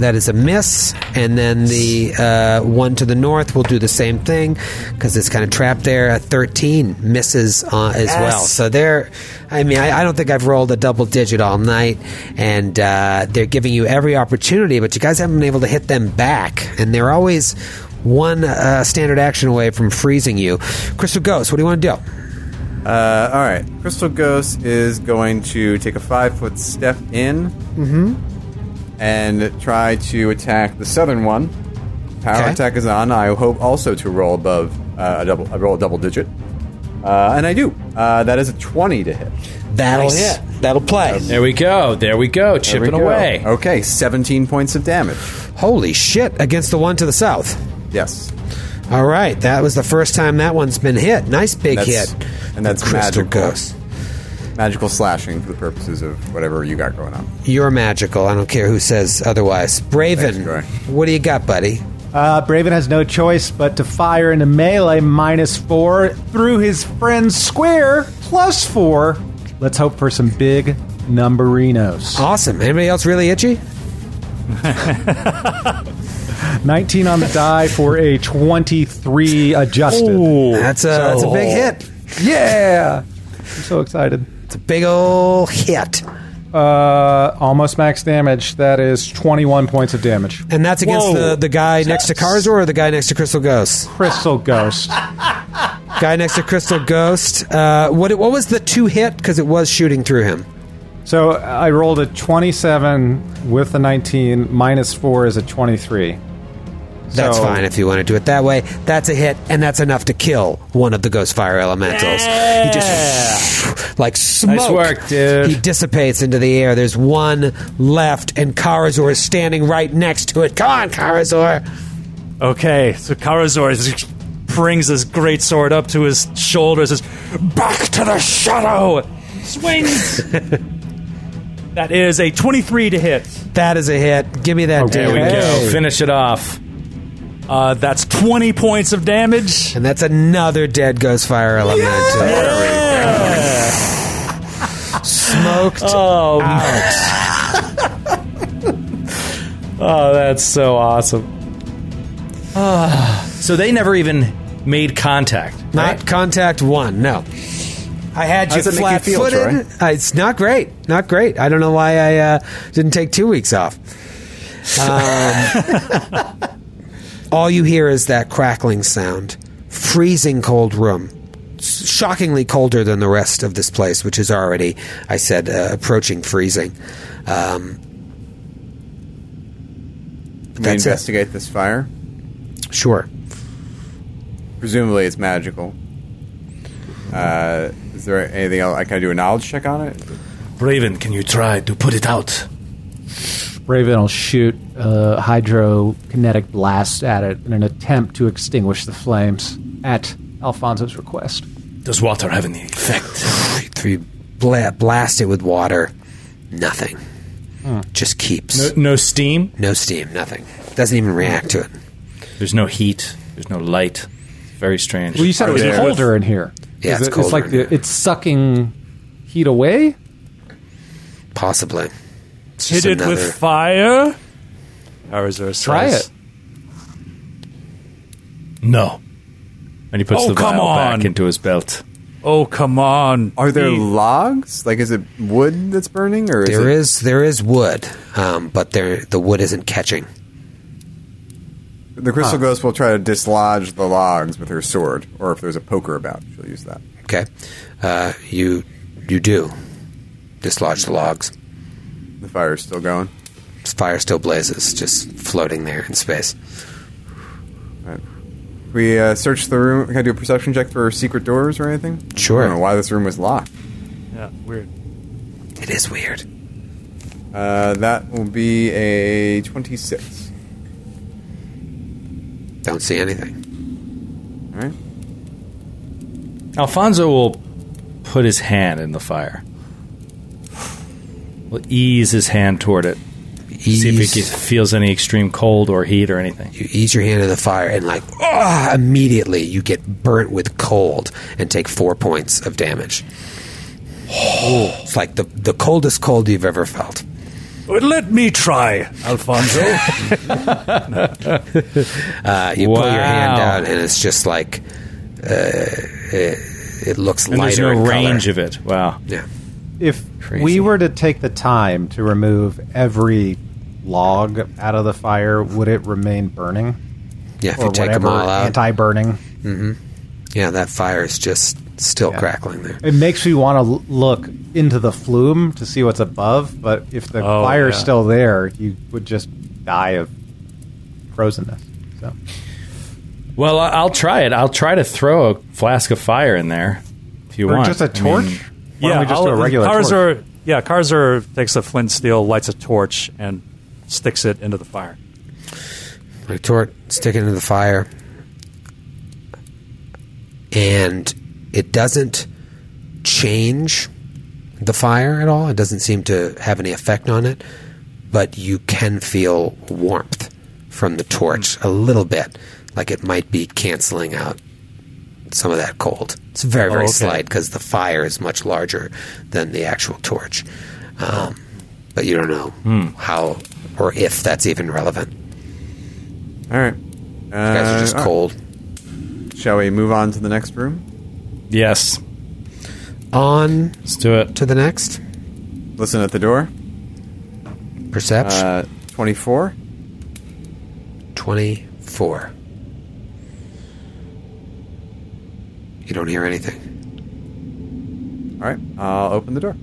that is a miss. And then the uh, one to the north will do the same thing because it's kind of trapped there. A 13 misses uh, as well. So they're, I mean, I, I don't think I've rolled a double digit all night. And uh, they're giving you every opportunity, but you guys haven't been able to hit them back. And they're always one uh, standard action away from freezing you. Crystal Ghost, what do you want to do? Uh, all right. Crystal Ghost is going to take a five foot step in and try to attack the southern one. Power Okay. attack is on. I hope also to roll above uh, a double. I roll a double digit, uh, and I do. Uh, that is a twenty to hit. That'll Nice. hit. That'll play. There we go. There we go. There Chipping we go. away. Okay, seventeen points of damage. Holy shit, against the one to the south. Yes, All right, that was the first time that one's been hit. Nice big That's- hit. and that's Crystal magical. Ghost. Magical slashing for the purposes of whatever you got going on. You're magical. I don't care who says otherwise. Braven, Thanks, Troy. what do you got, buddy? Uh, Braven has no choice but to fire into melee minus four through his friend's square plus four. Let's hope for some big numberinos. Awesome. Anybody else really itchy? 19 on the die for a 23 adjusted. That's a, that's a big hit. Yeah! I'm so excited. It's a big ol' hit. Uh, almost max damage. That is 21 points of damage. And that's against Whoa. the, the guy next to Karazor or the guy next to Crystal Ghost? Crystal Ghost. Guy next to Crystal Ghost. Uh, what what was the two hit? Because it was shooting through him. So I rolled a 27 with a 19. Minus 4 is a 23. That's So- fine if you want to do it that way. That's a hit, and that's enough to kill one of the Ghost Fire elementals. He just like smoke. work, dude. He dissipates into the air. There's one left, and Karazor is standing right next to it. Come on, Karazor. Okay, so Karazor is- brings his great sword up to his shoulder, says, "Back to the shadow!" Swings. that is a twenty-three to hit. That is a hit. Give me that There we go. Finish it off. Uh, that's twenty points of damage. And that's another dead Ghost Fire elemental. Smoked Oh, out. oh, that's so awesome. So they never even made contact. Not contact one. No. I had How you does it make you flat feel, footed. Uh, it's not great. Not great. I don't know why I uh, didn't take two weeks off. Um, all you hear is that crackling sound. Freezing cold room. Shockingly colder than the rest of this place, which is already, I said, uh, approaching freezing. Um, Can we That's it. investigate this fire? sure. Presumably, it's magical. Uh, is there anything else? I can I do a knowledge check on it? Braven, can you try to put it out? Braven will shoot a hydrokinetic blast at it in an attempt to extinguish the flames at Alfonso's request. Does water have any effect? Three bla- blast it with water. Nothing. Hmm. Just keeps. No, no steam. No steam, nothing. Doesn't even react to it. There's no heat. There's no light. Very strange. Well, you said Are it was there- colder in here. Yeah, Is it's it- colder like in the, it's sucking heat away. Possibly. It's Hit it another- with fire. Karazor says, Try it. no. And he puts Oh, the come vial on. back into his belt. Oh, come on. Are there He- logs? Like, is it wood that's burning, or is There it? is there is wood, um, but there the wood isn't catching. The crystal ghost will try to dislodge the logs with her sword, or if there's a poker about, she'll use that. Okay, uh, you you do dislodge the logs. The fire's still going. Fire still blazes, just floating there in space. Right. We uh, search the room. Can I do a perception check for secret doors or anything? Sure. I don't know why this room was locked. Yeah, weird. It is weird. Uh, that will be a twenty-six. Don't see anything. All right. Alfonso will put his hand in the fire. Will ease his hand toward it. See if he gets- feels any extreme cold or heat or anything. you ease your hand in the fire and like ah, immediately you get burnt with cold and take four points of damage. it's like the the coldest cold you've ever felt. Well, Let me try, Alfonso. Uh, you pull your hand out and it's just like uh, it, it looks And there's no in range color. of it. Wow. Yeah. If Crazy. we were to take the time to remove every log out of the fire, would it remain burning? Yeah, if or you take them all out, anti-burning. Mm-hmm. yeah, that fire is just still Yeah. crackling there. It makes me want to look into the flume to see what's above, but if the Oh, fire's yeah. still there, you would just die of frozenness. So Well, I- I'll try it. I'll try to throw a flask of fire in there if you or want. just a torch. mean, Why don't we just do a I'll- regular torch? Karazor, Yeah, Karazor takes a flint steel, lights a torch, and sticks it into the fire. retort, stick it into the fire, and it doesn't change the fire at all. It doesn't seem to have any effect on it, but you can feel warmth from the torch hmm. a little bit, like it might be canceling out some of that cold. It's very, very Oh, okay. slight because the fire is much larger than the actual torch. Um, But you don't know how or if that's even relevant. All right. You guys are just Uh, cold. Shall we move on to the next room? Yes. On Let's do it. to the next. listen at the door. Perception. Uh, 24. 24. You don't hear anything. All right, I'll open the door.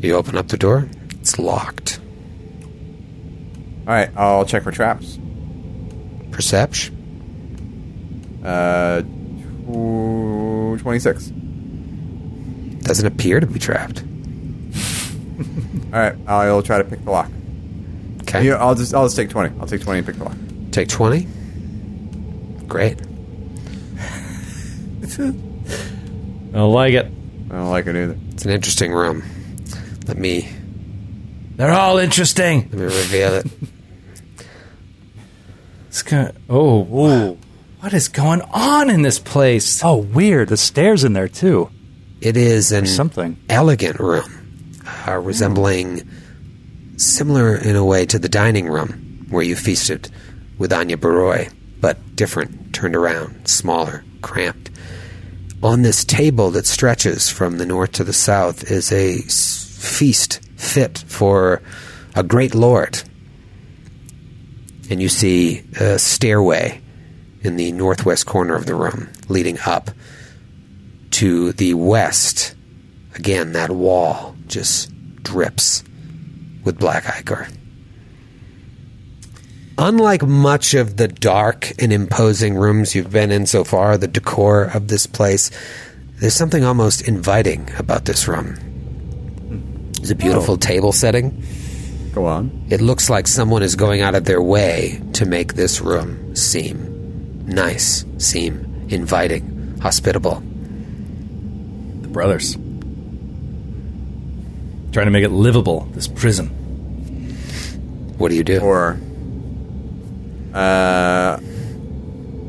You open up the door. It's locked. All right, I'll check for traps. Perception. Uh, tw- 26. Doesn't appear to be trapped. All right, I'll try to pick the lock. Okay. Yeah, I'll just I'll just take 20. I'll take 20 and pick the lock. Take 20. Great. I don't like it. I don't like it either. It's an interesting room. Let me They're all interesting. let me reveal it. It's kind of, oh, Ooh. what is going on in this place? Oh, weird. The stairs in there too. It is an Something. elegant room, uh, resembling similar in a way to the dining room where you feasted with Anya Baroy, but different, turned around, smaller, cramped. On this table that stretches from the north to the south is a feast fit for a great lord. And you see a stairway in the northwest corner of the room leading up to the west, again, that wall just drips with black ichor. Unlike much of the dark and imposing rooms you've been in so far, the decor of this place, there's something almost inviting about this room. There's a beautiful oh. table setting. Go on. It looks like someone is going out of their way to make this room seem nice, seem inviting, hospitable. The brothers. Trying to make it livable, this prison. What do you do? Or uh,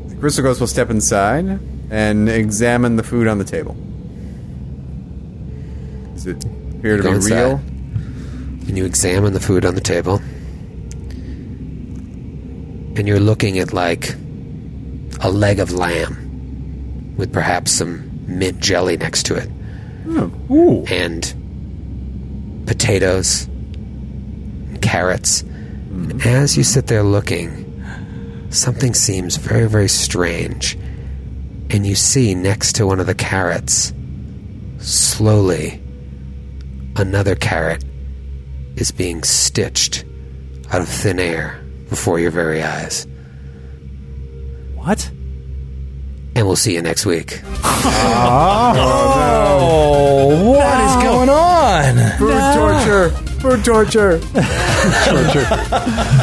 the Crystal Ghost will step inside and examine the food on the table. Does it appear to Go be inside. real? and you examine the food on the table, and you're looking at like a leg of lamb with perhaps some mint jelly next to it, Ooh. and potatoes, and carrots. And as you sit there looking, something seems very, very strange, and you see next to one of the carrots, slowly, another carrot is being stitched out of thin air before your very eyes. What? And we'll see you next week. Oh, oh what is going on? Food torture! Food torture! Torture.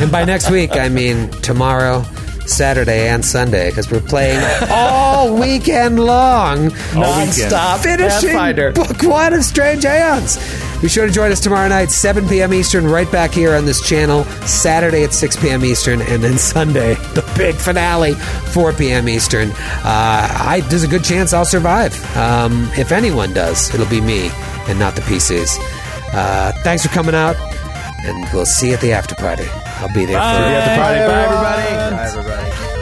And by next week, I mean tomorrow, Saturday, and Sunday, because we're playing all weekend long, non-stop, finishing Pathfinder. Book One of Strange Aeons. Be sure to join us tomorrow night, 7 p.m. Eastern, right back here on this channel. Saturday at 6 p.m. Eastern, and then Sunday, the big finale, 4 p.m. Eastern. Uh, I, there's a good chance I'll survive. Um, if anyone does, it'll be me and not the PCs. Uh, thanks for coming out, and we'll see you at the after party. I'll be there for you. At the party. Bye, everybody. Bye, everybody.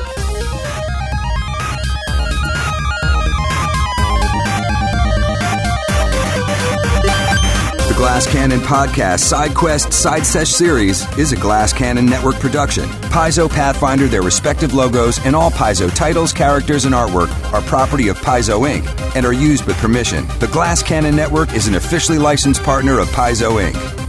Glass Cannon Podcast Side Quest Side Sesh series is a Glass Cannon Network production. Paizo Pathfinder, their respective logos, and all Paizo titles, characters, and artwork are property of Paizo Inc. and are used with permission. The Glass Cannon Network is an officially licensed partner of Paizo Inc.